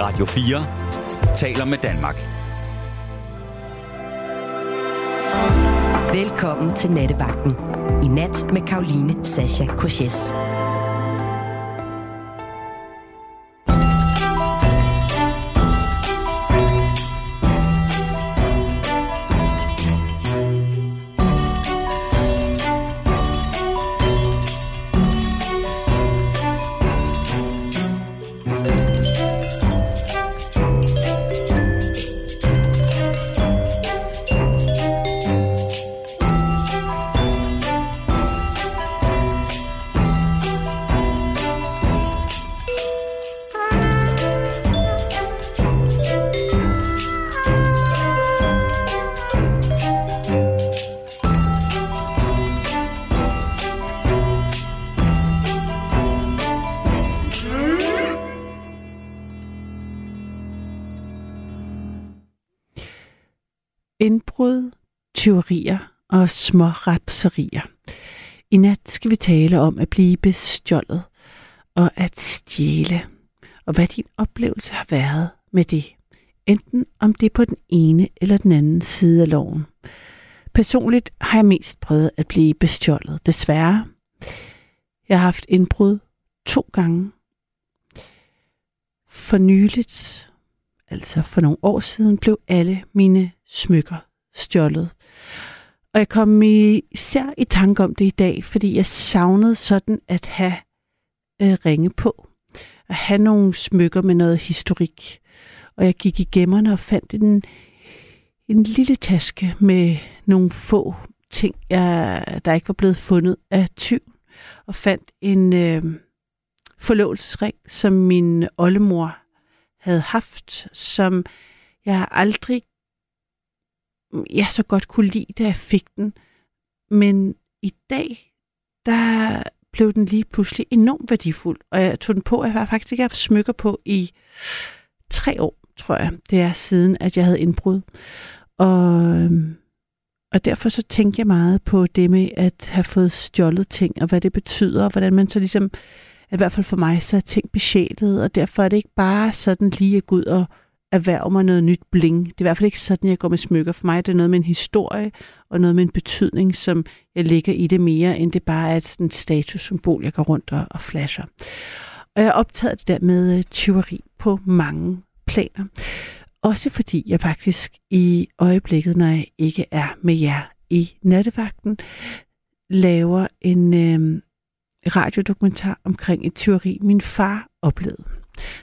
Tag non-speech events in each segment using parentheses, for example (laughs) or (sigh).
Radio 4 taler med Danmark. Velkommen til Nattevagten. I nat med Karoline Sasha Koches. Og rapserier. I nat skal vi tale om at blive bestjålet og at stjæle, og hvad din oplevelse har været med det. Enten om det er på den ene eller den anden side af loven. Personligt har jeg mest prøvet at blive bestjålet. Desværre. Jeg har haft indbrud to gange. For nyligt, altså for nogle år siden, blev alle mine smykker stjålet. Og jeg kom især i tanke om det i dag, fordi jeg savnede sådan at have øh, ringe på. At have nogle smykker med noget historik. Og jeg gik i gemmerne og fandt en, en lille taske med nogle få ting, jeg, der ikke var blevet fundet af tyv. Og fandt en øh, forlovelsesring, som min oldemor havde haft, som jeg aldrig jeg så godt kunne lide, da jeg fik den. Men i dag, der blev den lige pludselig enormt værdifuld. Og jeg tog den på, jeg har faktisk ikke haft smykker på i tre år, tror jeg. Det er siden, at jeg havde indbrud. Og, øhm, og derfor så tænkte jeg meget på det med at have fået stjålet ting, og hvad det betyder, og hvordan man så ligesom, at i hvert fald for mig, så er ting besjælet, og derfor er det ikke bare sådan lige at gå ud og erhverve mig noget nyt bling. Det er i hvert fald ikke sådan, jeg går med smykker. For mig det er noget med en historie og noget med en betydning, som jeg lægger i det mere, end det bare er et statussymbol, jeg går rundt og, og flasher. Og jeg er optaget det der med øh, tyveri på mange planer. Også fordi jeg faktisk i øjeblikket, når jeg ikke er med jer i nattevagten, laver en øh, radiodokumentar omkring et tyveri, min far oplevede.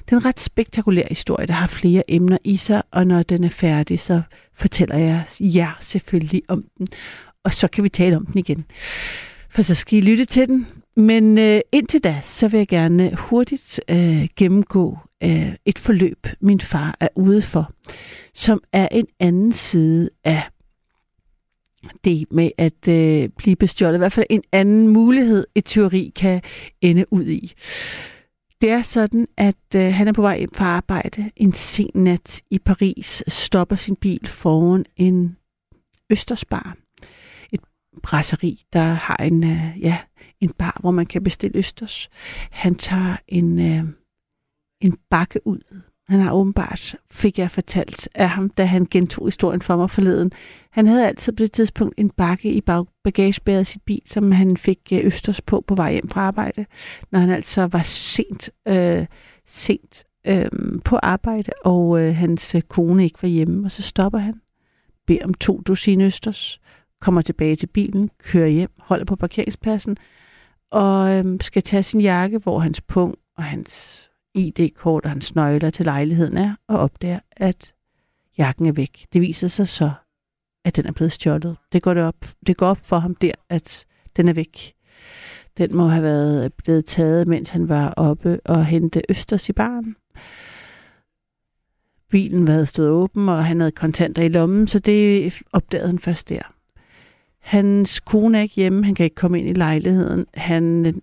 Det er en ret spektakulær historie, der har flere emner i sig, og når den er færdig, så fortæller jeg jer selvfølgelig om den, og så kan vi tale om den igen. For så skal I lytte til den. Men øh, indtil da, så vil jeg gerne hurtigt øh, gennemgå øh, et forløb, min far er ude for, som er en anden side af det med at øh, blive bestjålet. I hvert fald en anden mulighed, et teori kan ende ud i. Det er sådan, at øh, han er på vej hjem fra arbejde en sen nat i Paris, stopper sin bil foran en Østersbar. Et brasserie, der har en, øh, ja, en bar, hvor man kan bestille Østers. Han tager en, øh, en bakke ud. Han har åbenbart, fik jeg fortalt af ham, da han gentog historien for mig forleden. Han havde altid på det tidspunkt en bakke i bagagebæret af sit bil, som han fik øh, Østers på på vej hjem fra arbejde, når han altså var sent, øh, sent øh, på arbejde, og øh, hans øh, kone ikke var hjemme. Og så stopper han, beder om to dusin Østers, kommer tilbage til bilen, kører hjem, holder på parkeringspladsen, og øh, skal tage sin jakke, hvor hans pung og hans ID-kort og hans nøgler til lejligheden er, og opdager, at jakken er væk. Det viser sig så, at den er blevet stjålet. Det går, det op, det går op for ham der, at den er væk. Den må have været blevet taget, mens han var oppe og hente Østers i baren. Bilen havde stået åben, og han havde kontanter i lommen, så det opdagede han først der. Hans kone er ikke hjemme, han kan ikke komme ind i lejligheden. Han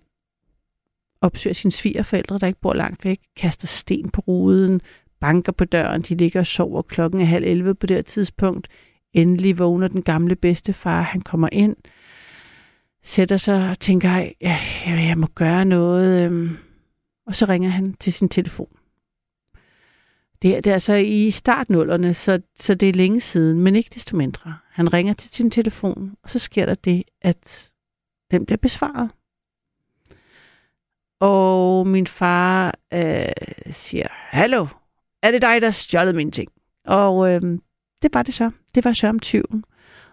opsøger sine svigerforældre, der ikke bor langt væk, kaster sten på ruden, banker på døren, de ligger og sover klokken er halv 11 på det tidspunkt. Endelig vågner den gamle bedstefar, han kommer ind, sætter sig og tænker, jeg, jeg, jeg må gøre noget. Øhm. Og så ringer han til sin telefon. Det er, det er altså i startnullerne, så, så det er længe siden, men ikke desto mindre. Han ringer til sin telefon, og så sker der det, at den bliver besvaret. Og min far øh, siger, Hallo, er det dig, der stjålet mine ting? Og øh, det var det så. Det var så om tyven.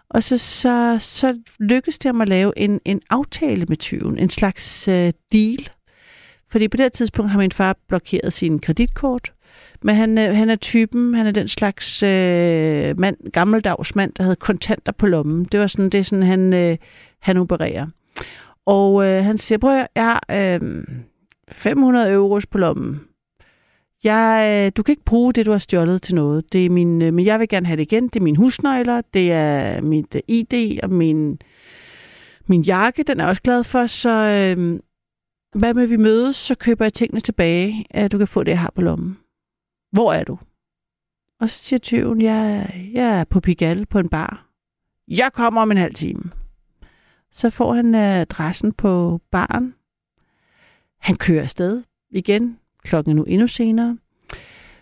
Og så, så, så lykkedes det ham at lave en, en aftale med tyven, en slags øh, deal. Fordi på det tidspunkt har min far blokeret sin kreditkort, men han, øh, han er typen, han er den slags øh, mand, gammeldags mand, der havde kontanter på lommen. Det var sådan, det er sådan, han, øh, han opererer. Og øh, han siger, prøv jeg har øh, 500 euros på lommen. Jeg, øh, du kan ikke bruge det, du har stjålet til noget. Det er min, øh, men jeg vil gerne have det igen. Det er mine husnøgler, det er mit øh, ID og min, min jakke. Den er jeg også glad for, så øh, hvad med vi mødes, så køber jeg tingene tilbage. At du kan få det, jeg har på lommen. Hvor er du? Og så siger tyven, jeg, jeg er på Pigalle på en bar. Jeg kommer om en halv time. Så får han øh, adressen på baren. Han kører afsted igen. Klokken er nu endnu senere.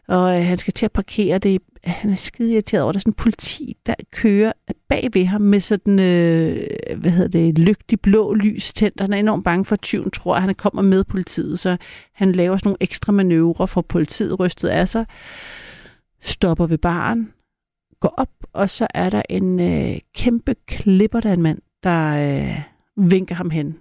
Og øh, han skal til at parkere det. Han er skide irriteret over, der er sådan en politi, der kører bag ved ham med sådan, øh, hvad hedder det, lygtig blå lys tændt. Han er enormt bange for, at tyven tror, at han kommer med politiet, så han laver sådan nogle ekstra manøvrer for politiet rystet af sig. Stopper ved baren, går op, og så er der en øh, kæmpe klipper, der er en mand, der øh, vinker ham hen.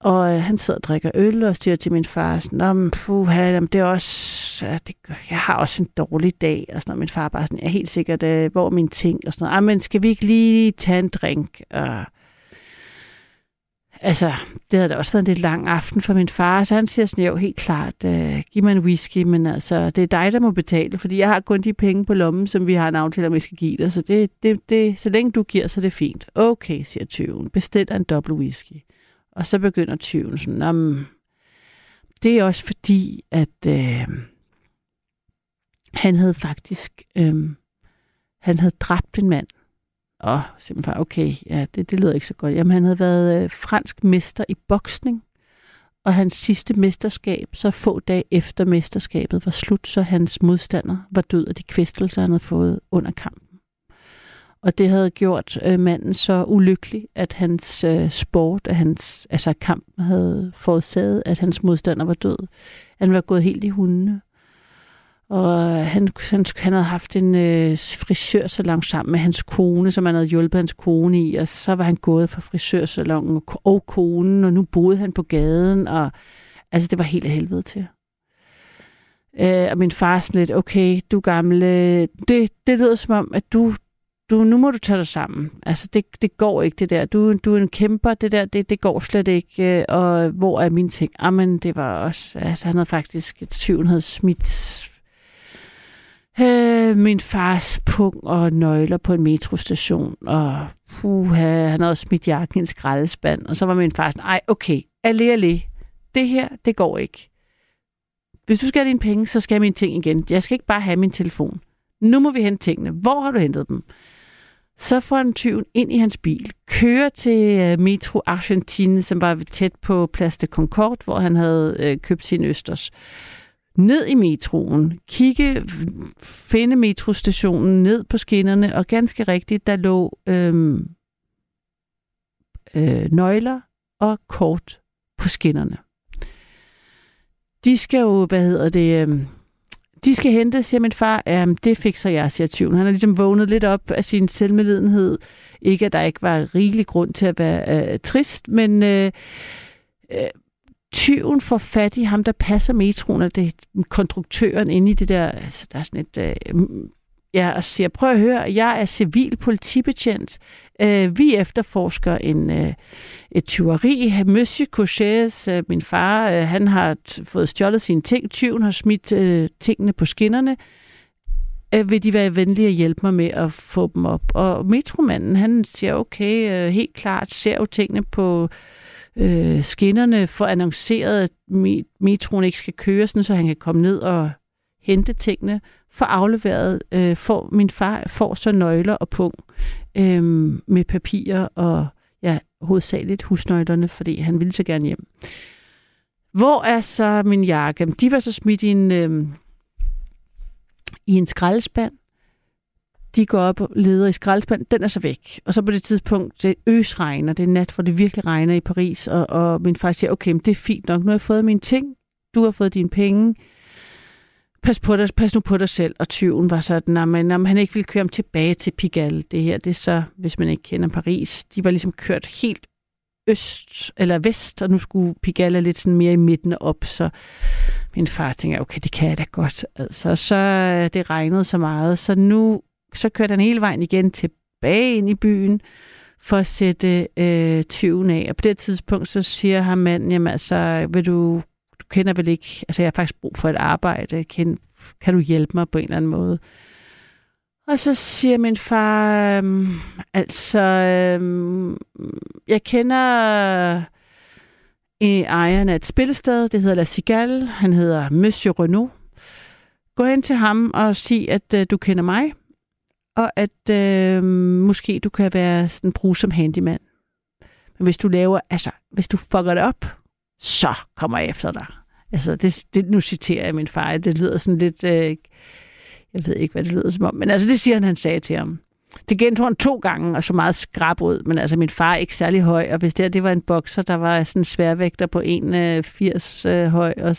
Og øh, han sidder og drikker øl og siger til min far, sådan, puha, det er også, ja, det, jeg har også en dårlig dag. Og sådan, og min far bare sådan, jeg er helt sikkert, øh, hvor er mine ting? Og sådan ah, men skal vi ikke lige tage en drink? Og, altså, det havde da også været en lidt lang aften for min far, så han siger sådan, jo, helt klart, øh, giv mig en whisky, men altså, det er dig, der må betale, fordi jeg har kun de penge på lommen, som vi har en aftale om, vi skal give dig, så det, det, det, så længe du giver, så det er fint. Okay, siger tyven, bestil en dobbelt whisky. Og så begynder tyven sådan, om mm, det er også fordi, at øh, han havde faktisk, øh, han havde dræbt en mand. Og simpelthen, okay, ja, det, det lyder ikke så godt. Jamen, han havde været øh, fransk mester i boksning, og hans sidste mesterskab, så få dage efter mesterskabet var slut, så hans modstander var død af de kvæstelser, han havde fået under kampen. Og det havde gjort øh, manden så ulykkelig, at hans øh, sport, at hans, altså kamp havde forårsaget, at hans modstander var død. Han var gået helt i hundene. Og han, han, han havde haft en øh, frisørsalon sammen med hans kone, som han havde hjulpet hans kone i, og så var han gået fra frisørsalongen og, og konen, og nu boede han på gaden, og altså det var helt af helvede til. Øh, og min far sådan lidt, okay, du gamle, øh, det, det lyder som om, at du, du, nu må du tage dig sammen. Altså, det, det går ikke, det der. Du, du er en kæmper, det der, det, det går slet ikke. Øh, og hvor er mine ting? Jamen, det var også... Altså, han havde faktisk... Tyven havde smidt øh, min fars pung og nøgler på en metrostation. Og puha, han havde også smidt jakken i en skraldespand. Og så var min far sådan, ej, okay, alle, alle. Det her, det går ikke. Hvis du skal have dine penge, så skal jeg mine ting igen. Jeg skal ikke bare have min telefon. Nu må vi hente tingene. Hvor har du hentet dem? Så får han tyven ind i hans bil, kører til øh, Metro Argentine, som var tæt på Place de Concorde, hvor han havde øh, købt sin østers. Ned i metroen, kigge, finde metrostationen ned på skinnerne, og ganske rigtigt, der lå øhm, øh, nøgler og kort på skinnerne. De skal jo, hvad hedder det... øhm, de skal hente, siger min far. Jamen, det fikser jeg, siger tyven. Han har ligesom vågnet lidt op af sin selvmedlidenhed. Ikke, at der ikke var rigelig grund til at være øh, trist, men øh, øh, tyven får fat i ham, der passer metroen, og det er konstruktøren inde i det der, altså der er sådan et, øh, ja, og siger, prøv at høre, jeg er civil politibetjent. Øh, vi efterforsker en, øh, et tyveri. Monsieur Cochets, øh, min far, øh, han har fået stjålet sine ting. Tyven har smidt øh, tingene på skinnerne. Øh, vil de være venlige at hjælpe mig med at få dem op? Og metromanden, han siger, okay, øh, helt klart, ser jo tingene på øh, Øh, skinnerne, for annonceret, at metroen ikke skal køre, sådan, så han kan komme ned og hente tingene, for afleveret, øh, får, min far får så nøgler og pung øh, med papirer og ja, hovedsageligt husnøglerne, fordi han ville så gerne hjem. Hvor er så min jakke? De var så smidt i en, øh, i en skraldespand. De går op og leder i skraldespand. Den er så væk. Og så på det tidspunkt, det øs regner. Det er nat, hvor det virkelig regner i Paris. Og, og min far siger, okay, men det er fint nok. Nu har jeg fået mine ting. Du har fået dine penge. Pas, på dig, pas nu på dig selv. Og tyven var sådan, at man, han ikke ville køre ham tilbage til Pigalle. Det her, det er så, hvis man ikke kender Paris. De var ligesom kørt helt øst eller vest, og nu skulle Pigalle lidt sådan mere i midten op, så min far tænker, okay, det kan jeg da godt. Altså, så øh, det regnede så meget, så nu så kørte han hele vejen igen tilbage ind i byen for at sætte øh, tyven af. Og på det tidspunkt, så siger ham manden, jamen altså, vil du, du kender vel ikke, altså jeg har faktisk brug for et arbejde, kan, kan du hjælpe mig på en eller anden måde? Og så siger min far, øhm, altså, øhm, jeg kender øh, ejeren af et spillested, det hedder La Cigale, han hedder Monsieur Renault. Gå hen til ham og sig, at øh, du kender mig, og at øh, måske du kan være sådan brug som handyman. Men hvis du laver, altså, hvis du fucker det op, så kommer jeg efter dig. Altså, det, det, nu citerer jeg min far, det lyder sådan lidt... Øh, jeg ved ikke, hvad det lyder som om, men altså det siger han, han sagde til ham. Det gentog han to gange, og så meget skrab ud, men altså min far er ikke særlig høj, og hvis det her, det var en bokser, der var sådan en sværvægter på 1,80 øh, øh, høj, og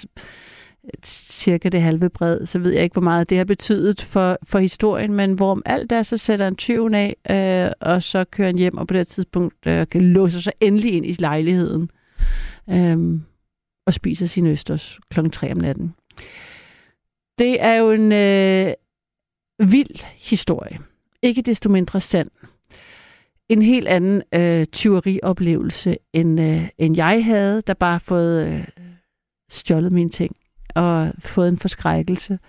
cirka det halve bred, så ved jeg ikke, hvor meget det har betydet for, for historien, men hvorom alt er, så sætter han tyven af, øh, og så kører han hjem, og på det tidspunkt øh, låser sig endelig ind i lejligheden, øh, og spiser sin østers kl. 3 om natten. Det er jo en øh, vild historie. Ikke desto mindre sand. En helt anden øh, tyverioplevelse, end, øh, end jeg havde, der bare fået øh, stjålet mine ting og fået en forskrækkelse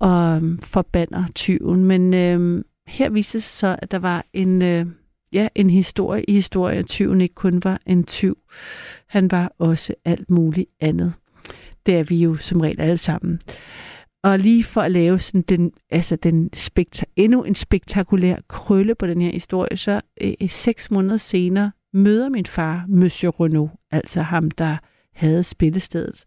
og øh, forbander tyven. Men øh, her viste sig så, at der var en, øh, ja, en historie i historien. Tyven ikke kun var en tyv. Han var også alt muligt andet. Det er vi jo som regel alle sammen. Og lige for at lave sådan den, altså den spekta- endnu en spektakulær krølle på den her historie, så øh, seks måneder senere møder min far Monsieur Renault, altså ham, der havde spillestedet,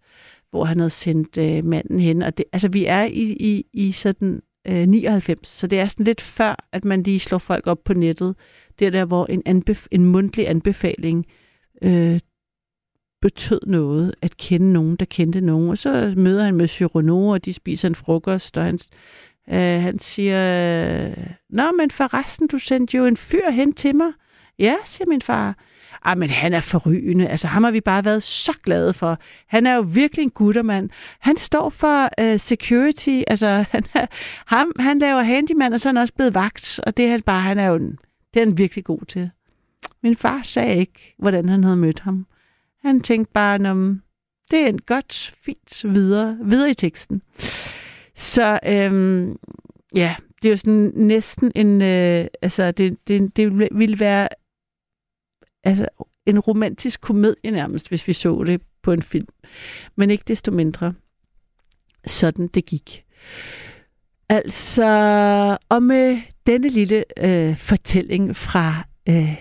hvor han havde sendt øh, manden hen. Og det, altså vi er i, i, i sådan øh, 99, så det er sådan lidt før, at man lige slår folk op på nettet. Det er der, hvor en, anbef- en mundtlig anbefaling øh, betød noget at kende nogen, der kendte nogen. Og så møder han med Renault, og de spiser en frokost, og han, øh, han siger, Nå, men forresten, du sendte jo en fyr hen til mig. Ja, siger min far. Ah, men han er forrygende. Altså, ham har vi bare været så glade for. Han er jo virkelig en guttermand. Han står for uh, security. Altså, (laughs) han, er, ham, han laver handyman, og så er han også blevet vagt. Og det er han bare, han er jo en, det er han virkelig god til. Min far sagde ikke, hvordan han havde mødt ham. Han tænkte bare, om det er en godt, fint videre, videre i teksten. Så øhm, ja, det er jo sådan næsten en, øh, altså det, det, det ville være altså en romantisk komedie nærmest, hvis vi så det på en film. Men ikke desto mindre sådan det gik. Altså, og med denne lille øh, fortælling fra øh,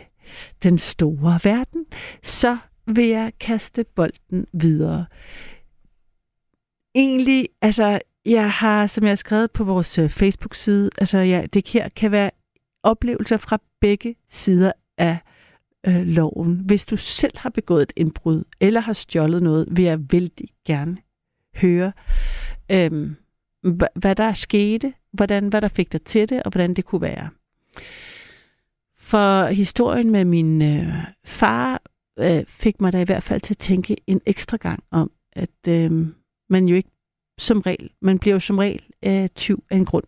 den store verden, så vil jeg kaste bolden videre. Egentlig, altså, jeg har, som jeg har skrevet på vores øh, Facebook-side, altså, ja, det her kan være oplevelser fra begge sider af øh, Øh, loven. Hvis du selv har begået et indbrud, eller har stjålet noget, vil jeg vældig gerne høre, øh, hvad der skete, hvordan, hvad der fik dig til det, og hvordan det kunne være. For historien med min øh, far øh, fik mig da i hvert fald til at tænke en ekstra gang om, at øh, man jo ikke som regel, man bliver jo som regel øh, tyv af en grund.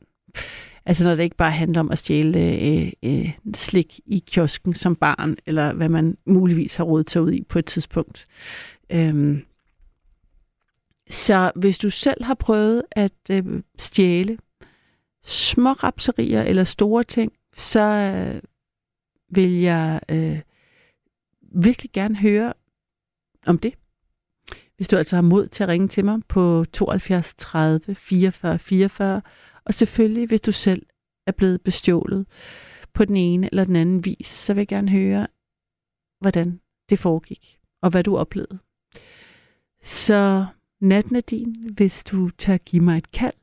Altså når det ikke bare handler om at stjæle øh, øh, slik i kiosken som barn, eller hvad man muligvis har råd til ud i på et tidspunkt. Øhm, så hvis du selv har prøvet at øh, stjæle små rapserier eller store ting, så øh, vil jeg øh, virkelig gerne høre om det. Hvis du altså har mod til at ringe til mig på 72 30 44 44, og selvfølgelig, hvis du selv er blevet bestjålet på den ene eller den anden vis, så vil jeg gerne høre, hvordan det foregik, og hvad du oplevede. Så natten er din, hvis du tør give mig et kald.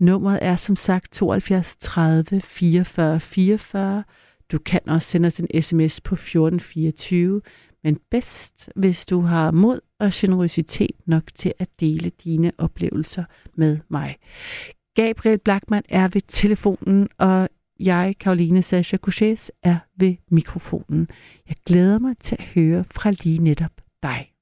Nummeret er som sagt 72 30 44 44. Du kan også sende os en sms på 1424, men bedst, hvis du har mod og generøsitet nok til at dele dine oplevelser med mig. Gabriel Blackman er ved telefonen, og jeg, Karoline Sascha Couchés, er ved mikrofonen. Jeg glæder mig til at høre fra lige netop dig.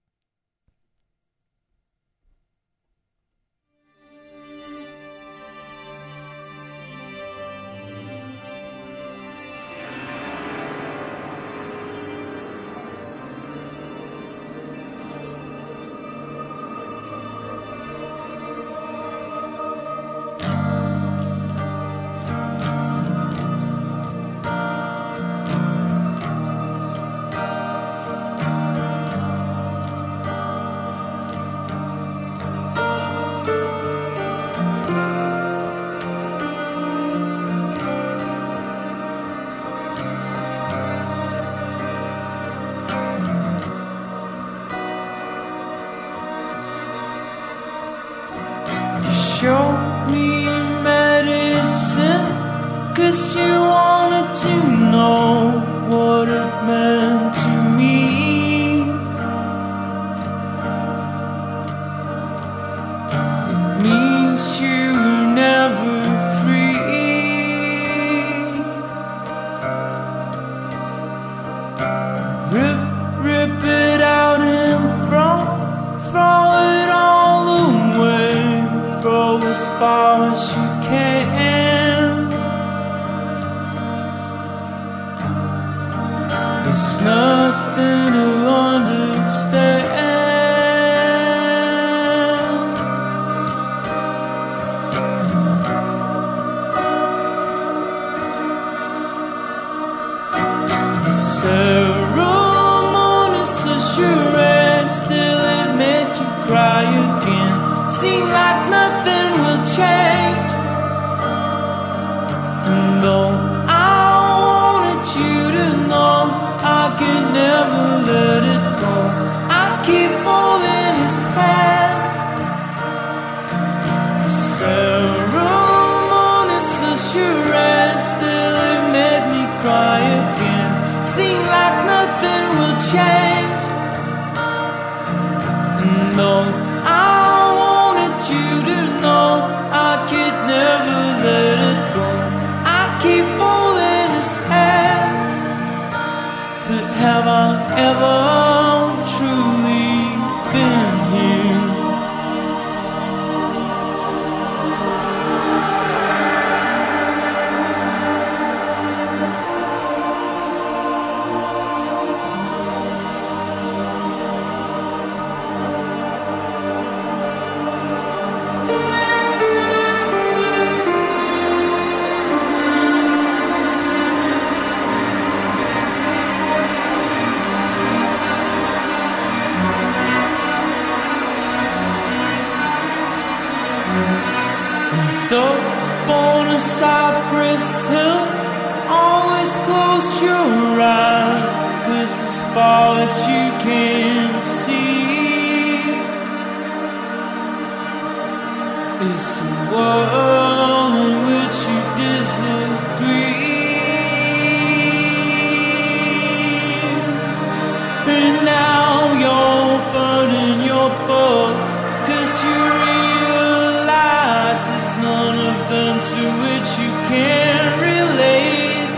It's a world in which you disagree, and now you're burning your books 'cause you realize there's none of them to which you can relate.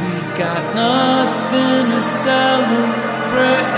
We got nothing to celebrate.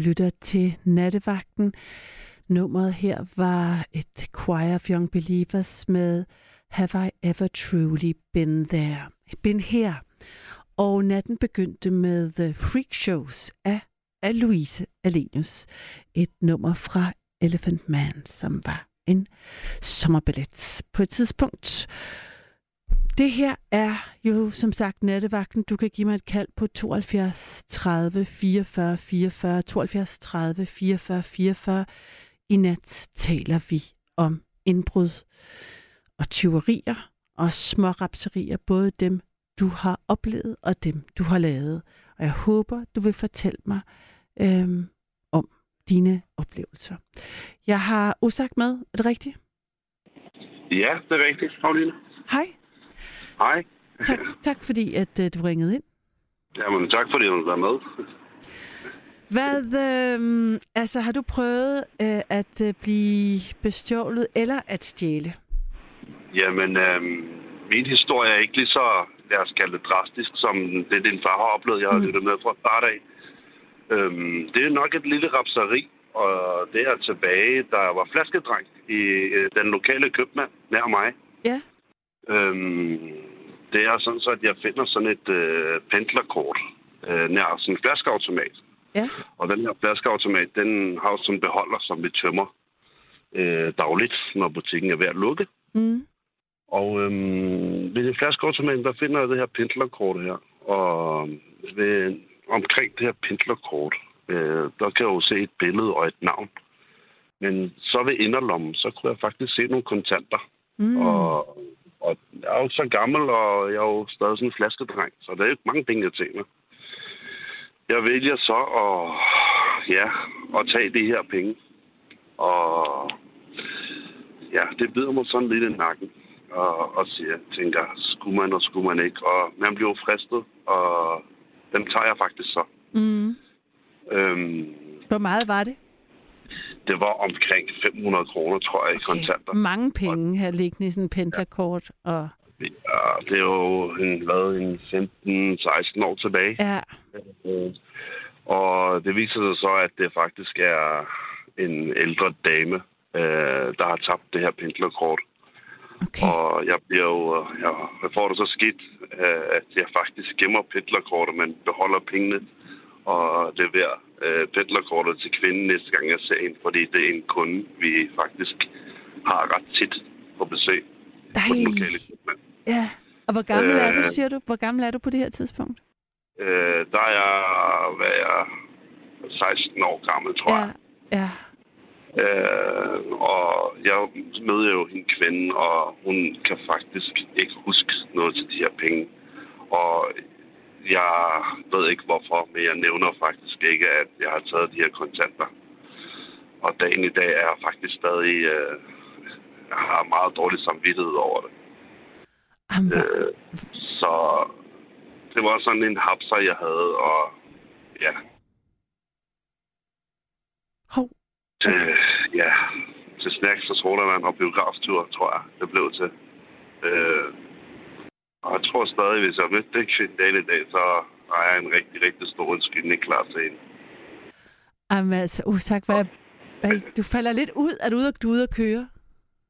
Lytter til Nattevagten. Nummeret her var et Choir of Young Believers med Have I Ever Truly Been There? Been Here. Og natten begyndte med The Freak Shows af, af Louise Alenius. Et nummer fra Elephant Man, som var en sommerballet på et tidspunkt. Det her er jo som sagt nattevagten. Du kan give mig et kald på 72 30 44 44, 72 30 44 44. I nat taler vi om indbrud og tyverier og små rapserier, både dem, du har oplevet og dem, du har lavet. Og jeg håber, du vil fortælle mig øhm, om dine oplevelser. Jeg har Osak med. Er det rigtigt? Ja, det er rigtigt, Karoline. Hej. Hej. Tak, tak fordi, at uh, du ringede ind. Jamen, tak fordi du var med. Hvad, øh, altså har du prøvet øh, at øh, blive bestjålet eller at stjæle? Jamen, øh, min historie er ikke lige så, lad os kalde det drastisk, som det din far har oplevet. Jeg har Mm. lyttet med fra start af. Øh, det er nok et lille rapseri, og det er tilbage, der var flaskedreng i øh, den lokale købmand nær mig. Ja. Øhm, det er sådan så, at jeg finder sådan et øh, pendlerkort øh, nær sådan en flaskeautomat. Ja. Og den her flaskeautomat, den har jo sådan en beholder, som vi tømmer øh, dagligt, når butikken er ved at lukke. Mm. Og øhm, ved flaskeautomaten, der finder jeg det her pendlerkort her. Og ved, omkring det her pendlerkort, øh, der kan jeg jo se et billede og et navn. Men så ved inderlommen, så kunne jeg faktisk se nogle kontanter. Mm. Og, og jeg er jo så gammel, og jeg er jo stadig sådan en flaskedreng, så der er jo ikke mange penge, jeg tjener. Jeg vælger så at, ja, at tage de her penge. Og ja, det bider mig sådan lidt i nakken. Og, og siger, tænker, skulle man og skulle man ikke. Og man bliver jo fristet, og den tager jeg faktisk så. Mm. Øhm, Hvor meget var det? Det var omkring 500 kroner, tror jeg, i kontanter. Mange penge her liggende i sådan en pendlerkort. Og, Ja, det er jo en, hvad, en 15-16 år tilbage. ja, Øh, Og det viser sig så, at det faktisk er en ældre dame, øh, der har tabt det her pendlerkort. okay. Og jeg bliver jo, jeg, jeg får det så skidt, øh, at jeg faktisk gemmer pendlerkortet, men beholder pengene og leverer øh, pendlerkortet til kvinden næste gang, jeg ser hende, fordi det er en kunde, vi faktisk har ret tit på besøg på den lokale købmand. Ja. Og hvor gammel er du, Øh. siger du? Hvor gammel er du på det her tidspunkt? Øh, der er jeg, hvad er jeg, 16 år gammel, tror jeg. Ja. Ja. Øh, og jeg møder jo en kvinde, og hun kan faktisk ikke huske noget til de her penge. Og jeg ved ikke hvorfor, men jeg nævner faktisk ikke, at jeg har taget de her kontanter. Og dagen i dag er jeg faktisk stadig... Øh, jeg har meget dårlig samvittighed over det. Jamen, Øh, så det var sådan en hapser, jeg havde, og ja, hov. til, ja, til snacks og sodavand og biograftur, tror jeg, det blev til. Øh, og jeg tror stadig, hvis jeg mødte den kvinde i dag, så har jeg en rigtig, rigtig stor undskyldning klar til hende. Jamen altså, usak, hvad, hvad, du falder lidt ud. Er du ude, du er ude at køre?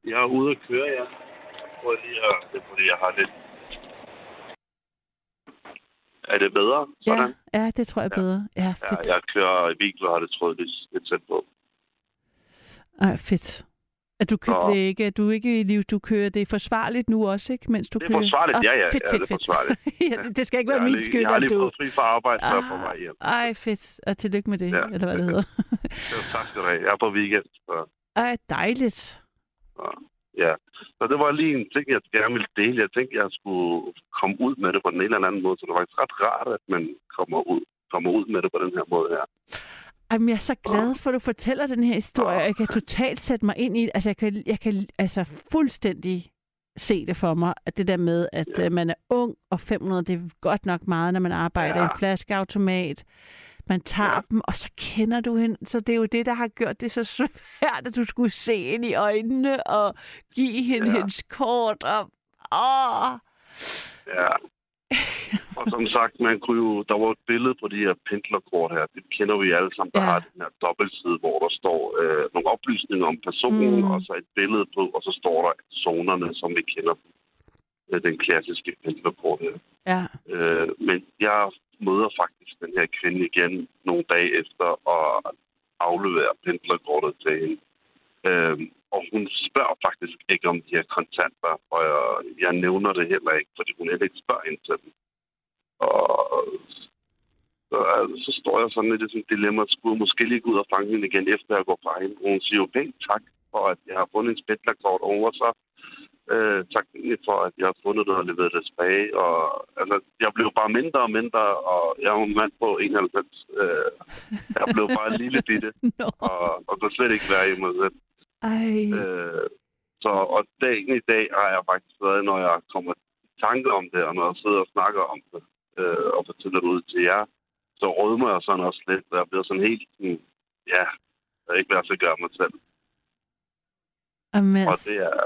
Jeg er ude at køre, ja. Prøv lige at, det er fordi, jeg har lidt... Er det bedre? Sådan? Ja, ja, det tror jeg er bedre. Ja, Ja, fedt. jeg kører i bil, og har det trådt lidt, lidt tæt på. Ej, fedt. At du kører Så- at du ikke i liv, du kører det er forsvarligt nu også, ikke, mens du Det er kører? forsvarligt, Ah, ja, ja, Fedt, ja, fedt, det er forsvarligt. (laughs) ja, det, det skal ikke være min skyld, Jeg har at lige du... fået fri fra arbejde, så jeg er på vej hjem. Ej, fedt. Og tillykke med det, Ja. eller hvad det hedder. Så tak skal du have. Jeg er på weekend. Så, Ej, dejligt. så, ja. så det var lige en ting, jeg gerne ville dele. Jeg tænkte, jeg skulle komme ud med det på den ene eller anden måde. Så det var faktisk ret rart, at man kommer ud, kommer ud med det på den her måde her. Jamen, jeg er så glad for, at du fortæller den her historie. Jeg kan totalt sætte mig ind i det. Altså, jeg kan, jeg kan altså fuldstændig se det for mig, at det der med, at Ja. ja. man er ung, og 500, det er godt nok meget, når man arbejder ja. i en flaskeautomat. Man tager ja. Dem, og så kender du hende. Så det er jo det, der har gjort det så svært, at du skulle se ind i øjnene og give hende. Ja. hendes kort. Og, åh, Ja. (laughs) og som sagt, man kunne jo, der var et billede på de her pendlerkort her. Det kender vi alle sammen, der Ja. har den her dobbeltside, hvor der står øh, nogle oplysninger om personen, Mm. mm. og så et billede på, og så står der zonerne, som vi kender øh, den klassiske pendlerkort her. Ja. Øh, men jeg møder faktisk den her kvinde igen nogle dage efter og afleverer pendlerkortet til hende. Øh, og hun spørger faktisk ikke om de her kontanter, og jeg, jeg nævner det heller ikke, fordi hun heller ikke spørger ind til dem. Og så, altså, så står jeg sådan lidt i sådan et dilemma, at skulle jeg måske lige gå ud og fange hende igen, efter jeg går fra hende. Og hun siger jo pænt tak for, at jeg har fundet en spætlerkort, var så øh, taknemmelig for, at jeg har fundet det og leveret det tilbage. Og, altså, jeg blev bare mindre og mindre, og jeg er en mand på 91. Øh, jeg blev bare en lille bitte, (laughs) Nå. og, og kunne slet ikke være i mig selv. Ej. Øh, så, og dagen i dag har jeg faktisk været, når jeg kommer i tanke om det, og når jeg sidder og snakker om det, øh, og fortæller det ud til jer, så rødmer jeg sådan også lidt, og jeg bliver sådan helt, sådan, ja, jeg ikke være så gøre mig selv. Jamen, Og det er,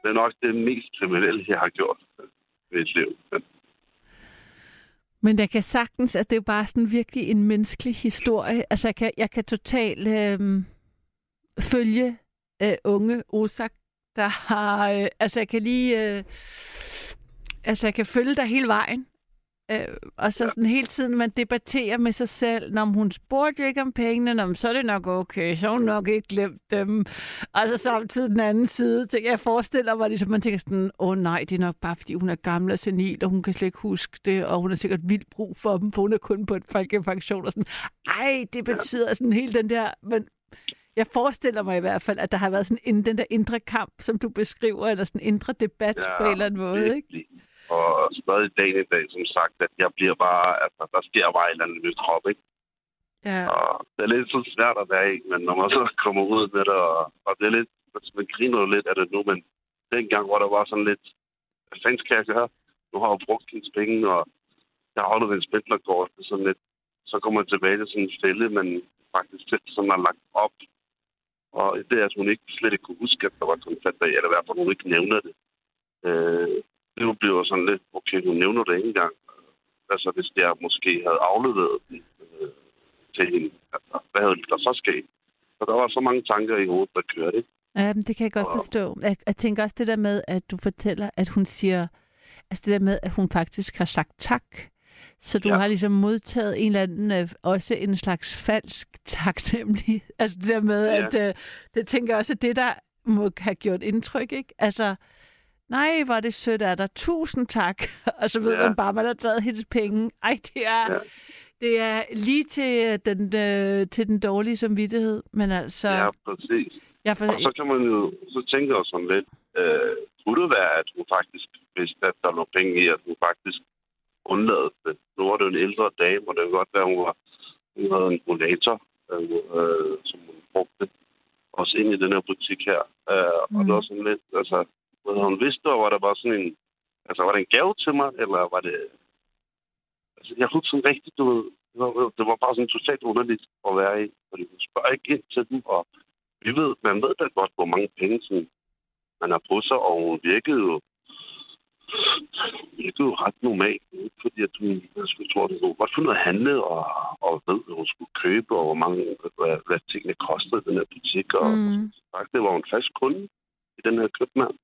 det er nok det mest kriminelle, jeg har gjort i mit liv. Men, der kan sagtens, at det er bare sådan virkelig en menneskelig historie. Altså, jeg kan, jeg kan totalt øh, følge øh, unge Osak, der har... Øh, altså, jeg kan lige... Øh, altså, jeg kan følge dig hele vejen. Øh, og så sådan hele tiden, man debatterer med sig selv, når hun spurgte ikke om pengene, når, så er det nok okay, så har hun nok ikke glemt dem. Og så samtidig den anden side, tænker, jeg forestiller mig ligesom, man tænker sådan, åh oh, nej, det er nok bare, fordi hun er gammel og senil, og hun kan slet ikke huske det, og hun har sikkert vildt brug for dem, for hun er kun på et folkepension, og sådan, ej, det betyder sådan hele den der, men jeg forestiller mig i hvert fald, at der har været sådan en, den der indre kamp, som du beskriver, eller sådan en indre debat ja, på en eller anden måde, ikke? virkelig. Og stadig dagen i dag, som sagt, at jeg bliver bare, altså, der sker bare et eller andet nyt krop, ikke? Ja. Og det er lidt så svært at være i, men når man så (laughs) kommer ud med det, og, og det er lidt, altså, man griner jo lidt af det nu, men dengang, hvor der var sådan lidt, hvad fanden skal jeg gøre? Nu har jeg brugt hendes penge, og jeg har holdt det er sådan lidt, så kommer man tilbage til sådan en fælde, men faktisk selv sådan har lagt op. Og det er, at hun ikke slet ikke kunne huske, at der var kontanter i, eller i hvert fald hun ikke nævner det. Øh, det bliver sådan lidt, okay, hun nævner det ikke engang. Altså, hvis jeg måske havde afleveret den øh, til hende, altså, hvad havde der så sket? Så der var så mange tanker i hovedet, der kørte, ikke? Ja, men det kan jeg godt Og- forstå. Jeg, jeg tænker også det der med, at du fortæller, at hun siger, altså det der med, at hun faktisk har sagt tak. Så du ja. Har ligesom modtaget en eller anden, øh, også en slags falsk tak, nemlig. Altså det der med, Ja. at øh, det tænker jeg også, at det der må have gjort indtryk, ikke? Altså, nej, hvor er det sødt af dig. Tusind tak. (laughs) Og så ved ja. Man bare, at man har taget hendes penge. Ej, det er, ja. Det er lige til øh, den, øh, til den dårlige samvittighed. Men altså, Ja, præcis. jeg for, Og så kan man jo, så tænker jeg sådan lidt, øh, kunne det være, at hun faktisk vidste, at der lå penge i, at hun faktisk undlade det. Nu var det en ældre dame, og det kan godt være, at hun, var, hun havde en rollator, øh, øh, som hun brugte også ind i den her butik her. Øh, mm. Og det var sådan lidt, altså, havde hun vidste, og var der bare sådan en, altså var det en gave til mig, eller var det, altså jeg husker sådan rigtigt, du ved, det var, bare sådan totalt underligt at være i, fordi hun spørger ikke ind til dem, og vi ved, man ved da godt, hvor mange penge sådan, man har på sig, og hun virkede jo virkede jo ret normalt, fordi at hun, jeg skulle tro, at hun godt af at handle, og, og ved, hvad hun skulle købe, og hvor mange, hvad, hvad tingene kostede i den her butik, og Mm. faktisk, det var en fast kunde i den her købmand.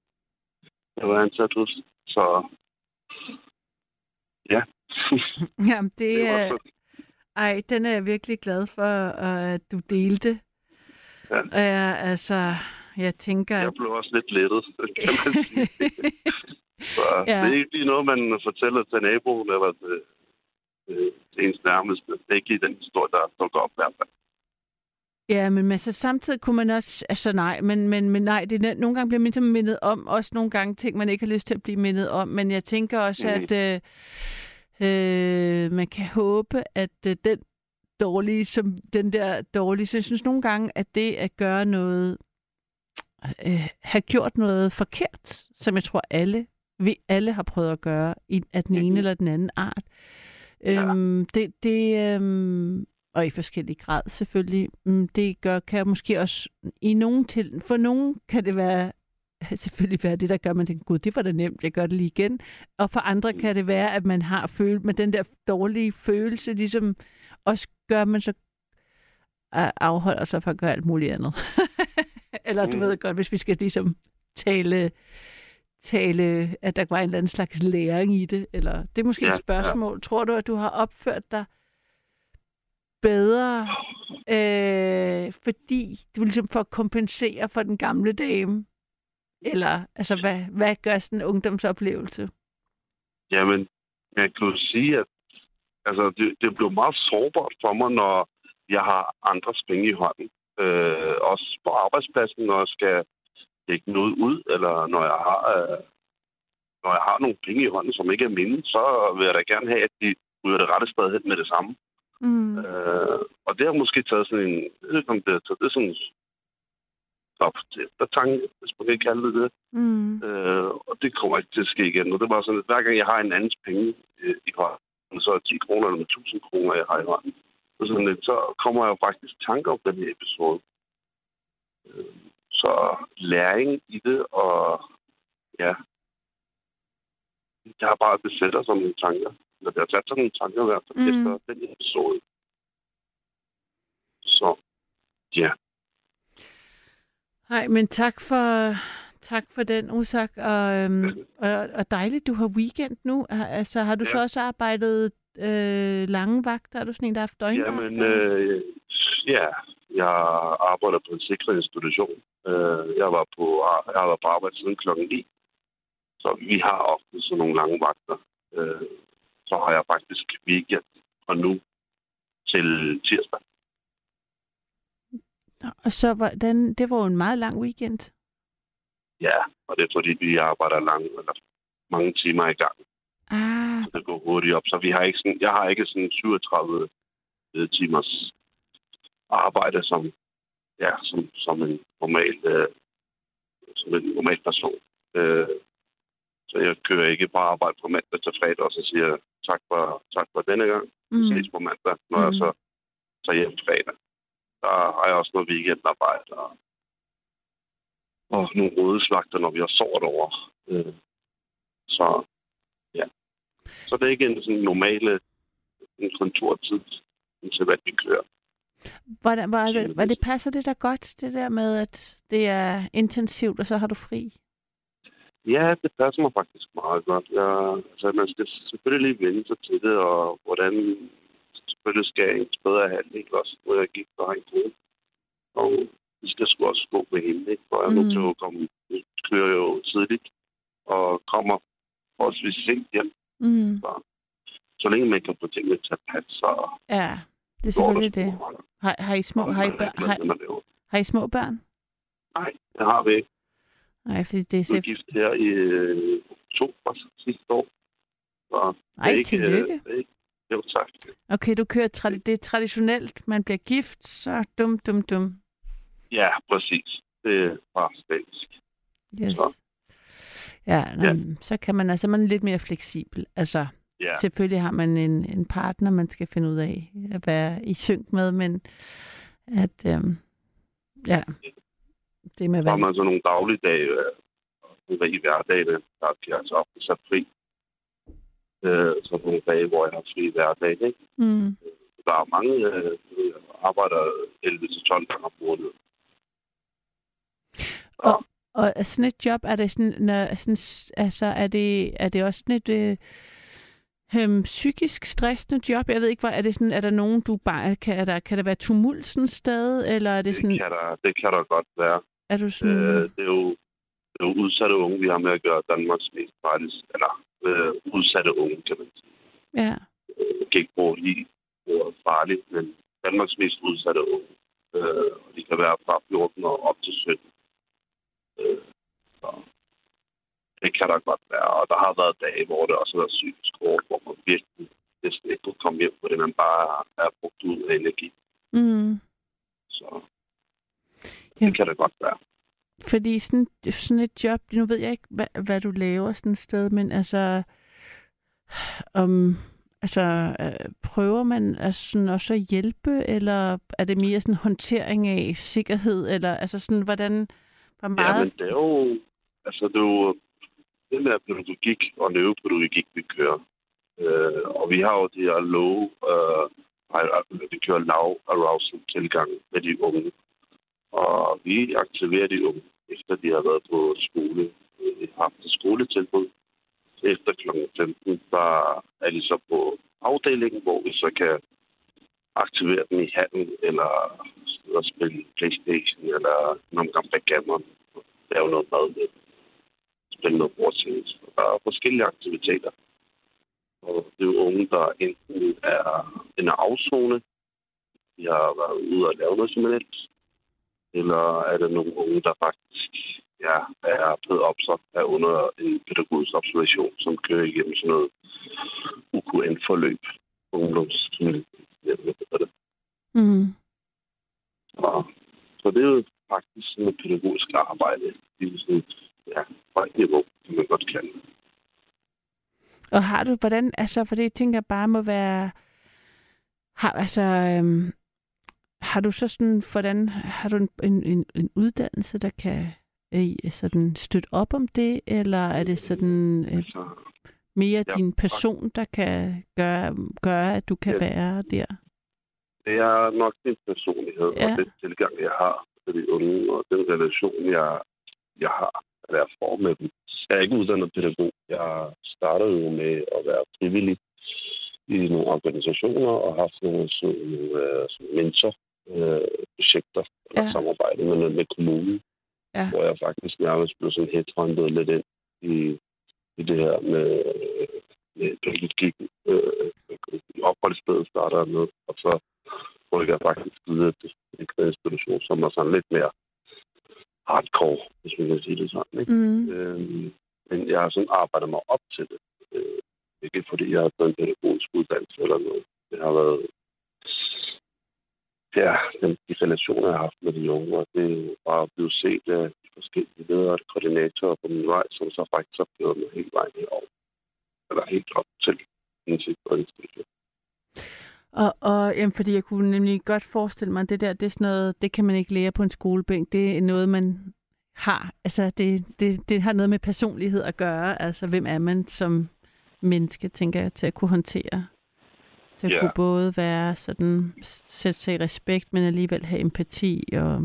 Jeg var ansat hos. Så ja. (laughs) Jamen, det, det er... Ej, den er jeg virkelig glad for, øh, at du delte. Ja. Uh, altså, jeg tænker... jeg blev også lidt lettet, kan man (laughs) sige. Så Ja. det er ikke lige noget, man fortæller til naboen eller til, til, til ens nærmeste. Det er ikke lige den historie, der dukker op i hvert fald. Ja, men altså, samtidig kunne man også... Altså nej, men, men, men nej, det er, nogle gange bliver man ligesom mindet om, også nogle gange ting, man ikke har lyst til at blive mindet om. Men jeg tænker også, Mhm. at øh, øh, man kan håbe, at øh, den dårlige, som den der dårlige, så jeg synes nogle gange, at det at gøre noget, øh, have gjort noget forkert, som jeg tror alle, vi alle har prøvet at gøre, i, af den ene Mhm. eller den anden art. Ja. Øhm, det, det øhm, og i forskellig grad selvfølgelig, mm, det gør, kan måske også i nogen til, for nogen kan det være (laughs) selvfølgelig være det, der gør, at man tænker, gud, det var da nemt, jeg gør det lige igen. Og for andre kan det være, at man har følt med den der dårlige følelse, ligesom også gør, at man så afholder sig fra at gøre alt muligt andet. (laughs) Eller du Mm. ved godt, hvis vi skal ligesom tale, tale, at der var en eller anden slags læring i det, eller det er måske Ja, et spørgsmål. Tror du, at du har opført dig bedre, øh, fordi du ligesom får at kompensere for den gamle dame? Eller, altså, hvad, hvad gør sådan en ungdomsoplevelse? Jamen, jeg kan jo sige, at altså, det, det blev meget sårbart for mig, når jeg har andres penge i hånden. Øh, også på arbejdspladsen, når jeg skal lægge noget ud, eller når jeg har, øh, når jeg har nogle penge i hånden, som ikke er mine, så vil jeg da gerne have, at de ryger det rette sted hen med det samme. Mm. Øh, og det har måske taget sådan en... Jeg ved ikke, om det har taget det er sådan op til eftertanke, hvis man kan kalde det det. Mm. Øh, og det kommer ikke til at ske igen. Og det var sådan, at hver gang jeg har en andens penge øh, i hånden, så er det 10 kroner eller med 1000 kroner, jeg har i hånden. Og sådan lidt, så kommer jeg jo faktisk i tanke om den her episode. Øh, så læring i det, og ja, jeg har bare besætter som nogle tanker. Det har sat sådan nogle tanker i hvert fald Mm. efter den episode. Så, ja. Nej, men tak for, tak for den, Usak. Og, øhm, og, og dejligt, du har weekend nu. Har- Altså, har du ja. så Ja. også arbejdet øh, lange vagter? Er du sådan en, der har haft døgnvagter? Jamen, øh, ja, jeg arbejder på en sikret institution. Øh, jeg, var på, jeg har været på arbejde siden klokken 9. Så vi har ofte sådan nogle lange vagter. Øh, så har jeg faktisk weekend fra nu til tirsdag. Og så var den, det var jo en meget lang weekend. Ja, og det er fordi, vi arbejder lang, eller mange timer i gang. Ah, Så det går hurtigt op. Så vi har ikke sådan, jeg har ikke sådan 37 øh, timers arbejde som, ja, som, som en normal, øh, som en normal person. Øh, så jeg kører ikke bare arbejde fra mandag til fredag, og så siger jeg tak for, tak for denne gang. Vi mm, ses på mandag, når mm. jeg så tager hjem fredag. Der har jeg også noget weekendarbejde og, og nogle rådeslagter, når vi har sovet over. Øh, så ja. Så det er ikke en sådan normale en kontortid, til hvad vi kører. hvordan, var, det, var det passer det der godt, det der med, at det er intensivt, og så har du fri? Ja, det passer mig faktisk meget godt. Jeg, altså, man skal selvfølgelig vende sig til det, og hvordan selvfølgelig skal ens bedre halvdel også, hvor jeg gik har en kone. Og vi skal sgu også gå med hende, ikke? For jeg er nødt Mm. til at komme, jeg kører jo tidligt, og kommer forholdsvis sent hjem. Mm. Så længe man kan få tingene til at passe, så Ja, det er selvfølgelig det. Har, har, I små, har, I har, har I små børn? Nej, det har vi ikke. Nej, fordi det er selv... gift her i øh, oktober sidste år. Det Ej, ikke, tillykke. øh, ikke, jo, tak. Okay, du kører tra- det er traditionelt, man bliver gift, så dum, dum, dum. Ja, præcis. Det er bare svensk. Yes. Så. Ja, Ja. så kan man altså, man er lidt mere fleksibel. Altså, Ja, selvfølgelig har man en, en partner, man skal finde ud af at være i synk med, men at, øhm, ja, det med så har hvad. man så nogle dagligdage, øh, nogle i hverdagene, der kan jeg altså ofte sat fri. Øh, så nogle dage, hvor jeg har fri hverdag. Ikke? Mm. Der er mange, øh, arbejder 11-12 gange om måneden. Og, og er sådan et job, er det sådan, når, sådan, altså, er det, er det også sådan et øh, øhm, psykisk stressende job? Jeg ved ikke, hvor, er det sådan, er der nogen, du bare, kan, er der, kan der være tumult sådan et sted, eller er det Det sådan, kan der, det kan der godt være. Er du sådan, Øh, det, er jo, det er jo udsatte unge, vi har med at gøre Danmarks mest farlige, eller øh, udsatte unge, kan man sige. ja, Jeg kan ikke bruge lige ordet farligt, men Danmarks mest udsatte unge. Øh, og de kan være fra 14 og op til 17. Øh, så det kan der godt være. Og der har været dage, hvor det også har været psykisk hårdt, hvor man virkelig næsten ikke kunne komme hjem, fordi man bare er brugt ud af energi. mm. Så Ja. det kan det godt være. Fordi sådan, sådan et job, nu ved jeg ikke, hvad, hvad du laver sådan et sted, men altså, om, altså øh, prøver man altså sådan også at hjælpe, eller er det mere sådan håndtering af sikkerhed, eller altså sådan, hvordan, hvor Ja, meget... men det er jo, altså det er jo det med pædagogik og neuropædagogik, vi kører. Øh, og vi har jo de her low, øh, vi kører lav arousal tilgang med de unge. Og vi aktiverer de unge, efter de har været på skole. Øh, vi haft et skoletilbud. Efter kl. 15, der er de så på afdelingen, hvor vi så kan aktivere dem i handen, eller at spille Playstation, eller nogle gange backgammon, lave noget mad med spille noget bordtennis. Der er forskellige aktiviteter. Og det er jo unge, der enten er en afzone, de har været ude og lave noget simpelthen, eller er det nogle unge, der faktisk ja, er blevet opsat af under en pædagogisk observation, som kører igennem sådan noget UKN-forløb, ungdomsmiljø. Mm. Og, så det er jo faktisk sådan et pædagogisk arbejde. Det er sådan, ja, højt niveau, kan man godt det. Og har du, hvordan, altså, for det jeg tænker bare må være, har, altså, øhm, har du så sådan, hvordan, har du en, en, en, uddannelse, der kan øh, sådan støtte op om det, eller er det sådan øh, Altså, mere ja, din person, der kan gøre, gøre at du kan Ja. være der? det er nok min personlighed Ja. og den tilgang, jeg har til de unge, og den relation, jeg, jeg har, eller jeg får med dem. Jeg er ikke uddannet pædagog. Jeg startede jo med at være frivillig i nogle organisationer og haft nogle, sådan, nogle øh, mentorprojekter eller Ja. samarbejde med, med kommunen, Ja. hvor jeg faktisk nærmest blev sådan headhunted lidt ind i, i det her med, med pædagogikken. Øh, opholdsstedet starter med, og så rykker jeg faktisk videre til en institution, som er sådan lidt mere hardcore, hvis man kan sige det sådan. Ikke? Mm. Øhm, men jeg har sådan arbejdet mig op til det. Øh, ikke fordi jeg har taget en pædagogisk uddannelse eller noget. Det har været ja, den, de relationer, jeg har haft med de unge, og det var jo blevet set af de forskellige ledere og koordinatorer på min vej, som så faktisk har mig helt vejen herover. Eller helt op til en institution. Og, og jamen, fordi jeg kunne nemlig godt forestille mig, at det der, det er sådan noget, det kan man ikke lære på en skolebænk. Det er noget, man har. Altså, det, det, det har noget med personlighed at gøre. Altså, hvem er man som menneske, tænker jeg, til at kunne håndtere. At Ja. kunne både være sådan, sætte sig i respekt, men alligevel have empati. Og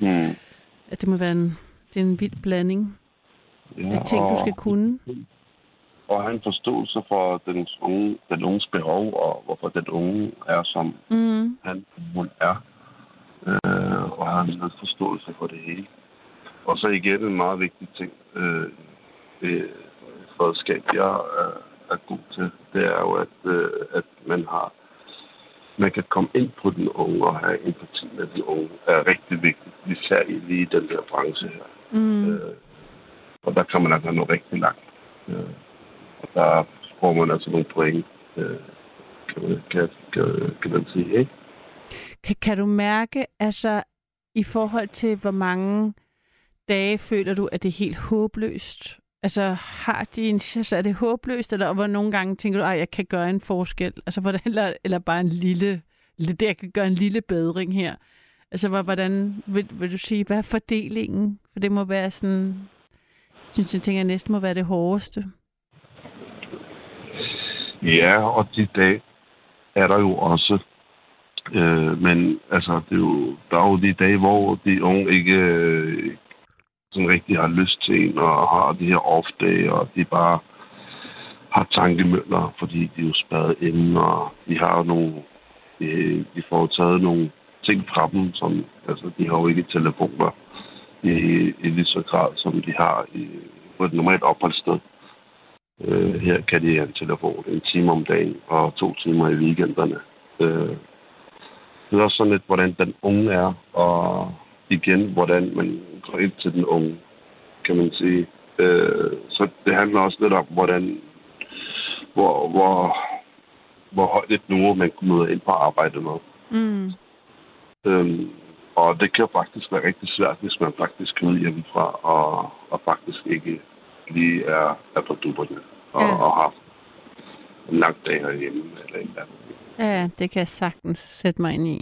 Mm. at det må være en, det er en vild blanding Ja, af ting, du skal kunne. Og have en forståelse for den unge, den unges behov, og hvorfor den unge er, som Mm. han hun er. Øh, og have en forståelse for det hele. Og så igen en meget vigtig ting, øh, det redskab, jeg er, er god til, det er jo, at, øh, at man har man kan komme ind på den unge og have empati med den unge, er rigtig vigtigt, især i lige den der branche her. Mm. Øh, og der kan man altså nå rigtig langt. Øh, og der får man altså nogle point, øh, kan, man, kan, kan, kan man sige, ikke? Kan, kan du mærke, altså i forhold til, hvor mange dage føler du, at det er helt håbløst? Altså, har de en, chance? er det håbløst, eller hvor nogle gange tænker du, at jeg kan gøre en forskel? Altså, hvordan, eller, eller bare en lille, det, jeg kan gøre en lille bedring her. Altså, hvordan vil, vil du sige, hvad er fordelingen? For det må være sådan, synes jeg tænker, næsten må være det hårdeste. Ja, og de dag er der jo også. Øh, men altså, det er jo, der er jo de dage, hvor de unge ikke øh, sådan rigtig har lyst til en, og har de her off-dage, og de bare har tankemøller, fordi de er jo spadet inde, og de har jo nogle, de, de får taget nogle ting fra dem, som, altså, de har jo ikke telefoner i, i lige så grad, som de har i, på et normalt opholdssted. Øh, her kan de have en telefon en time om dagen og to timer i weekenderne. Øh, det er også sådan lidt, hvordan den unge er, og igen, hvordan man går ind til den unge, kan man sige. Øh, så det handler også lidt om, hvordan, hvor, hvor, hvor højt et niveau man møder ind på arbejde med. Mm. Øhm, og det kan faktisk være rigtig svært, hvis man faktisk kommer hjemmefra og, og faktisk ikke lige er, er på dupperne og, Ja. ja. og har en lang dag herhjemme eller et eller andet. Ja, det kan jeg sagtens sætte mig ind i.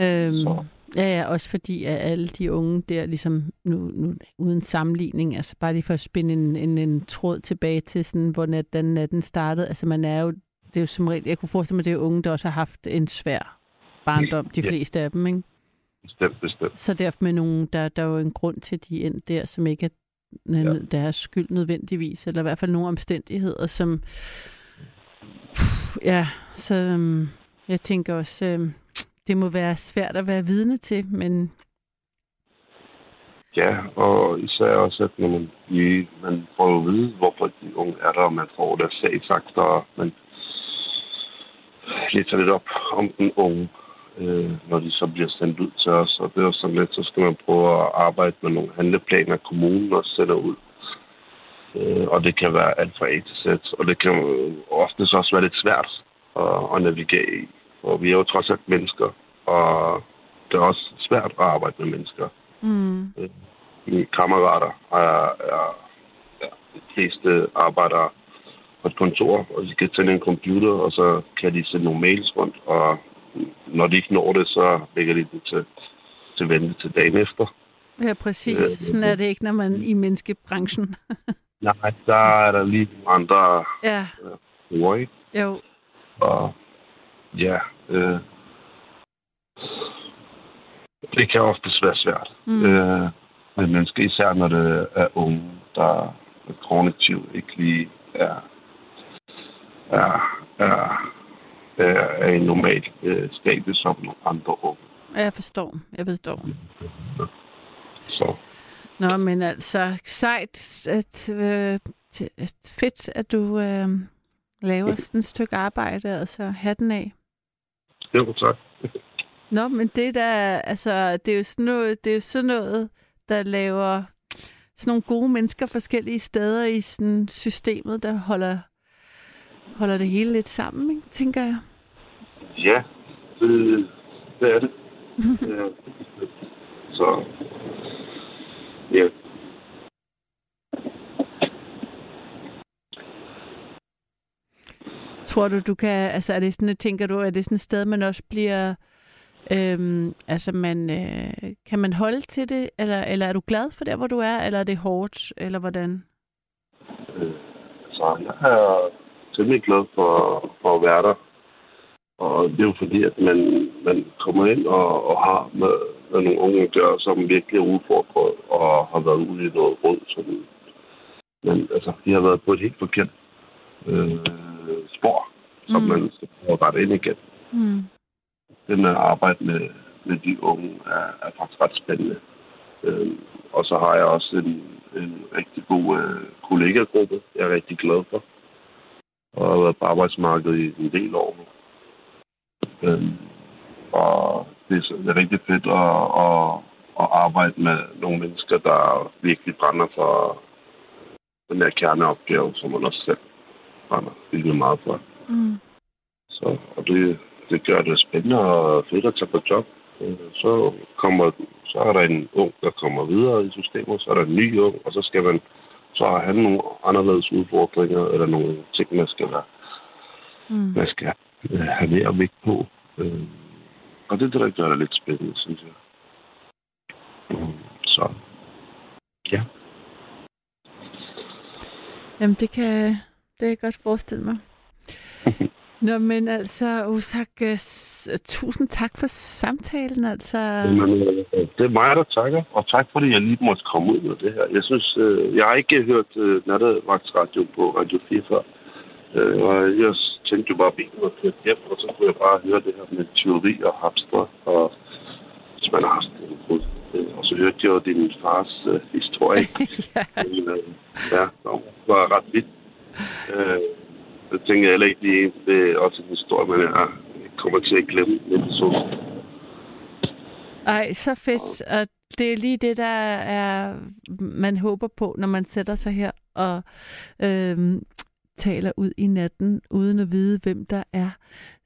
Øhm, Så. Ja, ja, også fordi at alle de unge der, ligesom nu, nu uden sammenligning, altså bare lige for at spænde en, en, en tråd tilbage til sådan, hvor den natten startede, altså man er jo, det er jo som regel, jeg kunne forestille mig, at det er unge, der også har haft en svær barndom, de Ja. fleste af dem, ikke? Bestemt, bestemt. Så derfor med nogen, der, der er jo en grund til, at de er endt der, som ikke er. Ja. deres skyld nødvendigvis, eller i hvert fald nogle omstændigheder, som... Ja, så øhm, jeg tænker også, øhm, det må være svært at være vidne til, men Ja, og især også, at man, lige, man får jo at vide, hvorfor de unge er der, og man får deres sag sagt, og man læser lidt op om den unge, øh, når de så bliver sendt ud til os. Og det er jo sådan lidt, så skal man prøve at arbejde med nogle handleplaner, kommunen også sender ud. Øh, og det kan være alt fra A til Z, og det kan ofte også være lidt svært at, at navigere i. For vi er jo trods alt mennesker, og det er også svært at arbejde med mennesker mm, mine kammerater er, er, er de fleste arbejder på et kontor, og de kan tænde en computer, og så kan de sende nogle mails rundt, og når de ikke når det, så lægger de det til, til vente til dagen efter. ja, præcis. Øh, Sådan er det ikke, når man i menneskebranchen. Nej, der er der lige andre ja, ord, ikke? jo. Og ja, øh, det kan ofte være svært. Mm. Øh, med mennesker, især når det er unge, der kognitivt ikke lige er, er, er, er, er i normal øh, stadie som nogle andre unge. Jeg forstår, jeg forstår. Så Nå, men altså, sejt, at, øh, fedt, at du øh, laver sådan et stykke arbejde, altså hatten af. Jo, tak. Nå, men det der, altså, det er jo sådan noget, det er jo sådan noget, der laver sådan nogle gode mennesker forskellige steder i sådan systemet, der holder, holder det hele lidt sammen, ikke, tænker jeg. Ja, det, det er det. (laughs) ja. Så ja, Tror du, du kan, altså er det sådan, tænker du, er det sådan et sted, man også bliver, øhm, altså man, øh, kan man holde til det, eller, eller er du glad for der, hvor du er, eller er det hårdt, eller hvordan? øh, så jeg er temmelig glad for, for at være der. Og det er jo fordi, at man, man kommer ind og, og har med, med nogle unge at gøre, som virkelig er udfordret og har været ude i noget råd. Som, men altså, de har været på et helt forkert øh, spor, som Mm. man skal prøve at rette ind igen. Mm. Den at arbejde med, med de unge er, er faktisk ret spændende. Øh, og så har jeg også en, en rigtig god øh, kollegagruppe, jeg er rigtig glad for. Og har været på arbejdsmarkedet i en del år nu. Øh, og det er, det er rigtig fedt at, at, at arbejde med nogle mennesker, der virkelig brænder for den der kerneopgave, som man også selv brænder virkelig meget for. Mm. Så, og det, det gør det spændende og fedt at tage på job. Så, kommer, så er der en ung, der kommer videre i systemet, så er der en ny ung, og så skal man så har han nogle anderledes udfordringer, eller nogle ting, man skal, være, Mm. man skal øh, have mere vægt på. Øh, Og det er det, der gør det lidt spændende, synes jeg. Så, ja. Jamen, det kan, det kan jeg godt forestille mig. (laughs) Nå, men altså, Osak, tusind tak for samtalen, altså. Men, øh, det er mig, der takker, og tak fordi jeg lige måtte komme ud med det her. Jeg synes, øh, jeg har ikke hørt øh, nattevagtsradio på Radio 4 før. Og jeg tænkte jo bare, at bilen var kørt hjem, og så kunne jeg bare høre det her med teori og hamstre, og hvis man har haft en brud. Og så hørte jeg jo din fars øh, historie. (laughs) ja. Men, øh, ja, det var ret vildt. Øh, det tænker jeg heller ikke lige. Det er også en historie, man er, kommer til at glemme lidt så. Ej, så fedt. Og det er lige det, der er, man håber på, når man sætter sig her og øhm, taler ud i natten, uden at vide, hvem der er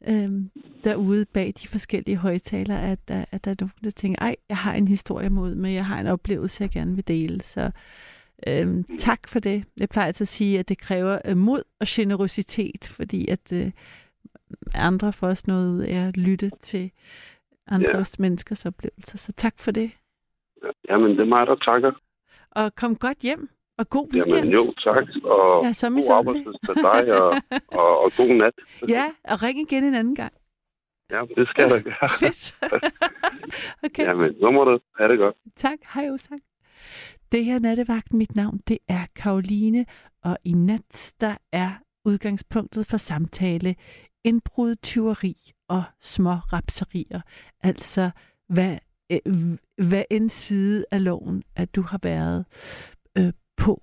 øhm, derude bag de forskellige højtalere, at at, at der er nogen, der tænker, ej, jeg har en historie mod med, jeg har en oplevelse, jeg gerne vil dele. Så øhm, tak for det. Jeg plejer altid at sige, at det kræver øh, mod og generøsitet, fordi at øh, andre får også noget ud af at lytte til andre Ja. menneskers oplevelser. Så tak for det. Jamen, det er mig, der takker. Og kom godt hjem, og god weekend. Jamen, jo, tak. Og Ja, som god arbejdstid til dig, og, og, og god nat. (laughs) Ja, og ring igen en anden gang. Ja, det skal jeg da gøre. Fedt. (laughs) okay. Jamen, nu må du have det godt. Tak. Hej, tak. Det her nattevagten, mit navn, det er Karoline, og i nat, der er udgangspunktet for samtale indbrud, tyveri og små rapserier. Altså, hvad, øh, hvad en side af loven, at du har været øh, på.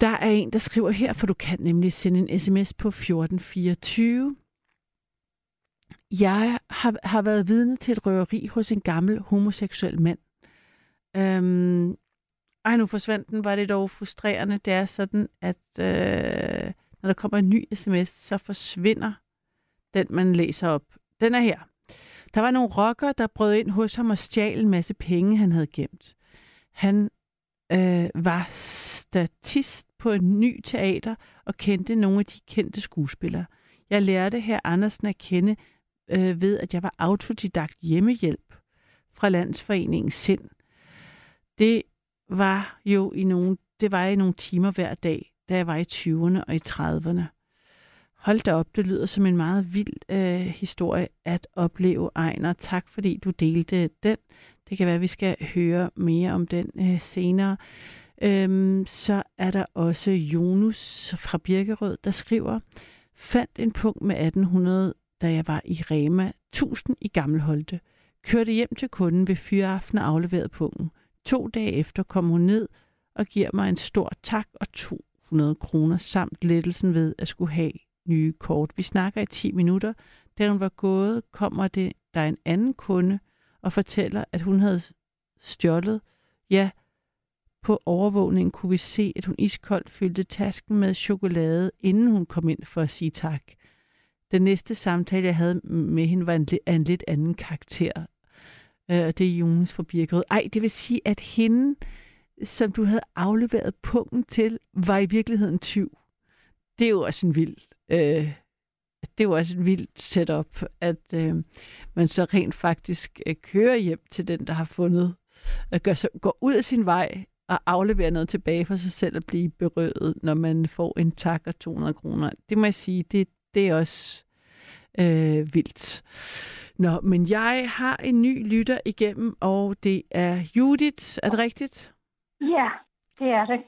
Der er en, der skriver her, for du kan nemlig sende en sms på 1424. Jeg har, har været vidne til et røveri hos en gammel homoseksuel mand. Øhm, ej, nu forsvandt den. Var det dog frustrerende. Det er sådan, at øh, når der kommer en ny sms, så forsvinder den, man læser op. Den er her. Der var nogle rocker, der brød ind hos ham og stjal en masse penge, han havde gemt. Han øh, var statist på en ny teater og kendte nogle af de kendte skuespillere. Jeg lærte her Andersen at kende øh, ved, at jeg var autodidakt hjemmehjælp fra Landsforeningen Sind. Det var jo i nogle, det var i nogle timer hver dag, da jeg var i 20'erne og i 30'erne. Hold da op, det lyder som en meget vild øh, historie at opleve, Ejner. Tak fordi du delte den. Det kan være, at vi skal høre mere om den øh, senere. Øhm, så er der også Jonas fra Birkerød, der skriver, fandt en punkt med 1800, da jeg var i Rema 1000 i Gammelholte. Kørte hjem til kunden ved fyraften og afleverede punkten. To dage efter kom hun ned og giver mig en stor tak og 200 kroner samt lettelsen ved at skulle have nye kort. Vi snakker i 10 minutter. Da hun var gået, kommer det, der en anden kunde og fortæller, at hun havde stjålet. Ja, på overvågningen kunne vi se, at hun iskoldt fyldte tasken med chokolade, inden hun kom ind for at sige tak. Den næste samtale, jeg havde med hende, var en, af en lidt anden karakter. Øh, Og det er Jonas fra Birkerød. Ej, det vil sige, at hende, som du havde afleveret punkten til, var i virkeligheden tyv. Det er jo også en vild... Øh, det er jo også en vild setup, at øh, man så rent faktisk øh, kører hjem til den, der har fundet, at gør, så, går ud af sin vej og afleverer noget tilbage for sig selv at blive berøvet, når man får en tak og 200 kroner. Det må jeg sige, det, det er også øh, vildt. Nå, men jeg har en ny lytter igennem, og det er Judith. Er det rigtigt? Ja, det er det.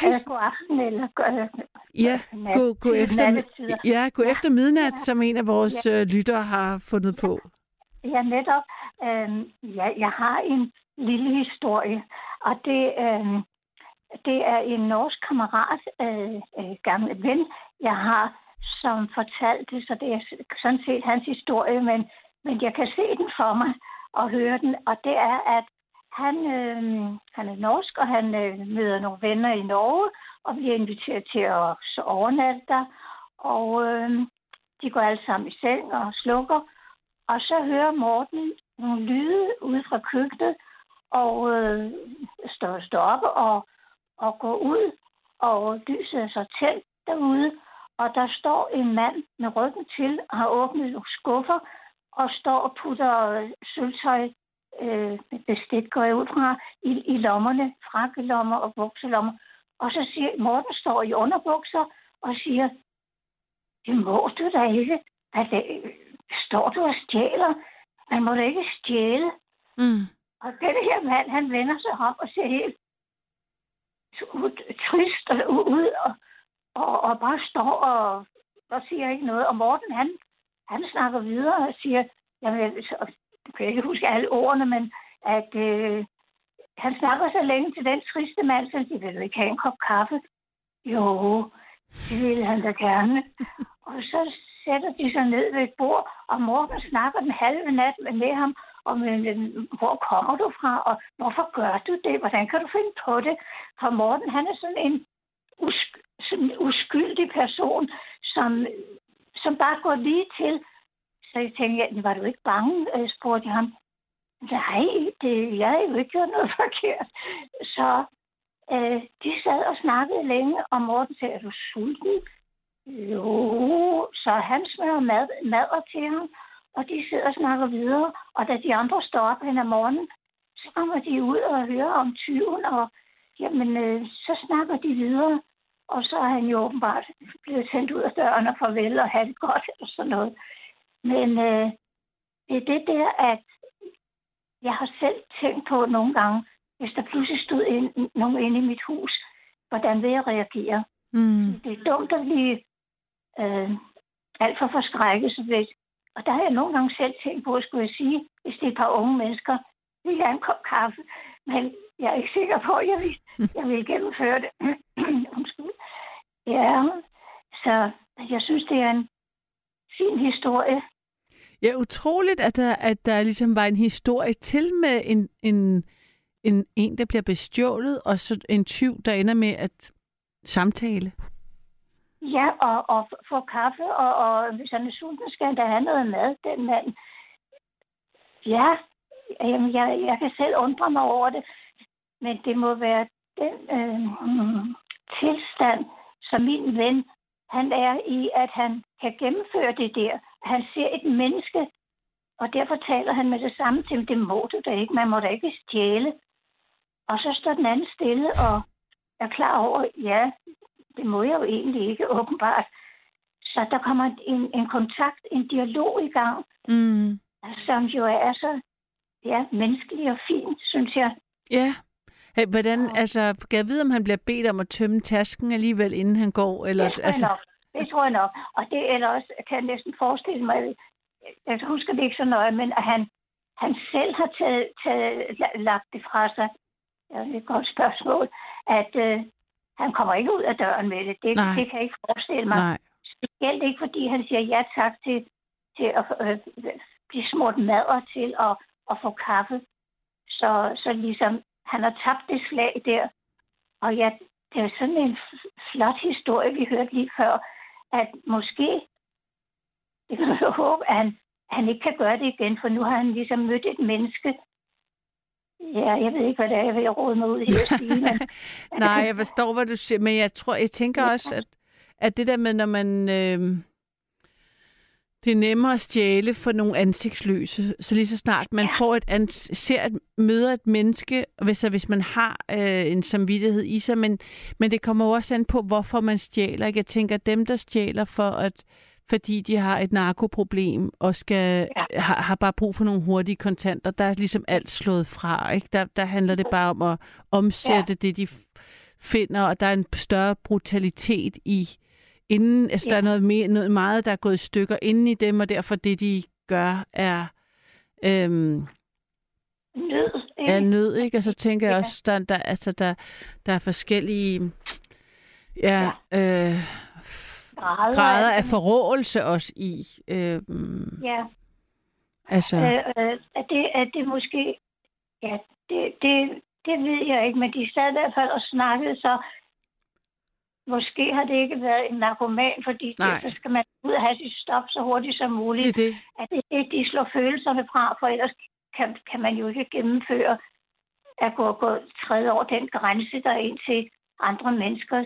Hej. Eller god aften, eller god, Ja, nat- god, god efter, nattetider. ja, god Ja, efter midnat, ja. som en af vores øh, lyttere har fundet på. Ja, netop. Øhm, ja, jeg har en lille historie, og det, øhm, det er en norsk kammerat, øh, øh, gammel ven, jeg har, som fortalte, så det er sådan set hans historie, men, men jeg kan se den for mig og høre den, og det er, at han, øh, han er norsk, og han øh, møder nogle venner i Norge, og bliver inviteret til at overnatte der, og øh, de går alle sammen i seng og slukker, og så hører Morten nogle lyde ude fra køkkenet, og øh, står, står op og, og går ud, og lyset er så tændt derude, og der står en mand med ryggen til og har åbnet nogle skuffer, og står og putter øh, sølvtøj, øh, bestik går jeg ud fra, i, i lommerne, frakkelommer og bukselommer. Og så siger Morten står i underbukser og siger, det må du da ikke. Altså, øh, står du og stjæler? Man må da ikke stjæle. Mm. Og den her mand, han vender sig om og ser helt trist ud og, og, og bare står og, og siger ikke noget. Og Morten, han, han snakker videre og siger, jamen, så, jeg kan ikke huske alle ordene, men at øh, han snakker så længe til den triste mand, så de vil du ikke have en kop kaffe? Jo, det ville han da gerne. (laughs) og så sætter de sig ned ved et bord, og Morten snakker den halve nat med ham, om øh, hvor kommer du fra, og hvorfor gør du det, hvordan kan du finde på det? For Morten, han er sådan en usk, sådan en uskyldig person, som, som bare går lige til. Så jeg tænkte, ja, var du ikke bange, øh, spurgte jeg ham. Nej, det, jeg har jo ikke gjort noget (laughs) forkert. Så øh, de sad og snakkede længe, og Morten sagde, er du sulten? Jo, så han smører mad, mad til ham, og de sidder og snakker videre. Og da de andre står op hen ad morgenen, så kommer de ud og hører om tyven, og jamen, øh, så snakker de videre. Og så er han jo åbenbart blevet sendt ud af døren og farvel og have det godt, eller sådan noget. Men øh, det er det der, at jeg har selv tænkt på nogle gange, hvis der pludselig stod ind, nogen inde i mit hus, hvordan vil jeg reagere? Mm. Det er dumt at blive øh, alt for forskrækket. Så det, og der har jeg nogle gange selv tænkt på, at skulle jeg sige, hvis det er et par unge mennesker, vil jeg en kop kaffe. Men jeg er ikke sikker på, at jeg vil, jeg vil gennemføre det. (clears throat) Ja, så jeg synes, det er en fin historie. Ja, utroligt, at der, at der ligesom var en historie til med en, en, en, en, der bliver bestjålet, og så en tyv, der ender med at samtale. Ja, og, og få kaffe, og, og hvis han er sulten, skal han da have noget mad, den mand. Ja, jamen, jeg, jeg kan selv undre mig over det, men det må være den øh, tilstand, som min ven, han er i, at han kan gennemføre det der. Han ser et menneske, og derfor taler han med det samme til, det må du da ikke, man må da ikke stjæle. Og så står den anden stille og er klar over, ja, det må jeg jo egentlig ikke, (laughs) åbenbart. Så der kommer en, en kontakt, en dialog i gang, Mm. som jo er så ja, menneskelig og fint, synes jeg. Ja. Hey, hvordan, altså, kan jeg vide, om han bliver bedt om at tømme tasken alligevel, inden han går? Eller, det tror altså, jeg nok. Det tror jeg nok. Og det eller også, kan jeg næsten forestille mig, jeg husker det ikke så nøje, men at han, han selv har taget, taget, la- lagt det fra sig. Ja, det er et godt spørgsmål. At øh, han kommer ikke ud af døren med det. Det, Nej. det kan jeg ikke forestille mig. nej. Specielt ikke, fordi han siger ja tak til, til at øh, blive smurt madder til at, at få kaffe. Så, så ligesom, han har tabt det slag der. Og ja, det er sådan en flot historie, vi hørte lige før, at måske, det kan jeg håbe, at han, han ikke kan gøre det igen, for nu har han ligesom mødt et menneske. Ja, jeg ved ikke, hvad det er, jeg vil råde mig ud i at sige, men (laughs) Nej, jeg forstår, hvad du siger, men jeg tror, jeg tænker også, at, at det der med, når man... Øh, det er nemmere at stjæle for nogle ansigtsløse, så lige så snart man Ja. får et ans- ser et, møder et menneske, hvis, hvis man har øh, en samvittighed i sig, men, men det kommer også an på, hvorfor man stjæler. Ikke? Jeg tænker, at dem, der stjæler for at fordi de har et narkoproblem og skal Ja. har, har bare brug for nogle hurtige kontanter, der er ligesom alt slået fra. Ikke? Der, der handler det bare om at omsætte ja. det, de finder, og der er en større brutalitet i inden, altså ja. der er noget, mere, noget meget, der er gået i stykker inden i dem, og derfor det, de gør, er, øhm, nød. ikke? er nød, ikke? Og så tænker jeg Ja. også, der, der, altså, der, der er forskellige ja, ja. Øh, Grader, grader af altså. forråelse også i. Øhm, Ja. altså, Øh, øh, at, det, at det måske... Ja, det, det, det ved jeg ikke, men de sad i hvert fald og snakkede, så måske har det ikke været en narkoman, fordi Nej. så skal man ud og have sit stof så hurtigt som muligt. det er det. At det, det, de slår følelserne fra, for ellers kan, kan man jo ikke gennemføre at gå, gå træde over den grænse, der er ind til andre mennesker.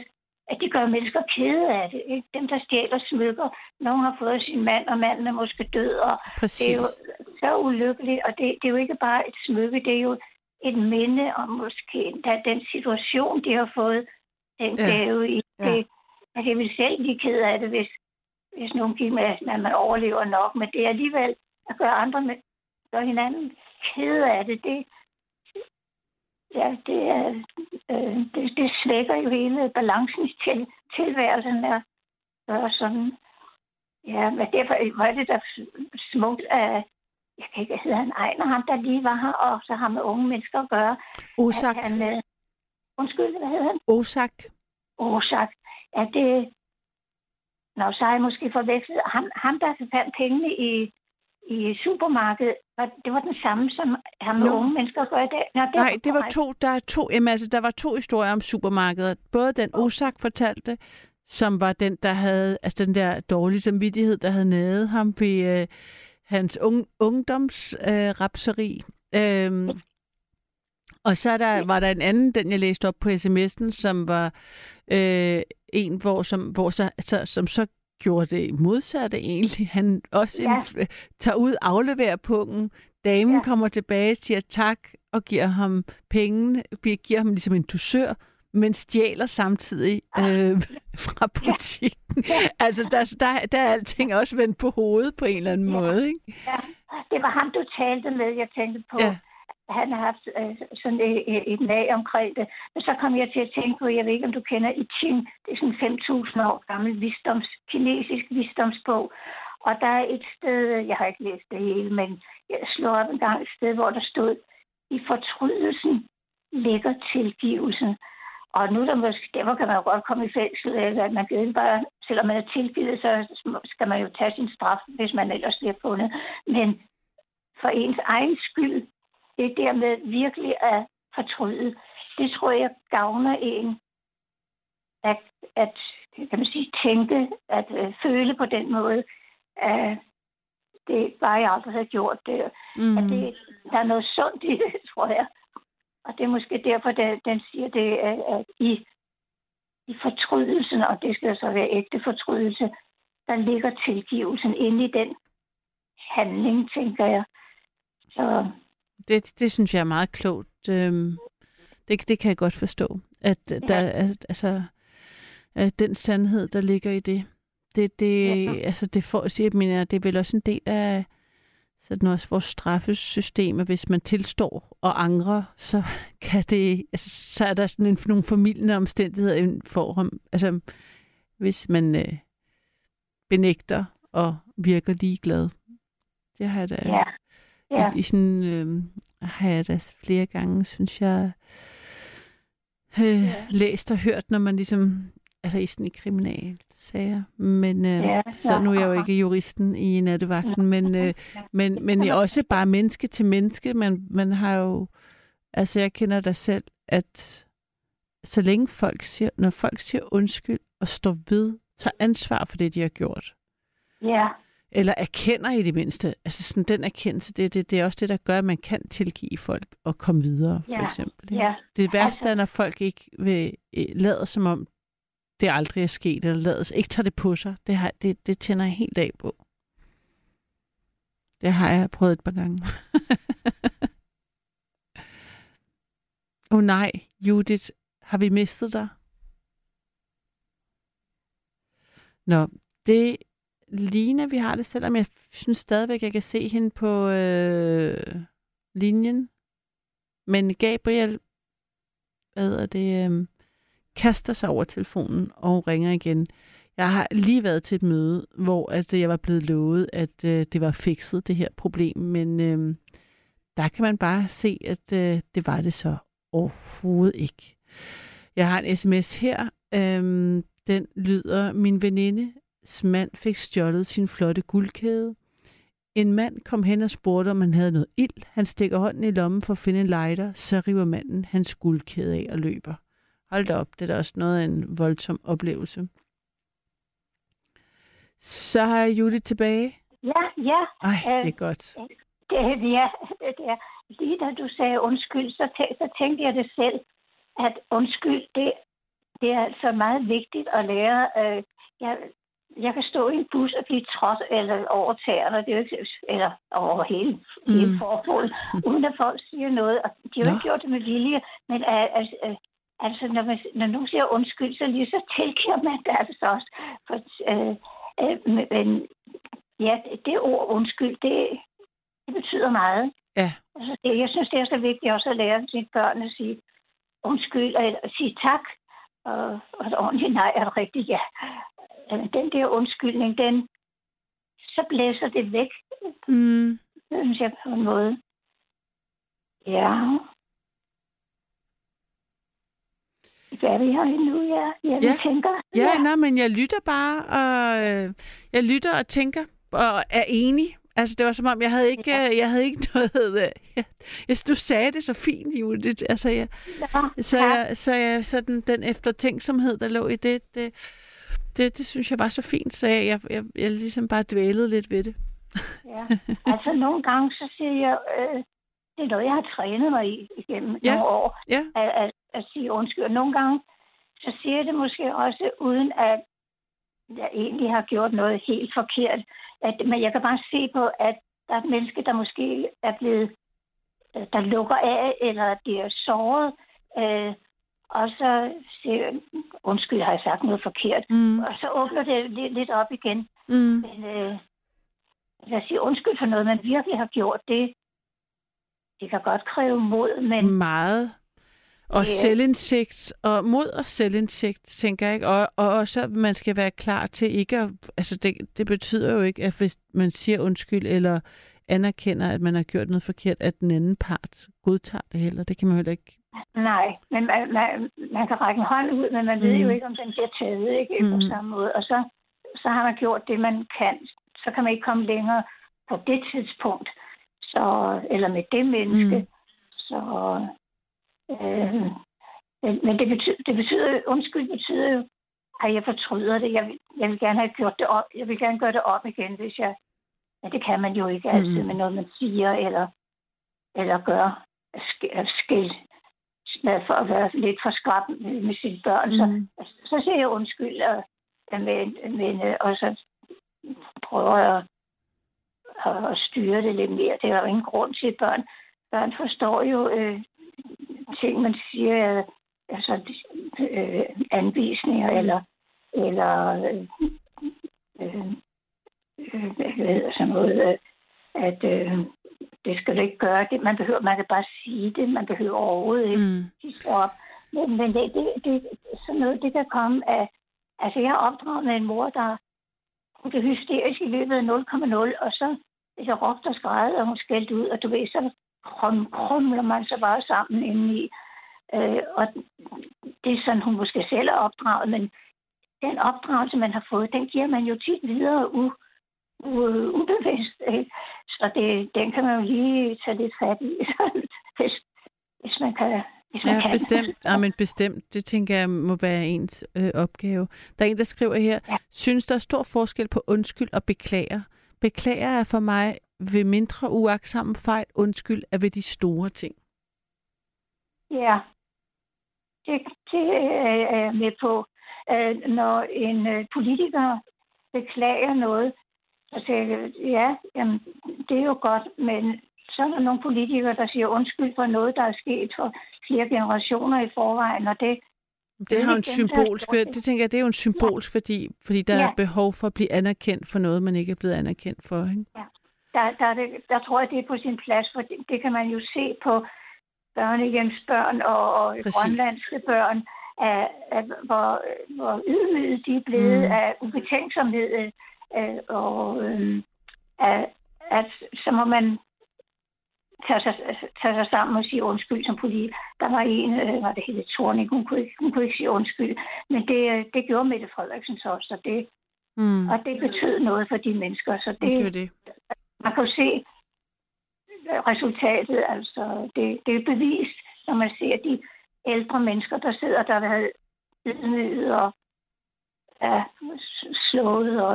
At de gør mennesker kede af det. Ikke? Dem, der stjæler smykker. Nogen har fået sin mand, og manden er måske død, og Præcis. det er jo så ulykkeligt, og det, det er jo ikke bare et smykke, det er jo et minde om måske da den situation, de har fået, den Ja. gave i Ja. det. At jeg vil selv blive ked af det, hvis, hvis nogen gik med, at man overlever nok, men det er alligevel at gøre andre med, gøre hinanden ked af det, det, ja, det, er, øh, det, det svækker jo hele balancen i til, tilværelsen at gøre sådan. Ja, men derfor var det da smukt af, jeg kan ikke, hvad hedder han, Ejner, ham der lige var her, og så har med unge mennesker at gøre. Osak. At han, øh, undskyld, hvad hedder han? Osak. Årsak. Er det... Nå, så har jeg måske forvekslet. Ham, ham der fandt pengene i, i supermarkedet, var, det var den samme, som ham med unge mennesker gør i dag. Nå, det Nej, det var to, der er to, jamen, altså, der var to historier om supermarkedet. Både den Osak fortalte, som var den, der havde, altså den der dårlige samvittighed, der havde nædet ham ved øh, hans ung, ungdomsrapseri. Øh, rapseri. øhm, og så er der, var der en anden, den jeg læste op på sms'en, som var øh, en, hvor, som, hvor så, så, som så gjorde det modsatte egentlig. Han også Ja. ja. tager ud, afleverer pungen. Damen Ja. ja. kommer tilbage, siger tak og giver ham pengene, giver ham ligesom en dusør, men stjæler samtidig øh, (laughs) fra butikken. Ja. Altså, der, der, der er alting også vendt på hovedet på en eller anden Ja. ja. måde, ikke? Ja, det var ham, du talte med, jeg tænkte på. Ja. Han har haft øh, sådan et, et, lag omkring det. Men så kom jeg til at tænke på, jeg ved ikke, om du kender I Ching. Det er sådan en 5.000 år gammel visdoms, kinesisk visdomsbog. Og der er et sted, jeg har ikke læst det hele, men jeg slår op en gang et sted, hvor der stod, i fortrydelsen ligger tilgivelsen. Og nu er der måske, derfor kan man jo godt komme i fængsel, eller at man kan ikke bare, selvom man er tilgivet, så skal man jo tage sin straf, hvis man ellers bliver fundet. Men for ens egen skyld, det der med virkelig at fortryde, det tror jeg gavner en at, at kan man sige, tænke, at øh, føle på den måde, at det bare jeg aldrig havde gjort det. Mm. At det, der er noget sundt i det, (laughs) tror jeg. Og det er måske derfor, at den siger det, at, at i, i fortrydelsen, og det skal så være ægte fortrydelse, der ligger tilgivelsen inde i den handling, tænker jeg. Så Det, det synes jeg er meget klogt. Øhm, det, det kan jeg godt forstå. At ja. der er, altså, at den sandhed, der ligger i det, det, det, ja. altså, det får, jeg mener, det er vel også en del af sådan også vores straffesystem, at hvis man tilstår og angrer, så kan det, altså, så er der sådan en, nogle formidlende omstændigheder i form. Altså, hvis man øh, benægter og virker ligeglad. Det har jeg da ja. Ja. i, i sådan, øh, har jeg da flere gange, synes jeg, øh, ja. læst og hørt, når man ligesom, altså i sådan i kriminalsager, men øh, Ja, så nu er jeg jo ja. ikke juristen i nattevagten, men, øh, (laughs) men, men også bare menneske til menneske, man, man har jo, altså jeg kender dig selv, at så længe folk siger, når folk siger undskyld og står ved, tager ansvar for det, de har gjort, Ja, eller erkender i det mindste. Altså sådan den erkendelse, det, det, det er også det, der gør, at man kan tilgive folk og komme videre, for Ja, eksempel. ja. Det værste Altså- er, når folk ikke vil, øh, lader som om, det aldrig er sket, eller lader, ikke tager det på sig. Det, har, det, det tænder jeg helt af på. Det har jeg prøvet et par gange. (laughs) Åh oh, nej, Judith, har vi mistet dig? Nå, det Line, vi har det, selvom jeg synes stadigvæk, jeg kan se hende på øh, linjen. Men Gabriel, hvad hedder det, øh, kaster sig over telefonen og ringer igen. Jeg har lige været til et møde, hvor at jeg var blevet lovet, at øh, det var fikset, det her problem. Men øh, der kan man bare se, at øh, det var det så overhovedet ikke. Jeg har en sms her. Øh, den lyder, min veninde mand fik stjålet sin flotte guldkæde. En mand kom hen og spurgte, om han havde noget ild. Han stikker hånden i lommen for at finde en lighter, så river manden hans guldkæde af og løber. Hold da op, det er da også noget af en voldsom oplevelse. Så har jeg Judith tilbage. ja, ja. Ej, Øh, det er godt. Det, ja, det, det er. Lige da du sagde undskyld, så, tæ- så tænkte jeg det selv, at undskyld, det, det er altså meget vigtigt at lære. Øh, jeg, jeg kan stå i en bus og blive trådt eller over tæerne, det er jo ikke, eller over hele, mm. hele forfoden, uden at folk siger noget. Og de har jo ikke gjort det med vilje, men altså, når, man, når nogen siger undskyld, så lige så tilgiver man det altså også. For, øh, øh, men ja, det, ord undskyld, det, det betyder meget. Ja, Altså, det, jeg synes, det er så vigtigt også at lære sine børn at sige undskyld, og at sige tak, og, og et ordentligt nej er et rigtigt ja. Den der undskyldning, den, så blæser det væk, mm, synes jeg på en måde. Ja. Hvad er det her nu, ja? Ja. ja. tænker. ja, ja. Nej, men jeg lytter bare, og øh, jeg lytter og tænker, og er enig. Altså, det var som om, jeg havde ikke, Ja. øh, jeg havde ikke (laughs) noget... Øh, jeg, jeg, du sagde det så fint, Judith. Altså, jeg, Ja. Så, jeg, så jeg, sådan, den eftertænksomhed, der lå i det, det, det, det synes jeg var så fint, så jeg, jeg, jeg, jeg ligesom bare dvælede lidt ved det. Ja, altså nogle gange så siger jeg, øh, det er noget, jeg har trænet mig i igennem Ja. nogle år, Ja, at, at, at sige undskyld. Og nogle gange, så siger jeg det måske også, uden at jeg egentlig har gjort noget helt forkert. At, men jeg kan bare se på, at der er et menneske, der måske er blevet, der lukker af, eller bliver såret, øh, og så siger undskyld, har jeg sagt noget forkert. Mm. Og så åbner det lidt, lidt op igen. Mm. Men øh, lad os sige undskyld for noget, man virkelig har gjort. Det, det kan godt kræve mod, men Meget. Og Ja. selvindsigt, og mod og selvindsigt, tænker jeg. Og, og også, at man skal være klar til ikke at... Altså, det, det betyder jo ikke, at hvis man siger undskyld, eller anerkender, at man har gjort noget forkert, at den anden part godtager det heller. Det kan man jo heller ikke... nej. Men man, man, man kan række en hånd ud, men man ved Mm. jo ikke, om den bliver taget ikke, på Mm. samme måde. Og så, så har man gjort det, man kan. Så kan man ikke komme længere på det tidspunkt. Så, eller med det menneske. Mm. Så, øh, men det betyder, det betyder, undskyld betyder jo, at jeg fortryder det. Jeg vil, jeg vil gerne have gjort det op. Jeg vil gerne gøre det op igen, hvis jeg... Men det kan man jo ikke altid Mm. med noget, man siger eller, eller gør. Sk- skæld for at være lidt for skrab med, med sine børn. Mm. Så, Mm. så siger jeg undskyld, og, men, men, øh, og så prøver jeg at, at styre det lidt mere. Det er jo ingen grund til, børn, børn forstår jo øh, ting, man siger, øh, altså øh, anvisninger eller, eller øh, øh, øh, hvad hedder sådan noget, øh, at øh, det skal du ikke gøre det. Man, behøver, man kan bare sige det. Man behøver overhovedet ikke Mm. sidste op. Men, men det, det, det, sådan noget, det kan komme af... Altså, jeg har opdraget med en mor, der hun blev hysterisk i løbet af 0,0, og så hvis jeg råbte og skrædede, og hun skældte ud, og du ved, så krum, krumler man så bare sammen indeni. Øh, og det er sådan, hun måske selv er opdraget, men den opdragelse, man har fået, den giver man jo tit videre u, u, ubevidst. Ikke? Så det, den kan man jo lige tage lidt fat i, (laughs) hvis, hvis man kan. Ja, kan. bestemt. Ja, men bestemt. Det tænker jeg må være ens øh, opgave. Der er en, der skriver her, Ja. synes der er stor forskel på undskyld og beklager. Beklager er for mig ved mindre uagtsomme fejl. Undskyld er ved de store ting. Ja, det, det er jeg med på. Øh, Når en øh, politiker beklager noget, så siger jeg, ja, jamen, det er jo godt, men så er der nogle politikere, der siger undskyld for noget, der er sket for flere generationer i forvejen, og det, Det, Det har en der symbolsk, det. det tænker jeg, det er jo en symbolsk værdi, fordi der Ja. er behov for at blive anerkendt for noget, man ikke er blevet anerkendt for. Ikke? der, der, er det, der tror jeg, det er på sin plads, for det, det kan man jo se på børnehjemsbørn og, og Præcis. grønlandske børn, at, at, hvor, hvor ydmyget de er blevet mm. af ubetænksomhed, øh, og øh, at, at så må man tage sig, tage sig sammen og sige undskyld som politi. Der var en, øh, var det hele Torning, hun kunne, ikke, hun kunne ikke sige undskyld, men det, øh, det gjorde Mette Frederiksen så også, og det, Mm. og det betød noget for de mennesker, så Det det, det. man kan se resultatet, altså det, det er bevist, når man ser de ældre mennesker, der sidder der, har ydmyget og er slået og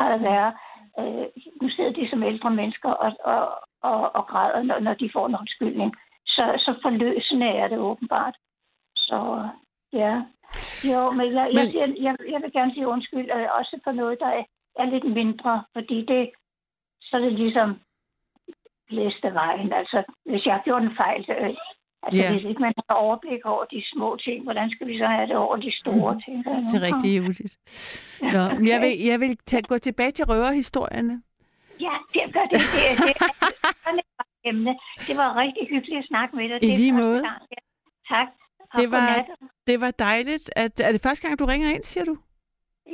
meget værre. Øh, nu sidder de som ældre mennesker og, og, og, og græder, når, når de får en undskyldning. Så, så forløsende er det åbenbart. Så ja. Jo, men jeg, Men- jeg, jeg, jeg vil gerne sige undskyld, øh, også for noget, der er, er lidt mindre, fordi det, så er det ligesom blæst af vejen. Altså, hvis jeg har gjort en fejl, øh, altså, Ja. hvis ikke man har overblik over de små ting, hvordan skal vi så have det over de store ting? Det er rigtig ærgerligt. Nå, men jeg vil, jeg vil tage, gå tilbage til røverhistorierne. Ja, det gør det. Det, det, det. Det var rigtig hyggeligt at snakke med dig. I Det lige måde. gang, ja. Tak. Og Det var-. Det var dejligt. At, er det første gang, du ringer ind, siger du?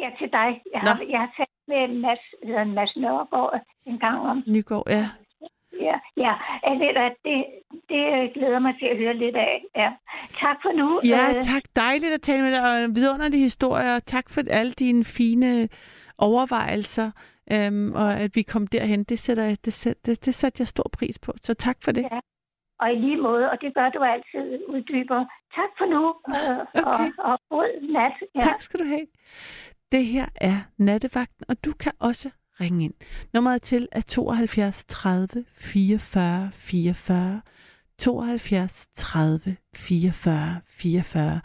Ja, til dig. Jeg har, jeg har talt med Mads, hedder Mads Nørgaard en gang om. Nygaard, ja. Ja, ja. At det, det glæder mig til at høre lidt af. Ja. Tak for nu. Ja, Øh, tak. Dejligt at tale med dig, og en vidunderlig historie, og tak for alle dine fine overvejelser, øhm, og at vi kom derhen. Det sætter, jeg, det, sæt, det, det sætter jeg stor pris på, så tak for det. Ja. Og i lige måde, og det gør du altid, uddyber. Tak for nu, øh, Okay. og, og god nat. Ja. Tak skal du have. Det her er Nattevagten, og du kan også ringe ind. Nummeret til er 72 30 44 44. 72 30 44 44.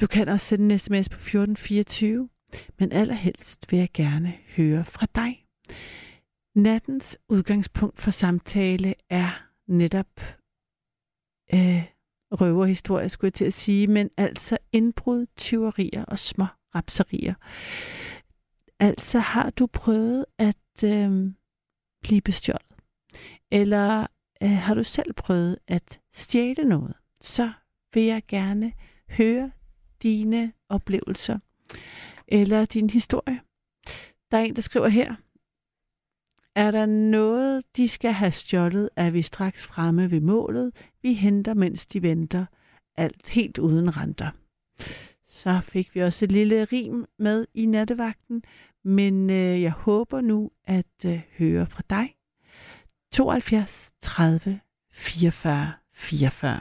Du kan også sende en sms på 1424. Men allerhelst vil jeg gerne høre fra dig. Nattens udgangspunkt for samtale er netop øh, røverhistorie, skulle jeg til at sige, men altså indbrud, tyverier og små rapserier. Altså har du prøvet at øh, blive bestjålet? Eller øh, har du selv prøvet at stjæle noget? Så vil jeg gerne høre dine oplevelser eller din historie. Der er en, der skriver her. Er der noget, de skal have stjålet, er vi straks fremme ved målet. Vi henter, mens de venter. Alt helt uden renter. Så fik vi også et lille rim med i nattevagten, men øh, jeg håber nu at øh, høre fra dig. 72 30 44 44.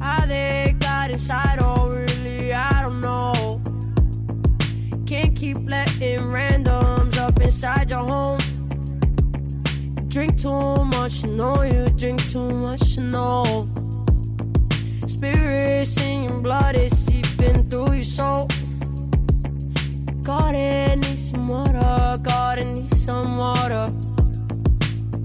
How they got inside, oh really, I don't know. Can't keep letting randoms up inside your home. Drink too much, know you drink too much, know. Spirits in your blood is seeping through your soul. God, I need some water, I need some water.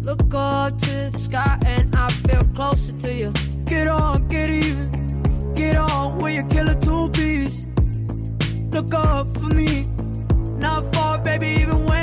Look up to the sky and I feel closer to you. Get on, get even. Get on when you kill a two piece. Look up for me. Not far, baby, even when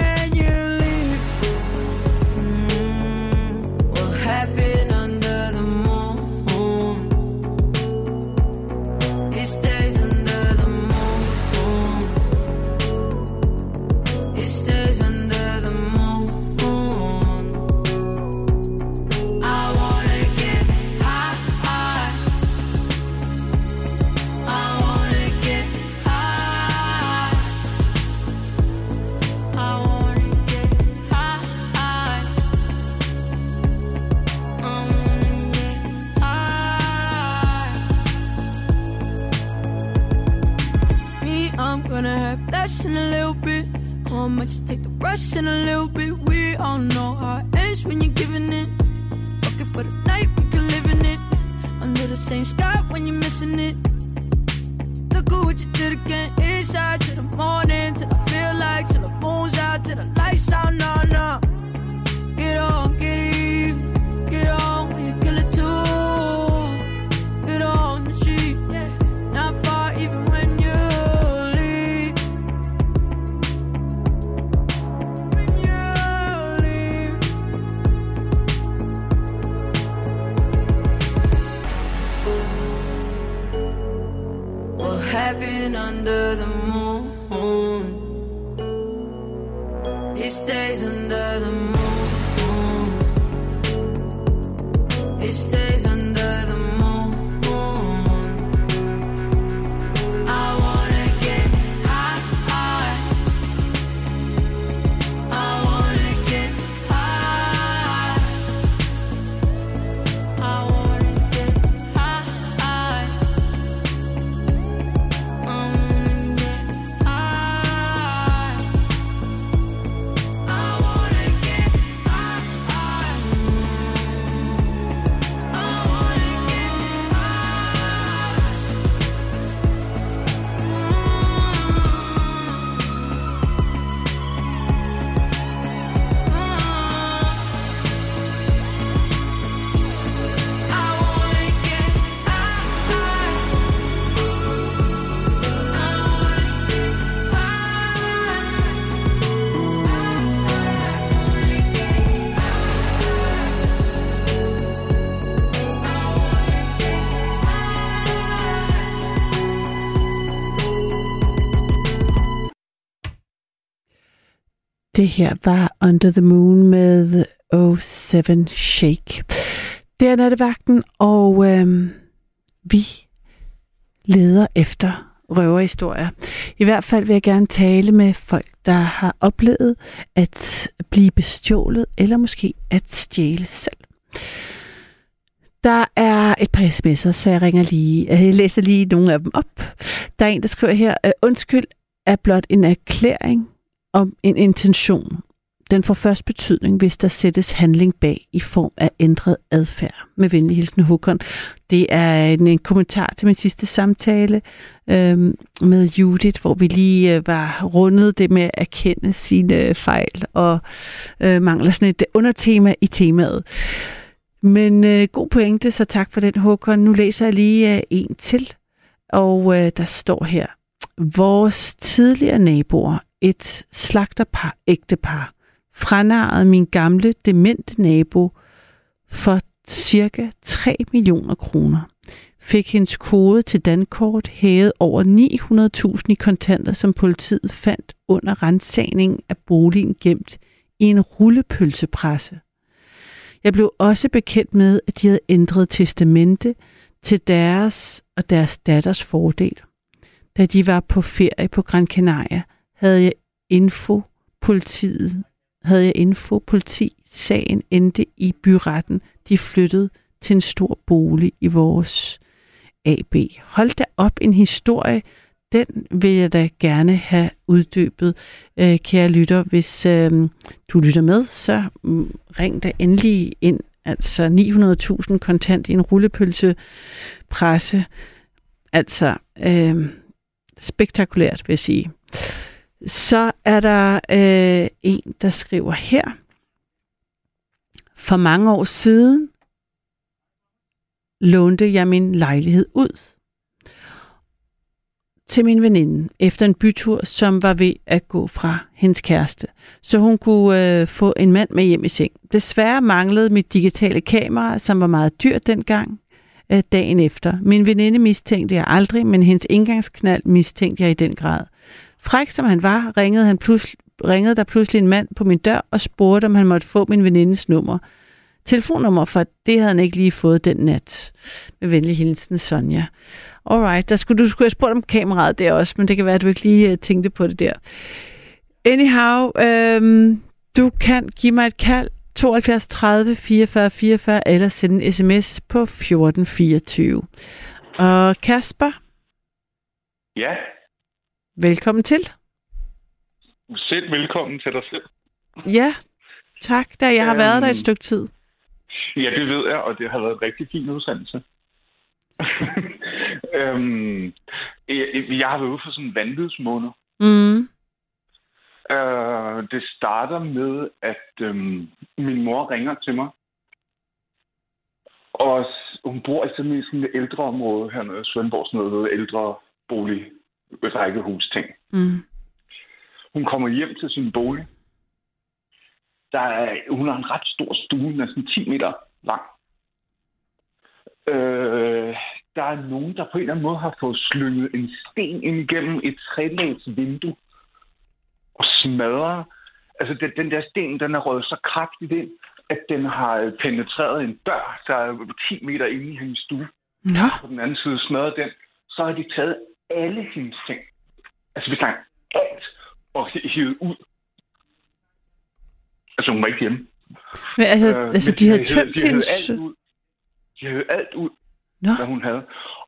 in a little bit. We all know how it ends when you're giving it. Fuck it for the night, we can live in it. Under the same sky when you're missing it. Det her var Under the Moon med 07 Shake. Det er nattevagten, og øhm, vi leder efter røverhistorier. I hvert fald vil jeg gerne tale med folk, der har oplevet at blive bestjålet, eller måske at stjæle selv. Der er et par sms'er, så jeg ringer lige. Øh, jeg læser lige nogle af dem op. Der er en, der skriver her, øh, undskyld er blot en erklæring om en intention. den får først betydning, hvis der sættes handling bag i form af ændret adfærd. Med venlig hilsen, Håkon. Det er en, en kommentar til min sidste samtale øh, med Judith, hvor vi lige øh, var rundet det med at erkende sine fejl og øh, mangler sådan et undertema i temaet. Men øh, god pointe, så tak for den, Håkon. Nu læser jeg lige øh, en til, og øh, der står her. Vores tidligere naboer, et slagterpar, ægtepar, franarrede min gamle demente nabo for cirka 3 millioner kroner. Fik hendes kode til Dankort hævet over 900.000 i kontanter, som politiet fandt under rensagningen af boligen gemt i en rullepølsepresse. Jeg blev også bekendt med, at de havde ændret testamente til deres og deres datters fordel. Da de var på ferie på Gran Canaria, havde jeg info politiet havde jeg info politi. Sagen endte i byretten. De flyttede til en stor bolig i vores AB. Hold da op en historie. Den vil jeg da gerne have uddybet, øh, kære lytter. Hvis øh, du lytter med, så mm, ring da endelig ind. Altså 900.000 kontant i en rullepølse presse. Altså øh, spektakulært, vil jeg sige. Så er der øh, en, der skriver her. For mange år siden lånte jeg min lejlighed ud til min veninde efter en bytur, som var ved at gå fra hendes kæreste, så hun kunne øh, få en mand med hjem i seng. Desværre manglede mit digitale kamera, som var meget dyrt dengang, øh, dagen efter. Min veninde mistænkte jeg aldrig, men hendes indgangsknald mistænkte jeg i den grad. Fræk som han var, ringede, han pludselig, ringede der pludselig en mand på min dør og spurgte, om han måtte få min venindes nummer. Telefonnummer, for det havde han ikke lige fået den nat. Med venlig hilsen, Sonja. Alright, der skulle, du skulle have spurgt om kameraet der også, men det kan være, at du ikke lige uh, tænkte på det der. Anyhow, øhm, du kan give mig et kald 72 30 44 44 eller sende en sms på 1424. Og Kasper? Ja, Velkommen til. Selv velkommen til dig selv. Ja, tak. Da jeg har øhm, været der et stykke tid. Ja, det ved jeg, og det har været en rigtig fin udsendelse. (laughs) øhm, jeg, jeg har været ude for sådan en vanvidsmåned. Mm. Øh, det starter med, at øhm, min mor ringer til mig. Og hun bor i sådan et ældre område hernede i Svendborg, sådan noget ældre bolig rækkehus-ting. Mm. Hun kommer hjem til sin bolig. Der er, hun har en ret stor stue, næsten 10 meter lang. Øh, der er nogen, der på en eller anden måde har fået slynget en sten ind igennem et trælæns vindue og smadret. Altså, den, den der sten, den er røget så kraftigt ind, at den har penetreret en dør, der er 10 meter inde i hendes stue. Ja. På den anden side smadret den. Så har de taget alle hendes ting. Altså, vi snakker alt og hivet ud. Altså, hun var ikke hjemme. Men altså, øh, altså men de, havde tømt de hendes... Alt ud. De havde alt ud, Nå. hvad hun havde.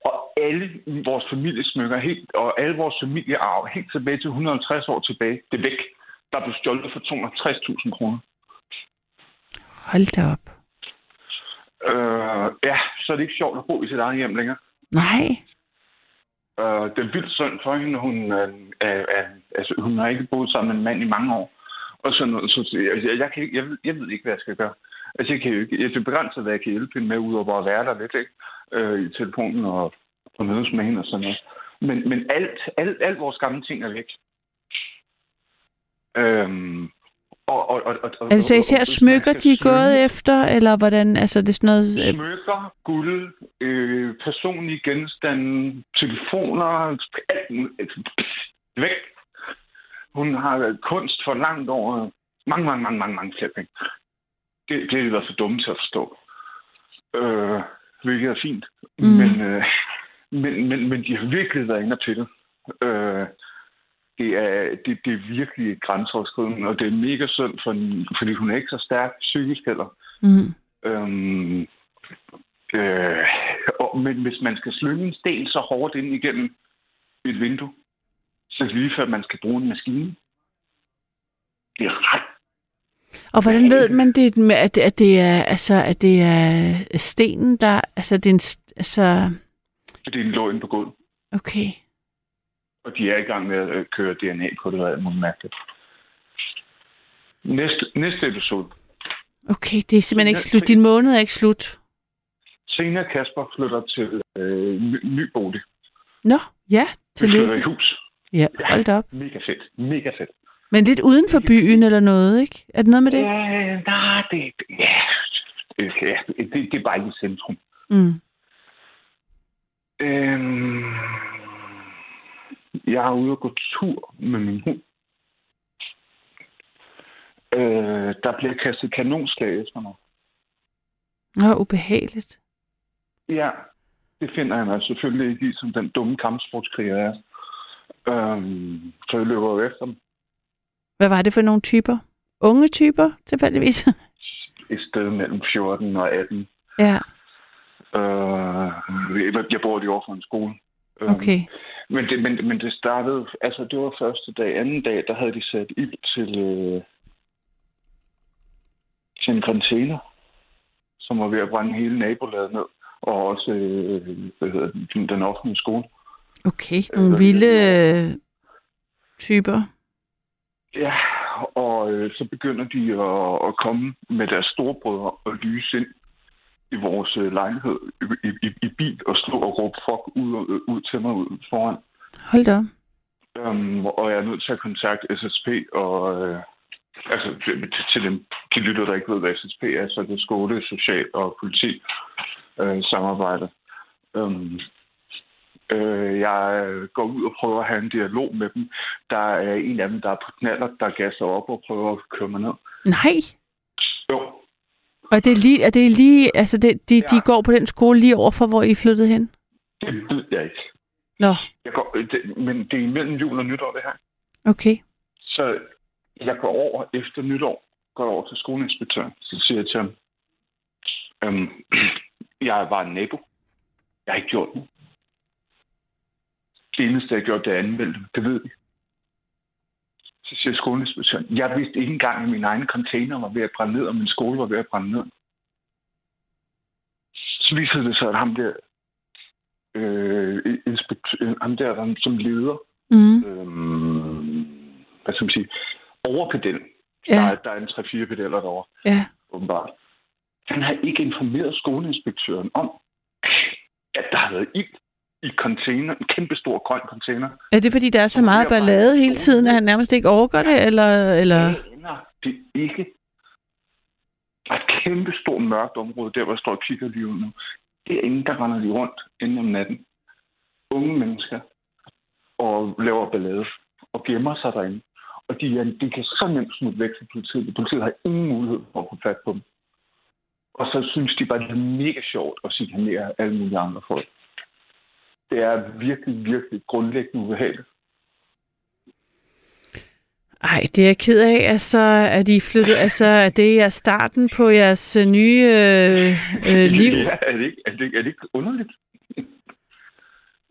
Og alle vores familiesmykker, helt, og alle vores familiearv, helt tilbage til 150 år tilbage, det er væk. Der blev stjålet for 260.000 kroner. Hold da op. Øh, ja, så er det ikke sjovt at bo i sit eget hjem længere. Nej. Øh, det er vildt synd for hende. Hun, øh, øh, altså, hun har ikke boet sammen med en mand i mange år. Og sådan noget. Så, altså, jeg, jeg, kan jeg, ved, jeg ved ikke, hvad jeg skal gøre. Altså, jeg kan jo ikke, jeg er begrænset, hvad jeg kan hjælpe hende med, udover at være der lidt, ikke? Øh, i telefonen og, og mødes med hende og sådan noget. Men, men alt, alt, alt vores gamle ting er væk. Øhm, og, og, og, og, altså især smykker, de er gået efter, eller hvordan, altså det er sådan noget... Øh, smykker, guld, øh, personlige genstande, telefoner, alt væk. Hun har kunst for langt over mange, mange, mange, mange, mange flere penge. Det, det har de været for dumme til at forstå. Øh, hvilket er fint. Mm. Men, øh, men, men, men de har virkelig været inde og pille. Øh, det er, det, det er virkelig grænseoverskridende, og det er mega synd, for, fordi hun er ikke så stærk psykisk heller. Mm. Øhm, øh, og, men hvis man skal slynge en sten så hårdt ind igennem et vindue, så er det lige før, man skal bruge en maskine. Det er ret Og hvordan ved man det, at, at det er altså at det er stenen der altså det er en, altså Fordi den lå inde på gulvet. okay. Og de er i gang med at øh, køre DNA på det, og alt muligt mærkeligt. Næste, næste episode. Okay, det er simpelthen ikke slut. Din måned er ikke slut. Senere Kasper flytter til øh, ny, ny bolig. Nå, ja, Vi flytter i hus. Ja, hold da op. Mega fedt. Mega fedt. Men lidt uden for byen eller noget, ikke? Er det noget med det? Ja, nej, det, ja, det, ja, det, det er bare ikke i centrum. Mm. Øhm, jeg er ude og gå tur med min hund. Øh, der bliver kastet kanonslag efter mig. Nå, ubehageligt. Ja, det finder jeg mig selvfølgelig ikke i, som den dumme kampsportskriger er. Øhm, så jeg løber jo efter dem. Hvad var det for nogle typer? Unge typer, tilfældigvis? (laughs) Et sted mellem 14 og 18. ja, Øh, jeg- bor lige over for en skole. Øhm, okay. Men det, men, men det startede, altså det var første dag. Anden dag, der havde de sat ild til, øh, til en container, som var ved at brænde hele nabolaget ned. Og også, øh, hvad hedder den, den offentlige skole. Okay, nogle vilde øh, typer. Ja, og øh, så begynder de at, at komme med deres storebrødre og lyse ind i vores øh, lejlighed i, i, i bil og stå og råbe fuck ud, og- ud til mig ud foran. Hold da. Um, og jeg er nødt til at kontakte SSP og øh, altså til, til dem, de lytter, der ikke ved, hvad SSP er, så det er skole, social og politi øh, samarbejde. Um, øh, jeg går ud og prøver at have en dialog med dem. Der er en af dem, der er på knaller, der gasser op og prøver at køre mig ned. Nej. Og det er lige, er det lige altså det, de, ja. de går på den skole lige overfor, hvor I flyttede hen? det ved jeg ikke. Nå, Jeg går, det, men det er imellem jul og nytår, det her. okay. Så jeg går over efter nytår, går over til skoleinspektøren. Så siger jeg til ham, øhm, (clears throat) jeg er bare en nabo. Jeg har ikke gjort noget. Det eneste, jeg har gjort, det er dem. Det ved vi. Så siger skoleinspektøren, jeg vidste ikke engang, at min egen container var ved at brænde ned, og min skole var ved at brænde ned. Så viser det sig, at ham der, øh, inspektør, ham der, der som leder, Mm. øhm, hvad skal man sige, overpedel. Ja. Der, er, der er en 3-4 pedeller derovre, Ja. åbenbart. Han har ikke informeret skoleinspektøren om, at der har været ild i container, en kæmpe stor grøn container. Er det, fordi der er så meget bare- ballade hele tiden, at han nærmest ikke overgår det, eller... eller... Aner det ikke. Der er et kæmpe stort mørkt område, der hvor jeg står og kigger lige nu. Derinde, der render de rundt inden om natten. Unge mennesker. Og laver ballade. Og gemmer sig derinde. Og de, er, de kan så nemt smutte væk fra politiet. Politiet har ingen mulighed for at få fat på dem. Og så synes de bare, det er mega sjovt at chikanere alle mulige andre folk. Det er virkelig, virkelig grundlæggende ubehageligt. Ej, det er jeg ked af. Altså, er de flyttet... Altså, er det er starten på jeres øh, nye øh, øh, liv? (laughs) Ja, er det ikke, er det, ikke- er det ikke underligt?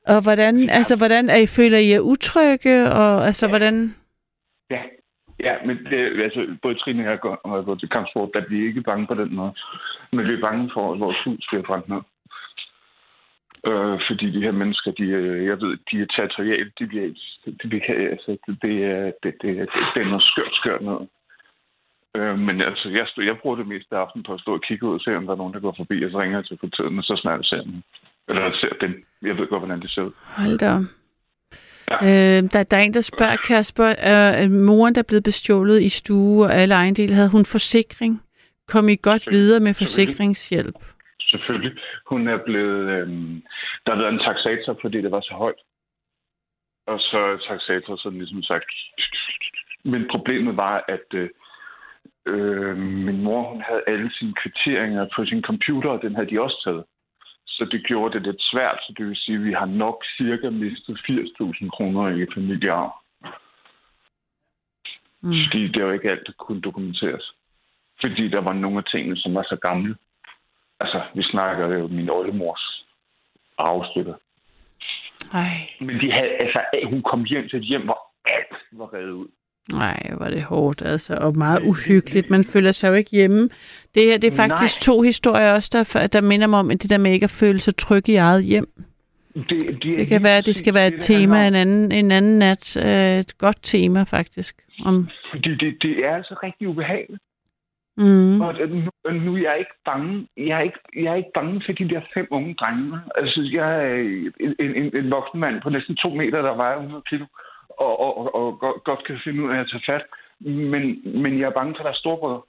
Og hvordan, altså, hvordan er I, føler I er utrygge? Og altså, hvordan... Ja, ja men det, altså, både Trine og jeg går, og jeg går til kampsport, der bliver ikke bange på den måde. Men vi er bange for, at vores hus bliver brændt ned. Øh, fordi de her mennesker, de, er- jeg ved, de er territoriale. De bliver, de, de kan, altså, det, det, er, det, det, det, er noget skørt, skørt noget. Øh, men altså, jeg, jeg bruger det meste af aftenen på at stå og kigge ud og se, om der er nogen, der går forbi, og så ringer jeg til politiet, og så snart ser jeg dem. Eller jeg ser dem. Jeg ved godt, hvordan det ser ud. Hold da. Ja. Øh, der, der er en, der spørger, Kasper, er moren, der er blevet bestjålet i stue og alle ejendele, havde hun forsikring? Kom I godt videre med forsikringshjælp? Selvfølgelig. Hun er blevet... Øhm, der har været en taxator, fordi det var så højt. Og så er taxator sådan ligesom sagt... Men problemet var, at øh, øh, min mor hun havde alle sine kvitteringer på sin computer, og den havde de også taget. Så det gjorde det lidt svært, så det vil sige, at vi har nok cirka mistet 80.000 kroner i familiearv. Mm. Fordi det var ikke alt, der kunne dokumenteres. Fordi der var nogle af tingene, som var så gamle. Altså, vi snakker jo min oldemors arvestykker. Ej. Men de havde, altså, hun kom hjem til et hjem, hvor alt var revet ud. Nej, var det hårdt, altså, og meget uhyggeligt. Man føler sig jo ikke hjemme. Det her, det er faktisk Nej. to historier også, der, der minder mig om det der med ikke at føle sig tryg i eget hjem. Det, det, Det kan være, at det skal være et det, tema en anden, en anden nat. Øh, Et godt tema, faktisk. Om, Fordi det, det er altså rigtig ubehageligt. Mm, Og nu, nu er jeg ikke bange. Jeg er ikke, jeg er ikke bange for de der fem unge drenge. Altså, jeg er en, en, en voksen mand på næsten to meter, der vejer 100 kilo, og, og, og, og godt, godt kan finde ud af at tage fat. Men, men jeg er bange for deres storebrødre.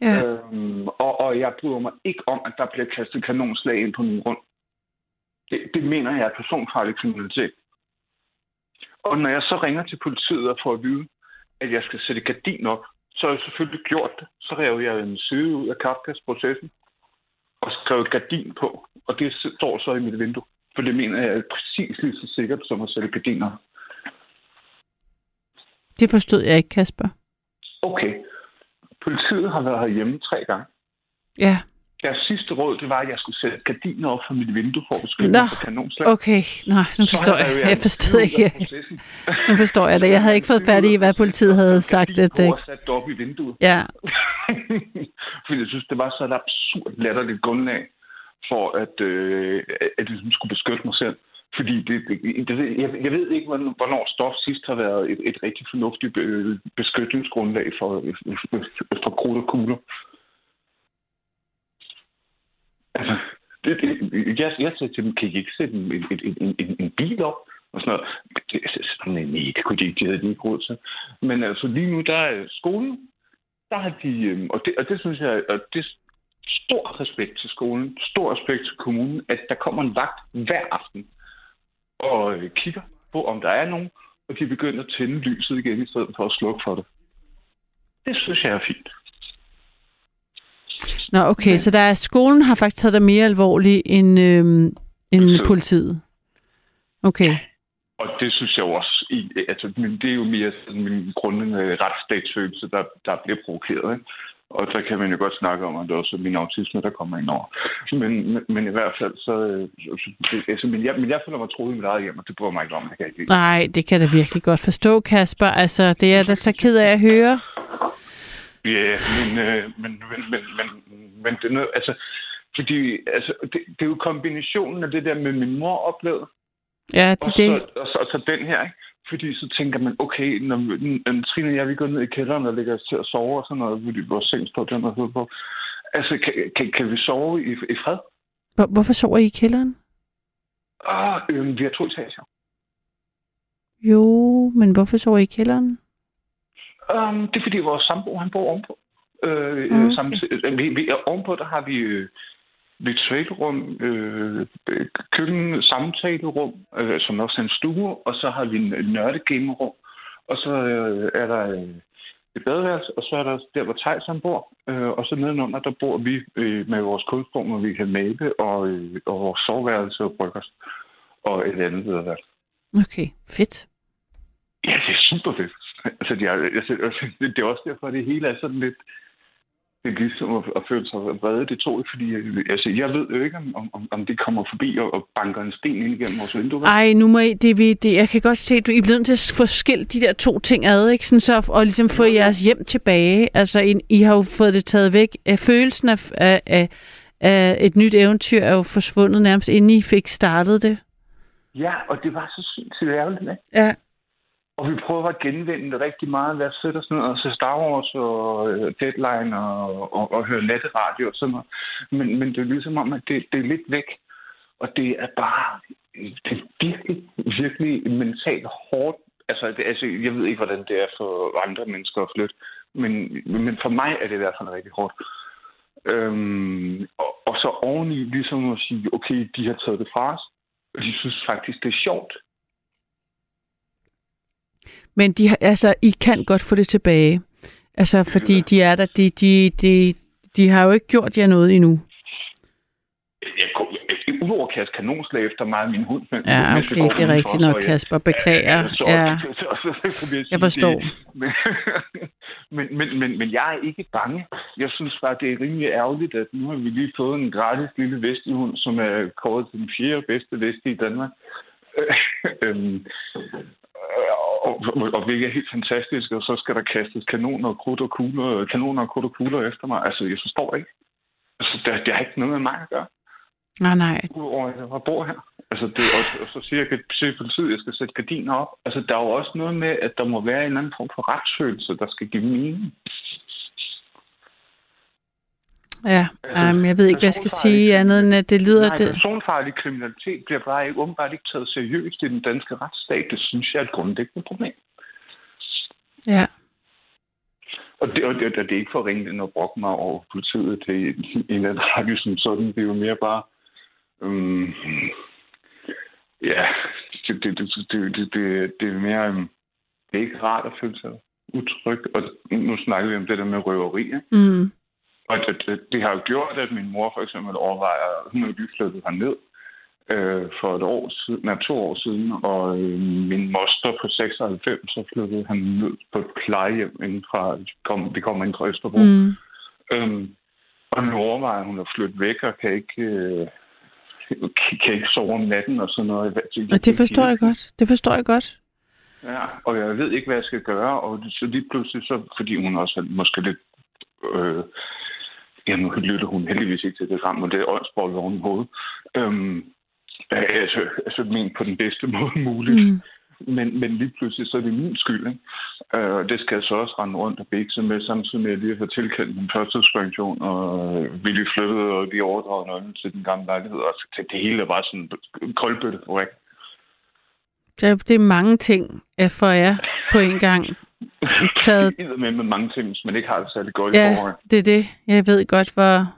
ja. Øhm, og, og jeg bryder mig ikke om, at der bliver kastet kanonslag ind på min grund. Det, det mener jeg er personfarlig kriminalitet. Og når jeg så ringer til politiet og får at vide, at jeg skal sætte gardin op, så har jeg selvfølgelig gjort det. Så rev jeg en side ud af Kafkas-processen og skrev gardin på. Og det står så i mit vindue. For det mener jeg er præcis lige så sikkert som at sætte gardiner. Det forstod jeg ikke, Kasper. Okay. Politiet har været herhjemme tre gange. Ja, Deres sidste råd, det var, at jeg skulle sætte gardiner op for mit vindue for at beskytte Nå, kanonslag. okay. Nej, nu forstår jeg. jo Jeg forstod ikke. Nu forstår jeg det. Jeg havde ikke fået fat i, hvad politiet havde sagt. At, Gardin øh, sat op i vinduet. ja, (laughs) Fordi jeg synes, det var så et absurd latterligt grundlag for, at, øh, at jeg ligesom skulle beskytte mig selv. Fordi det, det, jeg, jeg ved ikke, hvornår stof sidst har været et, et rigtig fornuftigt øh, beskyttelsesgrundlag for, for krudt og kugler. Altså, det, det, jeg, jeg sagde til dem, kan I ikke sætte en, en, en, en, en bil op? Og sådan noget. Det, altså, sådan, nej, det kunne de ikke, de havde de ikke råd til. Men altså lige nu, der er skolen, der har de, øhm, og det, og det synes jeg, og det er stor respekt til skolen, stor respekt til kommunen, at der kommer en vagt hver aften og øh, kigger på, om der er nogen, og de begynder at tænde lyset igen, i stedet for at slukke for det. Det synes jeg er fint. Nå, okay, så der er, skolen har faktisk taget det mere alvorligt end, øhm, end Politiet. politiet. Okay, Og det synes jeg også, i, altså, men det er jo mere sådan min grundlæggende retsstatsfølelse, der, der bliver provokeret. Ikke? Og der kan man jo godt snakke om, at det også er min autisme, der kommer ind over. Men, men, men i hvert fald, så... øh, det- Altså, men, jeg, men jeg føler mig troet i mit eget hjem, og det bryder mig ikke om. Det kan jeg ikke nej, det kan jeg da virkelig godt forstå, Kasper. Altså, det er da så ked af at høre. Ja, men, øh, men, men, men, men, men det er noget, altså, fordi, altså, det, det er jo kombinationen af det der med min mor oplevede, Ja, det og, er det. Så, og, så, og så den her, ikke? Fordi så tænker man, okay, når, når Trine og jeg, vi går ned i kælderen og lægger os til at sove og sådan noget, fordi vores seng står den og på. Altså, kan, kan, kan vi sove i, i fred? Hvor, hvorfor sover I i kælderen? Ah, øh, vi har to etager. Jo, men hvorfor sover I i kælderen? Um, det er fordi vores sambo, han bor ovenpå. Øh, Okay. okay. samtidig, vi, vi, ovenpå, der har vi øh, ritualrum, øh, køkken, samtalerum, øh, som også er en stue, og så har vi en nørdegamerum, og så øh, er der øh, et badeværelse, og så er der der, hvor Thijs han bor, øh, og så nedenunder, der bor vi øh, med vores kulstrum, hvor vi kan male, og, øh, og vores soveværelse og bryggers, og et andet badeværelse. Okay, fedt. Ja, det er super fedt. Altså, det, er, altså, det er også derfor, at det hele er sådan lidt... Det er ligesom at, at føle sig vrede, det tog ikke, fordi altså, jeg ved jo ikke, om, om, om det kommer forbi og, og banker en sten ind igennem vores vindue. Ej, nu må I, det, vi, det, jeg kan godt se, at du I er blevet til at få skilt de der to ting ad, ikke? Sådan så, og ligesom få jeres hjem tilbage. Altså, I, I har jo fået det taget væk. Af følelsen af, af, af, af et nyt eventyr er jo forsvundet nærmest, inden I fik startet det. Ja, og det var så sindssygt ærgerligt, ikke? Ja. Og vi prøver at genvinde rigtig meget Lad os sætte os ned og se Star Wars og øh, Deadline og, og, og høre natteradio og sådan noget. Men, men det er ligesom om, at det, det er lidt væk. Og det er bare det er virkelig, virkelig mentalt hårdt. Altså, det, altså, jeg ved ikke, hvordan det er for andre mennesker at flytte. Men, men for mig er det i hvert fald rigtig hårdt. Øhm, og, og så oveni ligesom at sige, okay, de har taget det fra os. Og de synes faktisk, det er sjovt. Men de, altså, I kan godt få det tilbage. Altså, fordi de er der, de, de, de, de har jo ikke gjort jer noget endnu. Jeg går, udover at kaste kanonslag efter mig og min hund. Men, Ja, okay, det er rigtigt nok, så, ja. Kasper. Beklager. (laughs) Så, Ja, så, så, så, så, vil jeg sige, forstår. Det, men, (laughs) men, men, men, men jeg er ikke bange. Jeg synes bare, det er rimelig ærgerligt, at nu har vi lige fået en gratis lille vestihund, som er kåret til den fjerde bedste vest i Danmark. (laughs) øhm, og, og, og er helt fantastisk, og så skal der kastes kanoner og krudt og kugler, kanoner og krudt og kugler efter mig. Altså, jeg forstår ikke. Altså, det, det har ikke noget med mig at gøre. Nej, nej. Udover, at jeg bor her. Altså, det, og, og så siger jeg til politiet, at jeg skal sætte gardiner op. Altså, der er jo også noget med, at der må være en anden form for retsfølelse, der skal give mening. Ja, um, jeg ved ikke, hvad jeg skal sige andet end, at det lyder... Nej, det... personfarlig kriminalitet bliver bare ikke, åbenbart ikke taget seriøst i den danske retsstat. Det synes jeg er et grundlæggende problem. Ja. Og det, og det, og det er ikke for ringe ind og brokke mig over politiet. Det er en af radio som sådan. Det er jo mere bare... Um, ja, det, det, det, det, det, det, det er mere... Um, det er ikke rart at føle sig utryg. Og nu snakker vi om det der med røverier. Mm. Og det, det, det har jo gjort, at min mor for eksempel overvejer, hun er lige flyttet herned øh, for et år siden, nej, to år siden, og øh, min moster på 96, så flyttede han ned på et plejehjem inden fra, kom, det kommer ind fra Østerbro. Mm. Øhm, og nu overvejer hun at flytte væk, og kan ikke, øh, kan ikke sove om natten og sådan noget. Og det forstår jeg godt. Det forstår jeg godt. Ja, og jeg ved ikke, hvad jeg skal gøre, og så lige pludselig, så, fordi hun også er måske lidt... Øh, ja, nu lytter hun heldigvis ikke til det sammen, men det er åndsbold oven i hovedet. Øhm, altså, altså men på den bedste (laughs) måde muligt. Mm. Men, men lige pludselig, så er det min skyld. Ikke? Øh, og det skal jeg så også rende rundt og bikse med, samtidig med at lige at få tilkendt min førstepension, og vi lige flyttede, og de overdraget nøglen til den gamle lejlighed. Og så det hele er bare sådan en koldbøtte for ikke? Det er mange ting for jer på en gang. (laughs) Taget... med med mange ting, hvis man ikke har det særlig godt ja, i det er det. Jeg ved godt, hvor,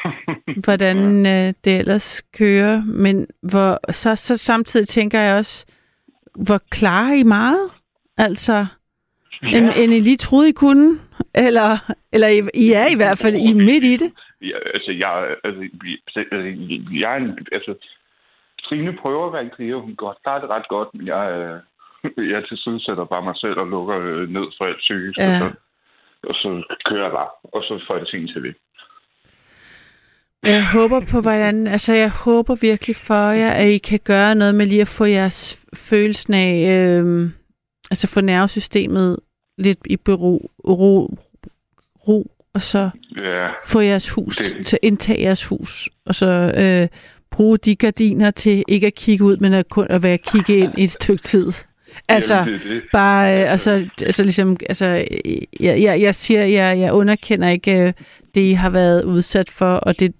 (laughs) hvordan ja. øh, det ellers kører. Men hvor, så, så samtidig tænker jeg også, hvor klarer I meget? Altså, ja. end, end I lige troede, I kunne? Eller, eller I, I er i hvert fald I er midt i det? Ja, altså, jeg, altså, jeg er en, altså, Trine prøver at være en kriger, hun godt klarer det ret godt, men jeg, øh, (laughs) jeg til side sætter bare mig selv og lukker øh, ned for alt psykisk, ja. og, så, og så kører jeg bare, og så får jeg ting til det. Jeg håber på, hvordan, altså jeg håber virkelig for jer, at I kan gøre noget med lige at få jeres følelsen af, øh, altså få nervesystemet lidt i bero, ro, ro og så ja, få jeres hus, det- til at indtage jeres hus, og så øh, bruge de gardiner til ikke at kigge ud, men at kun at være kigge ind i et stykke tid. Altså, Jamen, det det. bare, øh, altså, altså ligesom, altså, jeg, jeg, jeg siger, jeg, jeg underkender ikke øh, det, I har været udsat for, og det,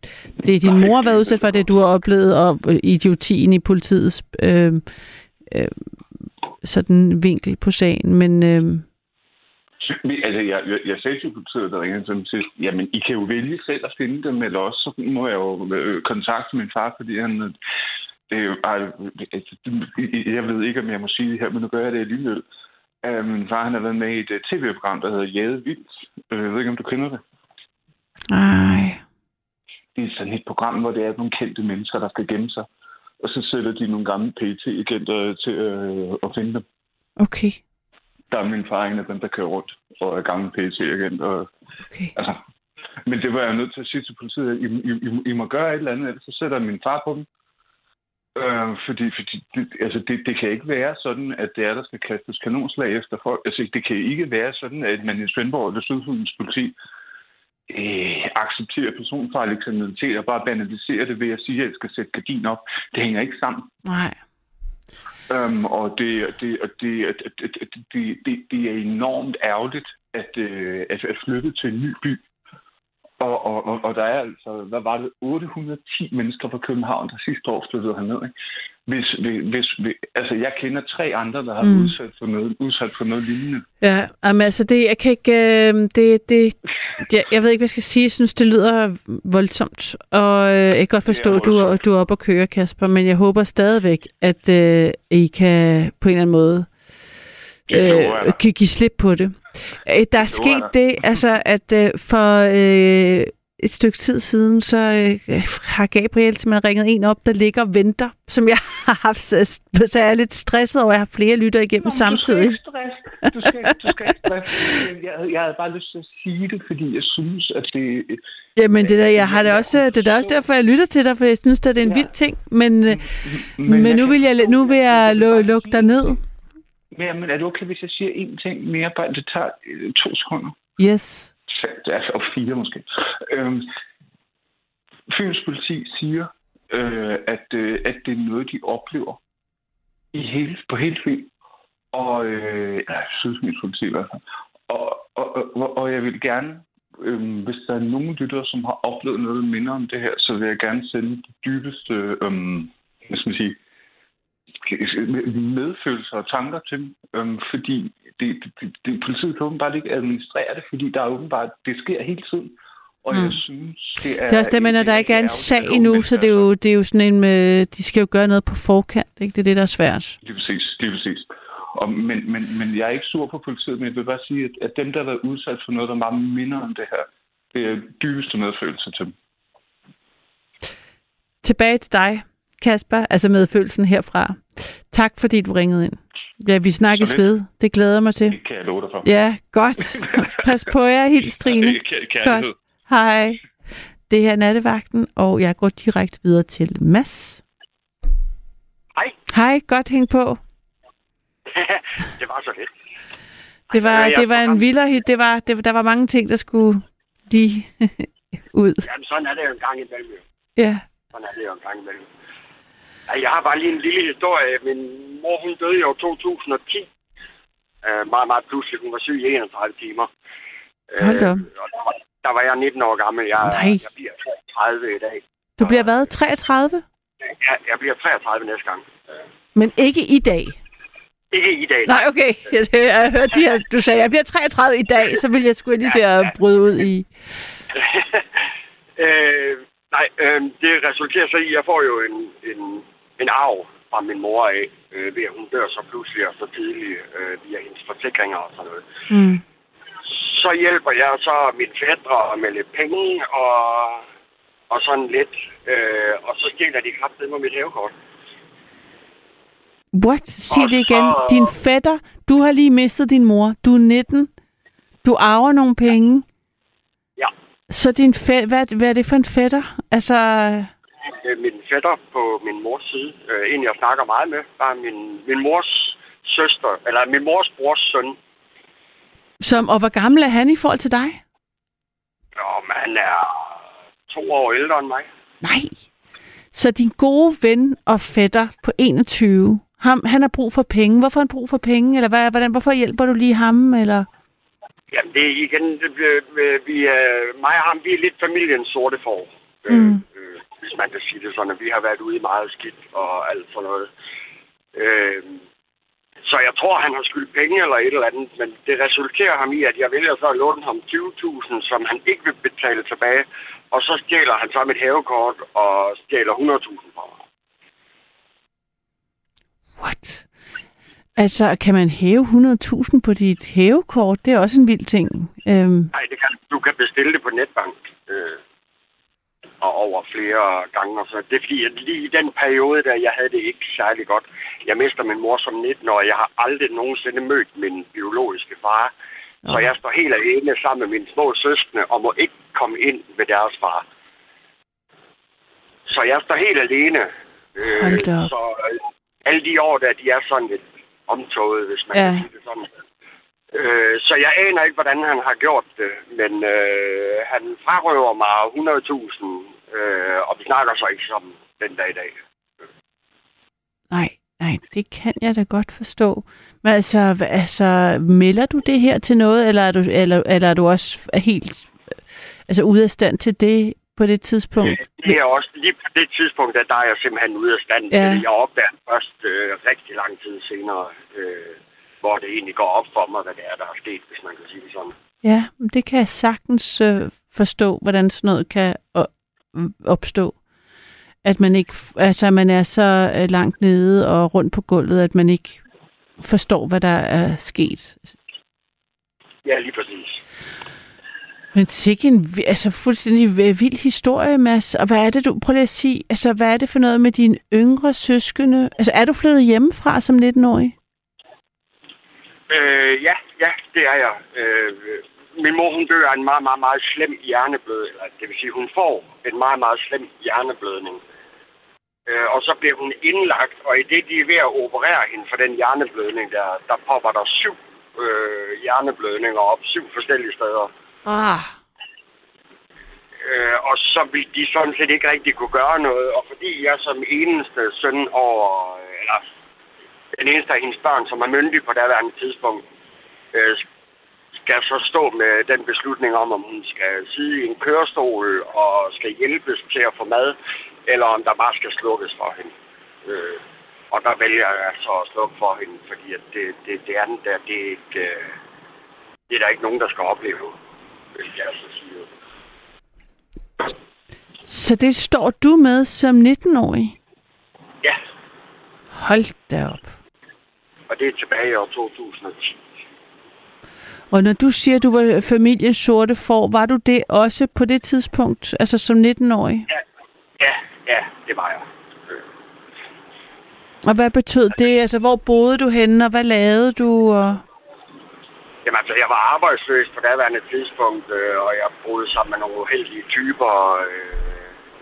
det din mor har været udsat for, det du har oplevet, og øh, idiotien i politiets øh, øh, sådan vinkel på sagen, men øh, Altså, jeg, jeg, jeg sagde til politiet, der ringede til mig sidst, jamen, I kan jo vælge selv at finde dem, eller også så må jeg jo øh, kontakte min far, fordi han... øh, Det er ej, altså, jeg ved ikke, om jeg må sige det her, men nu gør jeg det alligevel. Uh, min far han har været med i et øh, tv-program, der hedder Jade Vildt. Øh, Jeg ved ikke, om du kender det. ej, Det er sådan et program, hvor det er nogle kendte mennesker, der skal gemme sig. Og så sætter de nogle gamle PT-agenter til øh, at finde dem. okay, Der er min far en af dem, der kører rundt og er gammel PT-agent. Og, okay. altså, men det var jeg nødt til at sige til politiet, at I, I, I, I må gøre et eller andet, ellers så sætter min far på dem. Øh, fordi fordi det, altså det, det kan ikke være sådan, at det er, der skal kastes kanonslag efter folk. Altså, det kan ikke være sådan, at man i Svendborg eller Sydfyns politi øh, accepterer personfarlig kriminalitet og bare banaliserer det ved at sige, at jeg skal sætte gardin op. Det hænger ikke sammen. Nej, Um, og det, det, og det, det, det, det, det, det er enormt ærgerligt at, øh, at, at flytte til en ny by. Og, og, og, og der er altså, hvad var det, 810 mennesker fra København, der sidste år flyttede herned. Ikke? Hvis, hvis, hvis, altså, jeg kender tre andre, der har Mm. udsat, for noget, udsat for noget lignende. Ja, jamen, altså det, jeg kan ikke, øh, det, det, jeg, jeg ved ikke, hvad jeg skal sige. Jeg synes, det lyder voldsomt, og øh, jeg kan godt forstå, at du, er- du er oppe at køre, Kasper, men jeg håber stadigvæk, at øh, I kan på en eller anden måde øh, give slip på det. Øh, Der er sket det, altså, at øh, for øh, et stykke tid siden, så øh, har Gabriel simpelthen ringet en op, der ligger og venter, som jeg (laughs) har haft, så jeg er lidt stresset over, at jeg har flere lytter igennem samtidig. Du skal ikke stresse. Du skal, du skal ikke stresse. Jeg, jeg havde bare lyst til at sige det, fordi jeg synes, at det... Jamen, det der, jeg har det også, det er da også derfor, jeg lytter til dig, for jeg synes, at det er en Ja. vild ting. Men, øh, men, men nu vil jeg, nu vil jeg lukke dig ned. Men, men er det okay, hvis jeg siger en ting mere? Bare, det tager øh, to sekunder. Yes. Altså, og fire måske. Øhm, Fyns politi siger, øh, at, øh, at det er noget, de oplever i hele, på hele Fyn. Og øh, ja, Sydfyns politi i hvert fald. Og, og, og, og jeg vil gerne, øh, hvis der er nogen lyttere, som har oplevet noget, der minder om det her, så vil jeg gerne sende de dybeste, øh, hvad skal man sige, medfølelser og tanker til dem, øhm, fordi det, det, det, politiet kan åbenbart ikke administrere det, fordi der er åbenbart, det sker hele tiden. Og mm. jeg synes, det er... Det er også det, men der ikke er en sag endnu, så det er, jo, det er jo sådan en med, de skal jo gøre noget på forkant, ikke? Det er det, der er svært. Det er præcis, det er præcis. Og, men, men, men jeg er ikke sur på politiet, men jeg vil bare sige, at, at dem, der har været udsat for noget, der meget minder om det her, det er dybeste medfølelse til dem. Tilbage til dig, Kasper, altså medfølelsen herfra. Tak fordi du ringede ind. Ja, vi snakkes ved. Det glæder mig til. Det kan jeg love dig for. Ja, godt. (laughs) Pas på jer. Hils Trine. Godt. Hej. Det her er nattevagten, og jeg går direkte videre til Mads. Hej. Hej, godt hæng på. (laughs) det var så lidt. Det var, det var en vildere det var, det, der var mange ting, der skulle lige (laughs) ud. Jamen, sådan er det jo en gang imellem. Ja. Sådan er det jo en gang imellem. Ja, jeg har bare lige en lille historie. Min mor, hun døde i år 2010. Uh, meget, meget pludselig. Hun var syg i 31 timer. Hold da og der, var, der var jeg 19 år gammel. Jeg, Nej. jeg bliver 30 i dag. Du bliver hvad? 33? Ja, jeg bliver 33 næste gang. Men ikke i dag. Ikke i dag. Nej, okay. Jeg, jeg hørte de her, du sagde, jeg bliver 33 i dag, så vil jeg sgu lige til at bryde ud i. (laughs) øh, nej, øh, det resulterer så i, at jeg får jo en, en, en arv fra min mor af, øh, ved at hun dør så pludselig og så tidligt øh, via hendes forsikringer og sådan noget. Mm. Så hjælper jeg så mine fædre med lidt penge og, og sådan lidt. Øh, og så stjæler de kraftigt med mit hævekort. What? Sig Og det igen. så- Din fætter, du har lige mistet din mor. Du er 19. Du arver nogle penge. Ja. Så din fæ- hvad, hvad er det for en fætter? Altså, Øh, min fætter på min mors side, øh, en jeg snakker meget med, var min, min mors søster, eller min mors brors søn. som, og hvor gammel er han i forhold til dig? Jo, men han er to år ældre end mig. Nej. Så din gode ven og fætter på 21, ham, han har brug for penge. Hvorfor har han brug for penge? Eller hvad, hvordan, hvorfor hjælper du lige ham? Eller? Jamen, det er igen, det, vi, vi, er- mig og ham, vi er lidt familiens sorte for. Mm. Hvis man kan sige det sådan, at vi har været ude i meget skidt og alt sådan noget. Øh, så jeg tror, han har skyldt penge eller et eller andet, men det resulterer ham i, at jeg vælger så at låne ham 20.000, som han ikke vil betale tilbage. Og så stjæler han så mit havekort og stjæler 100.000 fra mig. What? Altså, kan man hæve 100.000 på dit hævekort? Det er også en vild ting. Øhm, Nej, det kan, du kan bestille det på netbank. Øh, og over flere gange. Og så. Det er fordi, at lige i den periode, der jeg havde det ikke særlig godt. Jeg mister min mor som 19 år, og jeg har aldrig nogensinde mødt min biologiske far. Så jeg står helt alene sammen med mine små søskende og må ikke komme ind ved deres far. Så jeg står helt alene. Øh, så øh, alle de år, der de er sådan lidt omtoget, hvis man Ja. kan sige det sådan. Øh, så jeg aner ikke, hvordan han har gjort det, men øh, han frarøver mig 100.000, øh, og vi snakker så ikke som den dag i dag. nej, nej, det kan jeg da godt forstå. Men altså, altså melder du det her til noget, eller er du, eller, eller er du også helt altså, ude af stand til det på det tidspunkt? Det er også lige på det tidspunkt, der, der er jeg simpelthen ude af stand Ja. Jeg opdager først øh, rigtig lang tid senere, øh, hvor det egentlig går op for mig, hvad det er, der er sket, hvis man kan sige det sådan. Ja, men det kan jeg sagtens øh, forstå, hvordan sådan noget kan o- opstå. At man ikke, altså man er så øh, langt nede og rundt på gulvet, at man ikke forstår, hvad der er sket. Ja, lige præcis. Men sikke en altså, fuldstændig vild historie, Mads. Og hvad er det, du... Prøv lige at sige, altså, hvad er det for noget med dine yngre søskende? Altså, er du flyttet hjemmefra som 19-årig? Øh, ja, ja, det er jeg. Øh, min mor, hun dør af en meget, meget, meget slem hjerneblødning. Eller, det vil sige, hun får en meget, meget slem hjerneblødning. Øh, og så bliver hun indlagt, og i det, de er ved at operere hende for den hjerneblødning der, der popper der syv øh, hjerneblødninger op, syv forskellige steder. Ah, Øh, og så ville de sådan set ikke rigtig kunne gøre noget. Og fordi jeg som eneste søn over, eller den eneste af hendes børn, som er myndig på daværende tidspunkt, øh, skal så stå med den beslutning om, om hun skal sidde i en kørestol og skal hjælpes til at få mad, eller om der bare skal slukkes for hende. Øh, og der vælger jeg så at slukke for hende, fordi at det, det, det andet der, det er, ikke, øh, det er der ikke nogen, der skal opleve, vil jeg så sige. så det står du med som 19-årig? Ja, Hold da op. og det er tilbage i år 2010. Og når du siger, at du var familiens sorte får, var du det også på det tidspunkt, altså som 19-årig? Ja, ja, ja, det var jeg. Og hvad betød det? Altså, hvor boede du henne, og hvad lavede du? Og... Jamen altså, jeg var arbejdsløs på daværende tidspunkt, øh, og jeg boede sammen med nogle uheldige typer øh,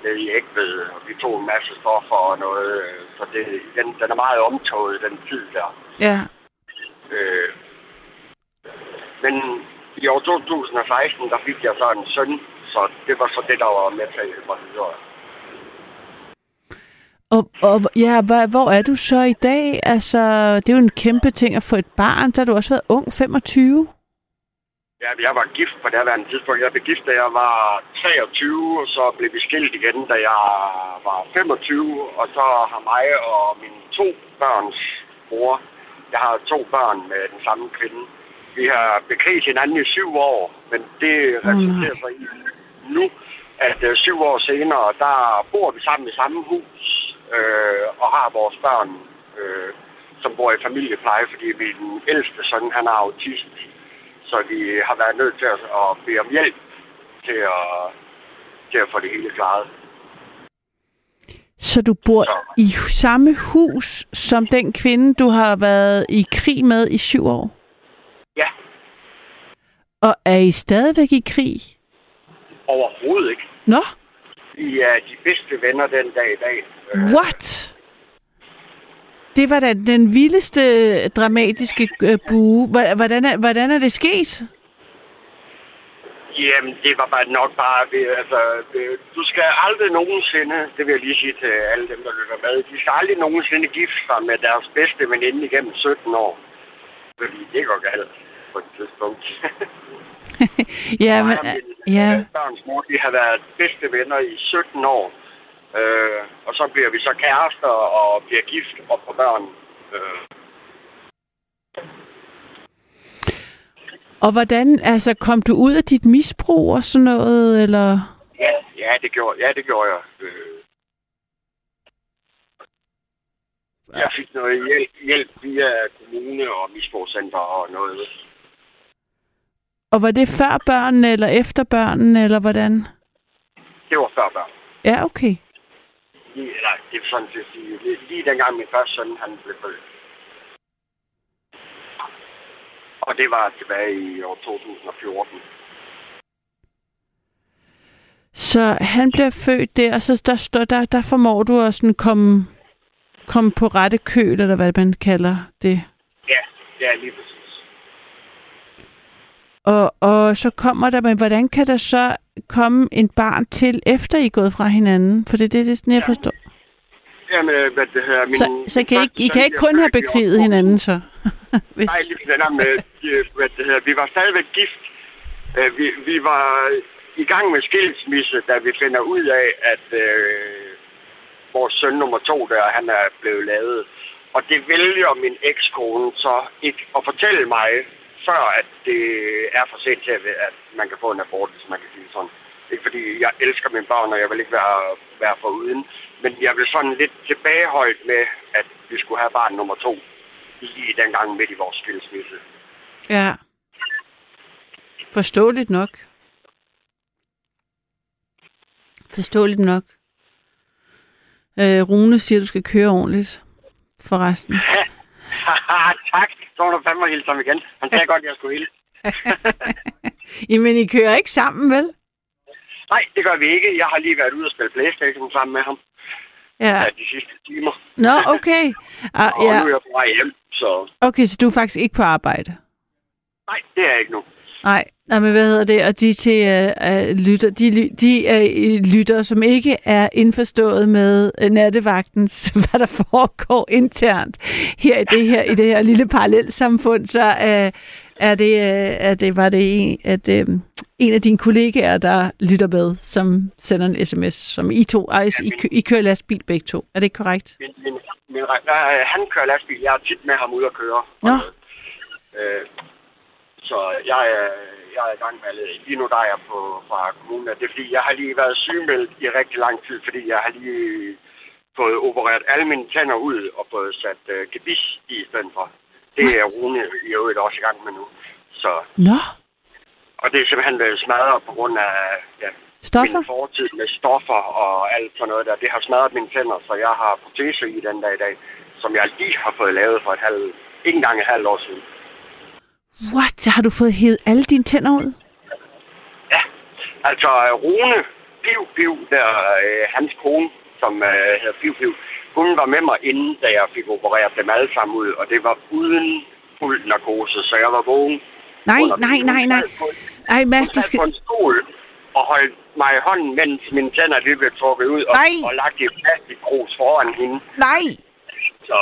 nede i Ægved, og vi tog en masse stoffer og noget, øh, så det, den, den er meget omtoget, den tid der. Ja. Øh, men i år 2016, der fik jeg så en søn, så det var så det, der var med til at hjælpe mig videre. Og, og ja, hvor, hvor er du så i dag? Altså, det er jo en kæmpe ting at få et barn. Der har du også været ung, 25. Ja, jeg var gift på daværende tidspunkt. Jeg blev gift, da jeg var 23, og så blev vi skilt igen, da jeg var 25. Og så har mig og mine to børns bror, jeg har to børn med den samme kvinde. Vi har bekriget hinanden i syv år, men det resulterer sig i nu, at øh, syv år senere, der bor vi sammen i samme hus øh, og har vores børn, øh, som bor i familiepleje, fordi min ældste søn, han er autist. Så vi har været nødt til at, at bede om hjælp til at, til at få det hele klaret. Så du bor i samme hus som den kvinde, du har været i krig med i syv år? Ja, Og er I stadigvæk i krig? overhovedet ikke. Nå, Vi er de bedste venner den dag i dag. Øh, what? Det var da den vildeste dramatiske øh, bue. Hvordan er, hvordan er det sket? Jamen, det var bare nok bare... Altså, øh, du skal aldrig nogensinde, det vil jeg lige sige til alle dem, der lytter med, de skal aldrig nogensinde gifte sig med deres bedste veninde igennem 17 år. Fordi det går galt på et tidspunkt. (laughs) ja, (laughs) men, min, ja. øh, børns mor, vi har været bedste venner i 17 år. Øh, og så bliver vi så kærester og bliver gift og får børn. Øh, Og hvordan, altså, kom du ud af dit misbrug og sådan noget, eller? ja, ja, det gjorde, ja, det gjorde jeg. Øh, jeg fik noget hjælp, hjælp via kommune og misbrugscenter og noget. Og var det før børnene, eller efter børnene, eller hvordan? Det var før børn. Ja, okay. Lige, eller, det er sådan at sige, lige, lige dengang min første søn, han blev født. Og det var tilbage i år 2014. Så han bliver født der, og så der, står, der, der formår du at sådan komme, komme på rette køl, eller hvad man kalder det. Ja, ja, lige præcis. Og, og så kommer der, men hvordan kan der så komme en barn til, efter I er gået fra hinanden? For det er det, det er sådan, jeg forstår. Jamen, øh, hvad det her... Min, Så, så kan I, I kan ikke kun have bekriget 2000. hinanden så? (laughs) Hvis, Nej, lige præcis. Nej, men, øh, hvad det hedder, vi var stadigvæk gift. Øh, Vi, vi var i gang med skilsmisse, da vi finder ud af, at øh, vores søn nummer to der, han er blevet lavet. Og det vælger min ekskone så ikke at fortælle mig, før at det er for sent til, at man kan få en abort, hvis man kan sige det sådan. Ikke fordi jeg elsker mine børn, og jeg vil ikke være, være for uden. Men jeg blev sådan lidt tilbageholdt med, at vi skulle have barn nummer to lige dengang midt i vores skilsmisse. ja. Forståeligt nok. Forståeligt nok. Øh, Rune siger, at du skal køre ordentligt. Forresten. (laughs) tak. Så var du fandme hilse ham igen. Han sagde (laughs) godt, at jeg skulle hilse. (laughs) Jamen, I kører ikke sammen, vel? Nej, det gør vi ikke. Jeg har lige været ude og spille Playstation sammen med ham. Ja. ja de sidste timer. Nå, okay. (laughs) Ah, Og ja. nu er jeg på vej hjem, så Okay, så du er faktisk ikke på arbejde? nej, det er jeg ikke nu. Nej, nej, men hvad hedder det? Og de til uh, lytter, de, de uh, lytter, som ikke er indforstået med uh, nattevagtens, (laughs) hvad der foregår internt her i det her, i det her lille parallelsamfund, så uh, er det, uh, er det, var det en, at uh, en af dine kollegaer, der lytter med, som sender en sms, som I to, ej, I, I kører lastbil begge to. Er det ikke korrekt? Min, min, min, han kører lastbil. Jeg er tit med ham ud at køre. Nå. Øh, så jeg, er- jeg er i gang med det. Lige nu der er jeg på, fra kommunen. Det er fordi, jeg har lige været sygemeldt i rigtig lang tid, fordi jeg har lige fået opereret alle mine tænder ud og fået sat øh, gebis i stedet for. Det er Rune i øvrigt også i gang med nu. Så, Nå, og det er simpelthen øh, smadret på grund af ja, stoffer? min fortid med stoffer og alt sådan noget der. Det har smadret mine tænder, så jeg har protese i den dag i dag, som jeg lige har fået lavet for et halvt, ikke engang et halvt år siden. What? Har du fået hævet alle dine tænder ud? Ja, altså Rune Piv Piv, der øh, hans kone, som øh, hedder Piv Piv, hun var med mig inden, da jeg fik opereret dem alle sammen ud, og det var uden fuld narkose, så jeg var vågen. Nej, nej, nej, nej. på- Ej, Mads, det skal... på en stol og holdt mig i hånden, mens mine tænder lige blev trukket ud og, Nej. og lagt i plastikgrus foran hende. Nej! Så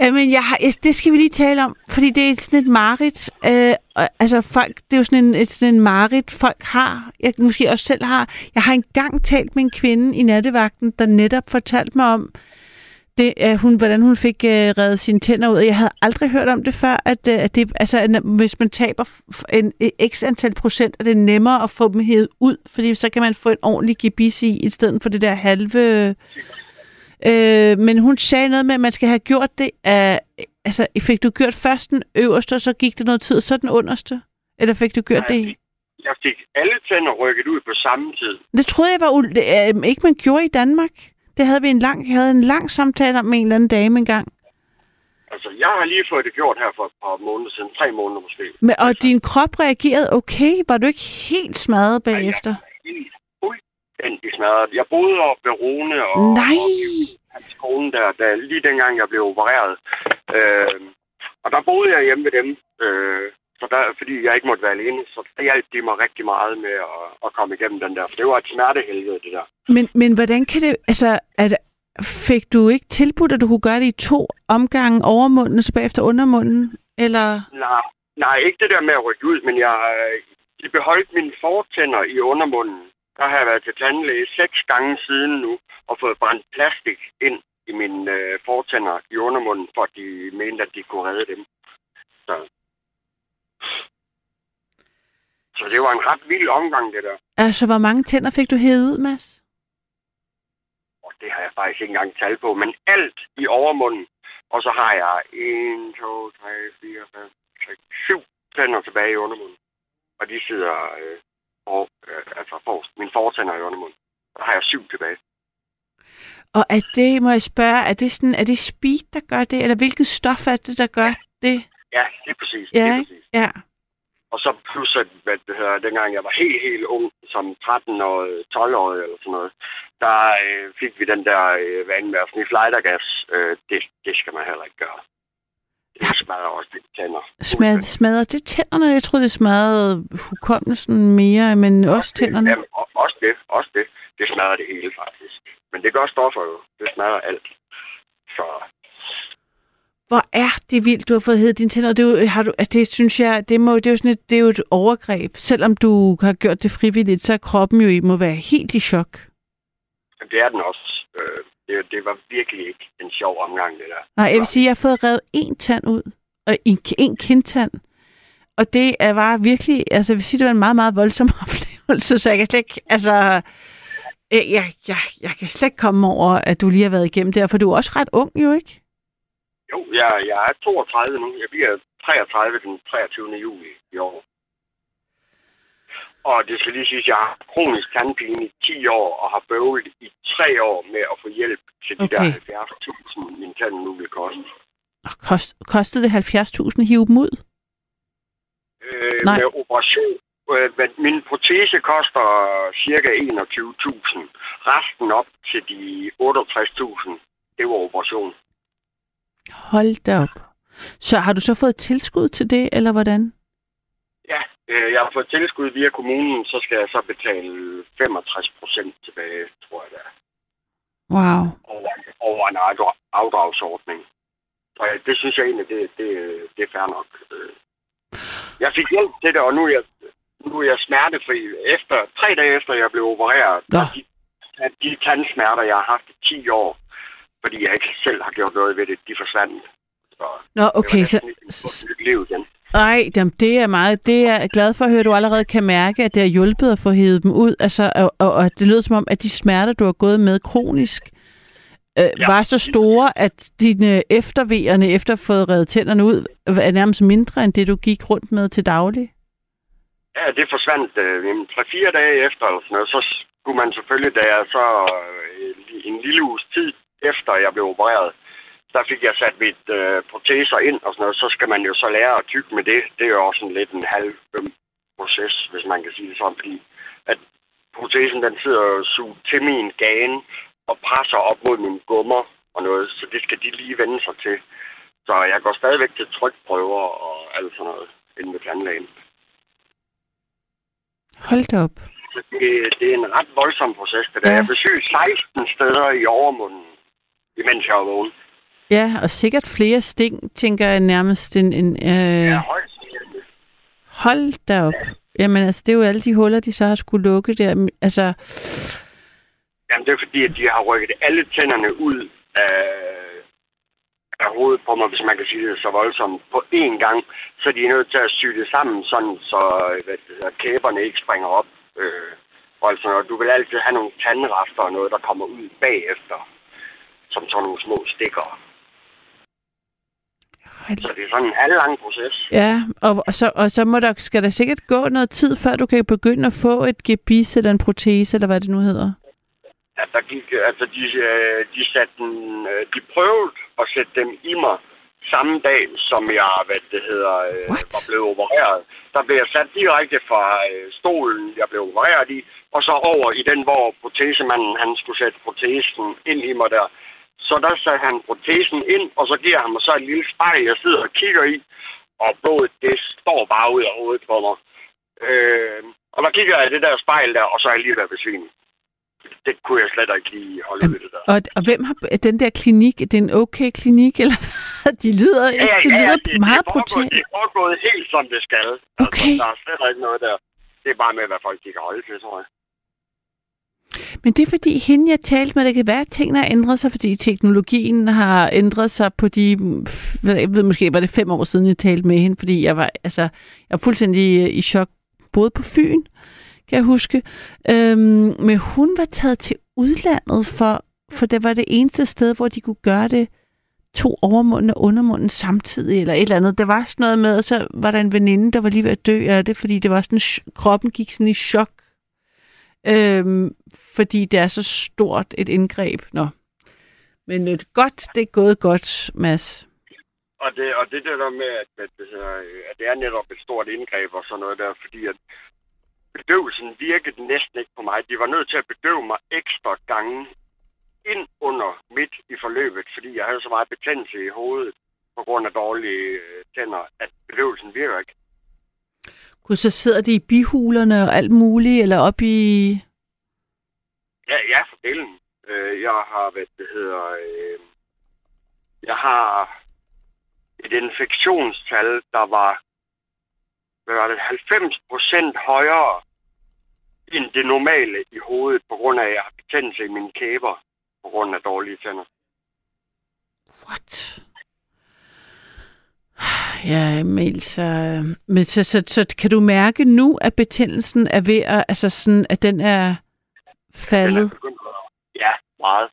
Øh, Jamen, jeg har, det skal vi lige tale om, fordi det er sådan et marit. Øh, altså, folk, det er jo sådan en, et, sådan en marit, folk har. Jeg måske også selv har. Jeg har engang talt med en kvinde i nattevagten, der netop fortalte mig om, det, at hun, hvordan hun fik øh, reddet sine tænder ud. Jeg havde aldrig hørt om det før, at, øh, at det, altså, at hvis man taber en, en x antal procent, er det nemmere at få dem hævet ud, fordi så kan man få en ordentlig gebis i, i stedet for det der halve... Øh, men hun sagde noget med, at man skal have gjort det af... Altså, fik du gjort først den øverste, og så gik det noget tid, så den underste? Eller fik du gjort Nej, det? jeg fik alle tænder rykket ud på samme tid. Det troede jeg var ul- øh, ikke, man gjorde i Danmark. Det havde vi en lang, jeg havde en lang samtale om med en eller anden dame engang. Altså, jeg har lige fået det gjort her for et par måneder siden. Tre måneder måske. Men, og din krop reagerede okay? Var du ikke helt smadret bagefter? Helt fuldstændig smadret. Jeg boede oppe ved Rune og, Nej! og kone der, der, lige dengang jeg blev opereret. Øh, og der boede jeg hjemme ved dem. Øh, så der, fordi jeg ikke måtte være alene, så der hjalp de mig rigtig meget med at, at komme igennem den der. For det var et smertehelvede, det der. Men, men hvordan kan det... Altså, det, fik du ikke tilbudt, at du kunne gøre det i to omgange overmunden så bagefter undermunden? Eller... Nej, nej, ikke det der med at rykke ud, men jeg, de beholdt mine fortænder i undermunden. Der har jeg været til tandlæge seks gange siden nu, og fået brændt plastik ind i mine øh, fortænder i undermunden, for de mente, at de kunne redde dem. Så. Så det var en ret vild omgang, det der. Altså, hvor mange tænder fik du hævet ud, Mads? Og det har jeg faktisk ikke engang tal på, men alt i overmunden. Og så har jeg 1, 2, 3, 4, 5, 6, 7 tænder tilbage i undermunden. Og de sidder øh, og, øh, altså forrest. Mine fortænder i undermunden. Så har jeg syv tilbage. Og er det, må jeg spørge, er det, sådan, er det speed, der gør det? Eller hvilket stof er det, der gør det? Ja, det er præcis. Ja, det ikke? præcis. Ja. Og så plus, at hvad det hedder, dengang jeg var helt, helt ung, som 13-årig, 12-årig eller sådan noget, der øh, fik vi den der øh, vane med at lightergas. Øh, det, det skal man heller ikke gøre. Det smadrer også lidt tænder. Smad, smadrer det tænderne? Jeg troede, det smadrede hukommelsen mere, men også tænderne. Jamen, og- også det, også det. Det smadrer det hele, faktisk. Men det gør stoffer jo. Det smadrer alt. Så Hvor er det vildt, du har fået hævet dine tænder. Det, jo, har du, det synes jeg, det, må, det, er jo sådan et, det er jo et overgreb. Selvom du har gjort det frivilligt, så er kroppen jo i- må være helt i chok. det er den også. Øh, det, det var virkelig ikke en sjov omgang, det der. Nej, jeg vil sige, at jeg har fået revet en tand ud, og en, en kindtand. Og det er bare virkelig, altså jeg vil sige, det var en meget, meget voldsom (laughs) oplevelse, så jeg kan slet ikke, altså, øh, jeg, jeg, jeg kan slet ikke komme over, at du lige har været igennem det, her, for du er også ret ung jo, ikke? Jo, jeg, jeg er 32 nu. Jeg bliver 33 den 23. juli i år. Og det skal lige sige, at jeg har kronisk tandpine i 10 år, og har bøvlet i 3 år med at få hjælp til de Okay. der 70.000, min tand nu vil koste. Og kost, kostede det 70.000 at hive dem ud? Øh, Nej. med operation Øh, min protese koster cirka 21.000. Resten op til de 68.000. Det var operation. Hold da op. Så har du så fået tilskud til det, eller hvordan? Ja, jeg har fået tilskud via kommunen, så skal jeg så betale 65 procent tilbage, tror jeg det er, Wow. over, over en afdra- afdragsordning. Så øh, det synes jeg egentlig, det, det, det er fair nok. Øh. Jeg fik hjælp til det, og nu er jeg, nu er jeg smertefri. Efter, tre dage efter jeg blev opereret, Nå. de, de tandsmerter, jeg har haft i 10 år, fordi jeg ikke selv har gjort noget ved det, de forsvandt. Så Nå, okay, det så... var nyt liv igen. Nej, jamen, det er meget. Det er jeg glad for at høre, at du allerede kan mærke, at det har hjulpet at få hævet dem ud. Altså, og, og, og det lyder som om, at de smerter, du har gået med kronisk, øh, ja. var så store, at dine eftervejerne, efter at have fået reddet tænderne ud, er nærmest mindre end det, du gik rundt med til daglig. Ja, det forsvandt øh, jamen, 3-4 dage efter, eller sådan noget. Så skulle man selvfølgelig, da jeg så øh, en lille uges tid efter jeg blev opereret, der fik jeg sat mit øh, proteser ind og sådan noget. Så skal man jo så lære at tygge med det. Det er jo også sådan lidt en halv øm proces, hvis man kan sige det sådan, fordi at protesen den sidder jo suget til min gane og presser op mod mine gummer og noget, så det skal de lige vende sig til. Så jeg går stadigvæk til trykprøver og alt sådan noget inden ved tandlægen. Hold da op. Så det, det er en ret voldsom proces, det der. Ja. Jeg besøg 16 steder i overmunden, imens jeg var vågen. Ja, og sikkert flere sting, tænker jeg nærmest. En, en, øh... Ja, højt. Hold da op. Jamen altså, det er jo alle de huller, de så har skulle lukke der. Altså, Jamen, det er fordi, at de har rykket alle tænderne ud af, af hovedet på mig, hvis man kan sige det så voldsomt, på én gang. Så de er nødt til at sy det sammen, sådan så hvad det hedder, kæberne ikke springer op. Øh, og altså, du vil altid have nogle tandrester og noget, der kommer ud bagefter, som sådan nogle små stikker. Så det er sådan en halvlang proces. ja, og, og, så, og så må der, skal der sikkert gå noget tid, før du kan begynde at få et gebis eller en protese, eller hvad det nu hedder. at der gik, altså de, øh, de satte den, øh, de prøvede at sætte dem i mig samme dag, som jeg, hvad det hedder, øh, What? var blevet opereret. Der blev jeg sat direkte fra stolen, jeg blev opereret i, og så over i den, hvor protesemanden, han skulle sætte protesen ind i mig der. Så der satte han protesen ind, og så giver han mig så et lille spejl, jeg sidder og kigger i, og blodet, det står bare ud af hovedet på mig. Øh, og der kigger jeg i det der spejl der, og så er jeg lige ved at besvime. Det kunne jeg slet ikke lige holde ud det der. Og, og hvem har den der klinik? Er det en okay klinik, eller? (laughs) De lyder, ja, ja, de lyder det, meget det, foregået, brutalt. det er foregået helt som det skal. Okay. Altså, der er slet ikke noget der. Det er bare med, hvad folk de kan holde til, tror jeg. Men det er fordi, hende jeg talte med, det kan være, at tingene har ændret sig, fordi teknologien har ændret sig på de, jeg ved måske, var det fem år siden, jeg talte med hende, fordi jeg var, altså, jeg var fuldstændig øh, i chok, både på Fyn, kan jeg huske, øhm, men hun var taget til udlandet, for, for det var det eneste sted, hvor de kunne gøre det, to overmunden og undermunden samtidig, eller et eller andet. Der var sådan noget med, og så var der en veninde, der var lige ved at dø af det, fordi det var sådan, kroppen gik sådan i chok øhm, fordi det er så stort et indgreb. Nå. Men det godt, det er gået godt, Mads. Og det, og det der med, at, at, det at det er netop et stort indgreb og sådan noget der, fordi at bedøvelsen virkede næsten ikke på mig. De var nødt til at bedøve mig ekstra gange ind under midt i forløbet, fordi jeg havde så meget betændelse i hovedet på grund af dårlige øh, tænder, at bedøvelsen virker ikke. Gud, så sidder det i bihulerne og alt muligt, eller op i... Ja, ja, for delen. Øh, jeg har, hvad det hedder, øh, jeg har et infektionstal, der var, hvad var det, 90 procent højere end det normale i hovedet, på grund af, at jeg har betændelse i mine kæber, på grund af dårlige tænder. What? Ja, Emil, så, øh, men så, så, så kan du mærke nu, at betændelsen er ved at, altså sådan, at den er faldet? Ja, meget.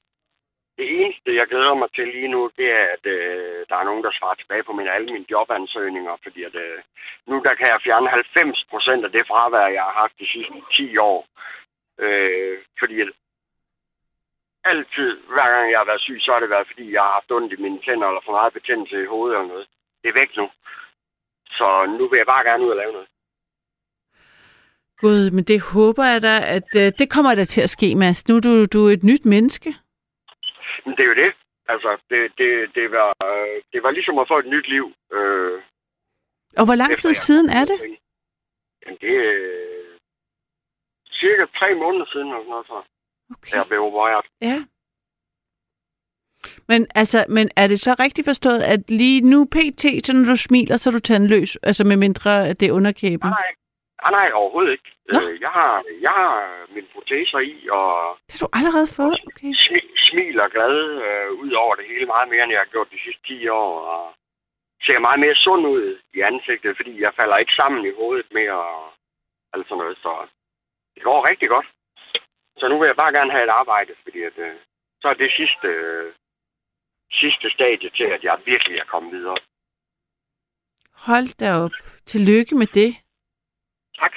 Det eneste, jeg glæder mig til lige nu, det er, at øh, der er nogen, der svarer tilbage på mine, alle mine jobansøgninger, fordi at, øh, nu der kan jeg fjerne 90 procent af det fravær, jeg har haft de sidste 10 år. Øh, fordi at altid, hver gang jeg har været syg, så har det været, fordi jeg har haft ondt i mine tænder, eller for meget betændelse i hovedet eller noget. Det er væk nu. Så nu vil jeg bare gerne ud og lave noget. Gud, men det håber jeg da, at øh, det kommer der til at ske, Mads. Nu er du, du er et nyt menneske. Men det er jo det. Altså, det, det, det, var, øh, det var ligesom at få et nyt liv. Øh, Og hvor lang tid siden er det? Jamen, det er øh, cirka tre måneder siden, eller sådan noget, så Okay. jeg blev opereret. Ja. Men, altså, men er det så rigtigt forstået, at lige nu pt, så når du smiler, så er du tandløs? Altså med mindre, at det er underkæben? Nej, nej, nej, overhovedet ikke. Nå. Øh, jeg, har, jeg har mine proteser i, og Det har du allerede fået? Okay. smi, smiler glad øh, ud over det hele meget mere, end jeg har gjort de sidste 10 år. Og ser meget mere sund ud i ansigtet, fordi jeg falder ikke sammen i hovedet mere. Og alt sådan noget, så det går rigtig godt. Så nu vil jeg bare gerne have et arbejde, fordi at, øh, så er det sidste, øh, sidste stadie til, at jeg virkelig er kommet videre. Hold da op. Tillykke med det. Tak.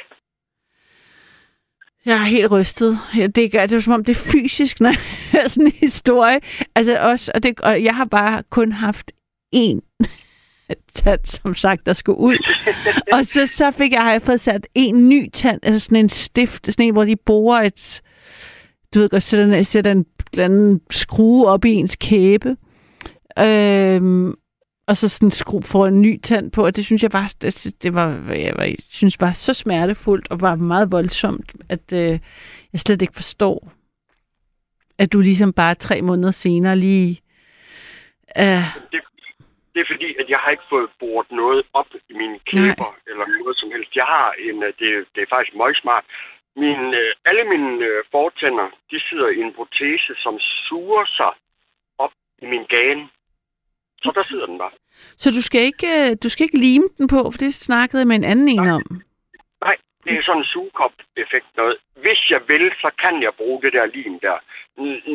Jeg er helt rystet. Det, er, det er som om, det er fysisk, når jeg hører sådan en historie. Altså også, og, det, og jeg har bare kun haft én tand, som sagt, der skulle ud. (laughs) og så, så fik jeg, har jeg fået sat en ny tand, altså sådan en stift, sådan en, hvor de borer et, du ved godt, sætter, en- sætter en eller anden skrue op i ens kæbe. Øhm, og så sådan skru, får en ny tand på, og det synes jeg var, det, det var, jeg, var, jeg synes var så smertefuldt, og var meget voldsomt, at øh, jeg slet ikke forstår, at du ligesom bare tre måneder senere lige... Øh, det, det er fordi, at jeg har ikke fået boret noget op i mine kæber Nej. eller noget som helst. Jeg har en, øh, det, det er faktisk meget smart. Min, øh, alle mine øh, fortænder, de sidder i en protese, som suger sig op i min gane. Så der sidder den bare. så du skal, ikke, øh, du skal ikke lime den på, for det snakkede jeg med en anden en om. Nej, det er sådan en sugekop-effekt noget. Hvis jeg vil, så kan jeg bruge det der lim der.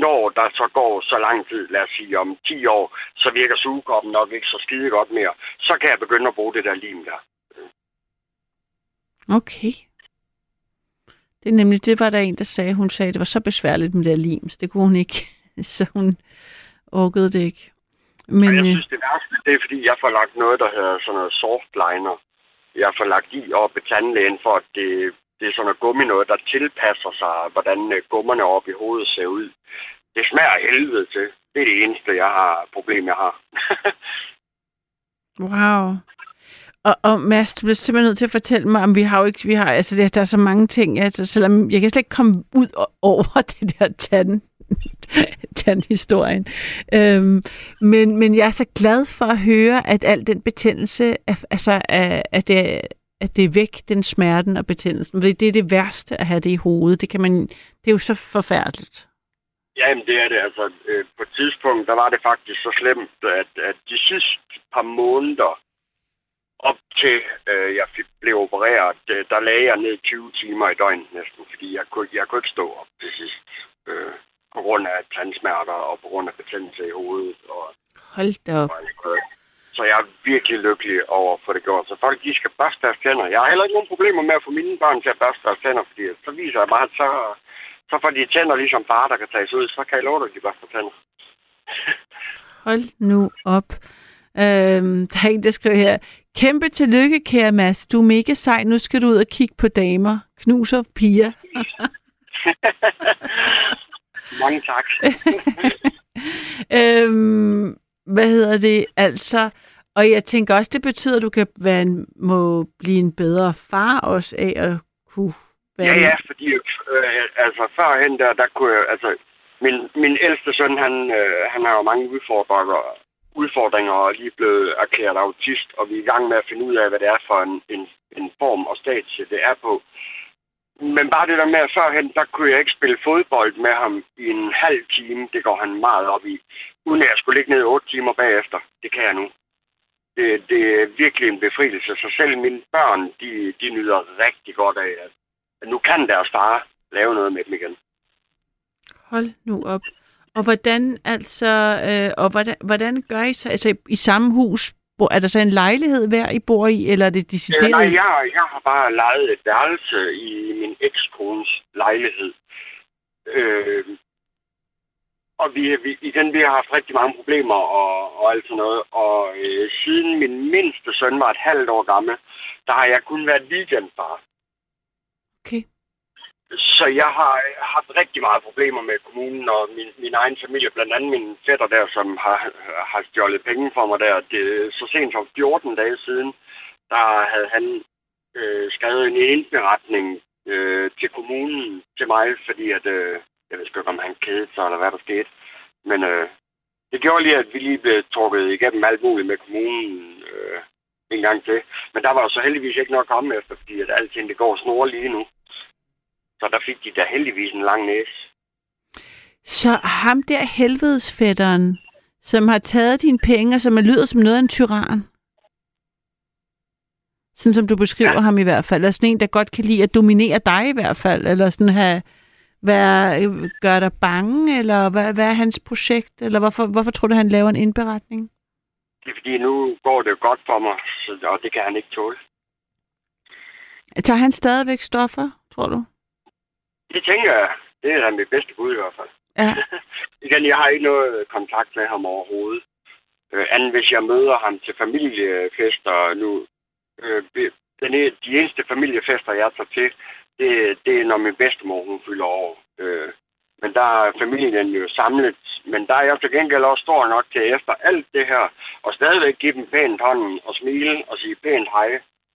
Når der så går så lang tid, lad os sige om 10 år, så virker sugekoppen nok ikke så skide godt mere. Så kan jeg begynde at bruge det der lim der. Okay. Det er nemlig, det var der en, der sagde, hun sagde, det var så besværligt med det der lim, så det kunne hun ikke. (laughs) Så hun orkede det ikke. Men Og jeg øh, synes, det værste, det er, fordi jeg får lagt noget, der hedder sådan noget softliner. Jeg får lagt i op i tandlægen, for at det, det er sådan noget gummi noget, der tilpasser sig, hvordan øh, gummerne oppe i hovedet ser ud. Det smager helvede til. Det er det eneste, jeg har problem, jeg har. Wow. Og, og Mads, du bliver simpelthen nødt til at fortælle mig, om vi har jo ikke, vi har, altså der, der er så mange ting, altså selvom jeg kan slet ikke komme ud over (laughs) det der tand, tandhistorien. Øhm, men, men jeg er så glad for at høre, at al den betændelse, er, altså, er, at, det, at det er væk, den smerten og betændelsen. Fordi det er det værste at have det i hovedet. Det, kan man, det er jo så forfærdeligt. Jamen, det er det. Altså, øh, på et tidspunkt, der var det faktisk så slemt, at, at de sidste par måneder op til øh, jeg fik, blev opereret, øh, der lagde jeg ned 20 timer i døgnet næsten, fordi jeg kunne, jeg kunne ikke stå op til sidst. Øh, på grund af tandsmerter og på grund af betændelse i hovedet. Og, Hold da op. og, så jeg er virkelig lykkelig over at få det gjort. Så folk, de skal børste deres tænder. Jeg har heller ikke nogen problemer med at få mine børn til at børste deres tænder, fordi så viser jeg bare, at så, så får de tænder ligesom far, der kan tages ud. Så kan jeg love dig, at de børster tænder. Hold nu op. Øhm, (laughs) der er en, der skriver her. Kæmpe tillykke, kære Mads. Du er mega sej. Nu skal du ud og kigge på damer. Knuser piger. (laughs) (laughs) Mange tak. (laughs) øhm, hvad hedder det? Altså, og jeg tænker også, det betyder, at du kan være en, må blive en bedre far også af at kunne være... Ja, ja, fordi øh, altså førhen der, der kunne jeg, altså min, min ældste søn, han, øh, han har jo mange udfordringer, udfordringer og er lige blevet erklæret autist, og vi er i gang med at finde ud af, hvad det er for en, en, en form og stadie, det er på. Men bare det der med, at førhen, der kunne jeg ikke spille fodbold med ham i en halv time. Det går han meget op i. Uden at jeg skulle ligge ned 8 timer bagefter. Det kan jeg nu. Det, det er virkelig en befrielse. Så selv mine børn, de, de nyder rigtig godt af, at nu kan deres far lave noget med dem igen. Hold nu op. Og hvordan altså, øh, og hvordan, hvordan gør I så, altså i, samme hus, er der så en lejlighed hver, I bor i, eller er det Øh, decideret? nej, jeg, jeg har bare lejet et værelse i min ekskones lejlighed. Øh, og vi, vi, igen, vi har haft rigtig mange problemer og, og alt sådan noget. Og øh, siden min mindste søn var et halvt år gammel, der har jeg kun været weekendfar. Okay. Så jeg har haft rigtig meget problemer med kommunen og min, min egen familie, blandt andet min fætter der, som har, har stjålet penge for mig der. Det, så sent som 14 dage siden, der havde han øh, skrevet en indberetning øh, til kommunen til mig, fordi at, øh, jeg ved ikke, om han kædede sig, eller hvad der skete. Men øh, det gjorde lige, at vi lige blev trukket igennem alt muligt med kommunen øh, en gang til. Men der var jo så heldigvis ikke noget at komme efter, fordi at alting det går snor lige nu. Så der fik de da heldigvis en lang næse. Så ham der helvedesfætteren, som har taget dine penge, og som lyder som noget af en tyran. Sådan som du beskriver ja. Ham i hvert fald. Eller sådan en, der godt kan lide at dominere dig i hvert fald. Eller sådan have, være, gøre dig bange, eller hvad, hvad er hans projekt? Eller hvorfor, hvorfor tror du, han laver en indberetning? Det er fordi, nu går det godt for mig, så, og det kan han ikke tåle. Tager han stadigvæk stoffer, tror du? Det tænker jeg, det er da mit bedste bud i hvert fald. Ja. (laughs) Igen, jeg har ikke noget kontakt med ham overhovedet. Øh, anden hvis jeg møder ham til familiefester nu. Øh, den, de eneste familiefester, jeg tager til, det, det er, når min bedstemor hun fylder over. Øh, men der er familien jo samlet. Men der er jeg til gengæld også stor nok til efter alt det her, og stadigvæk give dem pænt hånden og smile og sige pænt hej,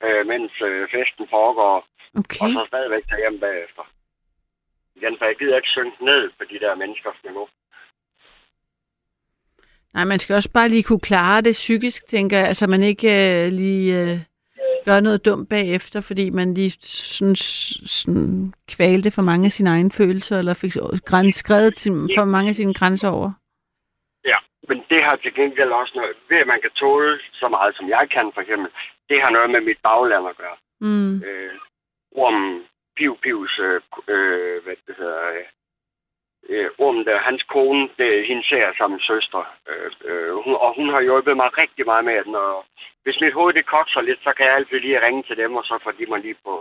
øh, mens øh, festen foregår, Okay. og så stadigvæk tage hjem bagefter. Igen, for jeg gider ikke synke ned på de der menneskers niveau. Nej, man skal også bare lige kunne klare det psykisk, tænker jeg. Altså, man ikke øh, lige øh, gør noget dumt bagefter, fordi man lige sådan, sådan kvalte for mange af sine egne følelser, eller fik skrevet til, for mange af sine grænser over. Ja, men det har til gengæld også noget, ved at man kan tåle så meget, som jeg kan for eksempel, det har noget med mit bagland at gøre. Mm. Øh, ormen Piu Pius, øh, øh, hvad det hedder, øh, øh, ormen der, hans kone, det er hendes ser som søster. Øh, øh, hun, og hun har hjulpet mig rigtig meget med, at når, hvis mit hoved det kokser lidt, så kan jeg altid lige ringe til dem, og så får de mig lige på,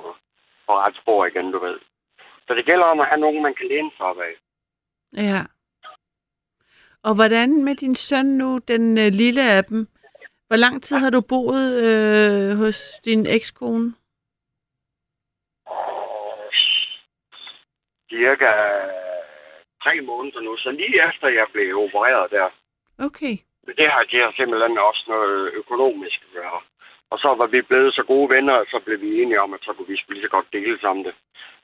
på ret spor igen, du ved. Så det gælder om at have nogen, man kan læne sig op af. Ja. Og hvordan med din søn nu, den øh, lille af dem? Hvor lang tid har du boet øh, hos din ekskone? Cirka tre måneder nu, så lige efter jeg blev opereret der, Okay. Men det har, det har simpelthen også noget økonomisk at gøre. Og så var vi blevet så gode venner, at så blev vi enige om, at så kunne vi lige så godt dele sammen det.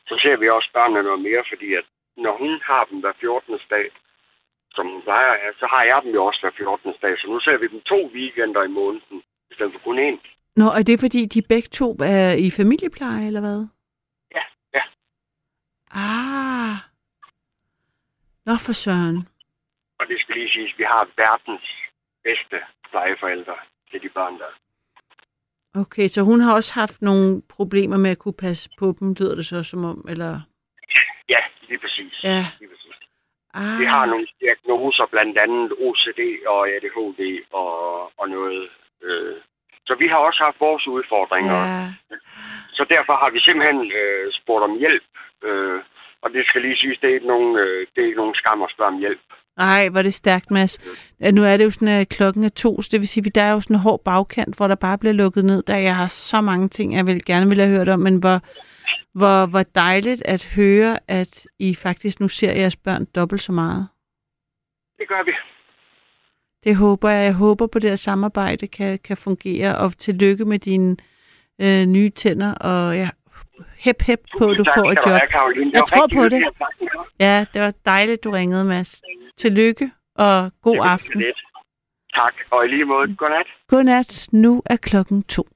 Så ser vi også børnene noget mere, fordi at når hun har dem hver 14. dag, som hun plejer at have, så har jeg dem jo også hver 14. dag. Så nu ser vi dem to weekender i måneden, i stedet for kun én. Nå, er det fordi, de begge to er i familiepleje, eller hvad? Ah. Nå for søren. Og det skal lige siges, vi har verdens bedste plejeforældre til de børn der. Okay, så hun har også haft nogle problemer med at kunne passe på dem, lyder det så som om, eller? Ja, lige præcis. Ja. Lige præcis. Ah. Vi har nogle diagnoser, blandt andet OCD og ADHD og, og noget. Øh. Så vi har også haft vores udfordringer. Ja. Så derfor har vi simpelthen øh, spurgt om hjælp. Øh, og det skal lige siges, det er ikke nogen, øh, det er ikke nogen skam at spørge om hjælp. Ej, hvor er det stærkt, Mads. Ja, Nu er det jo sådan, at klokken er to, så det vil sige, at der er jo sådan en hård bagkant, hvor der bare bliver lukket ned. Der jeg har så mange ting, jeg vil gerne ville have hørt om, men hvor, hvor, hvor dejligt at høre, at I faktisk nu ser jeres børn dobbelt så meget. Det gør vi. Det håber jeg. Jeg håber på det her samarbejde kan, kan fungere, og tillykke med dine øh, nye tænder, og ja, hep hep på, at du Tak får et job. have, Jeg tror på det. Ja, det var dejligt, du ringede, Mads. Tillykke, og god aften. lidt. Tak, og i lige måde, godnat. Godnat. Nu er klokken to.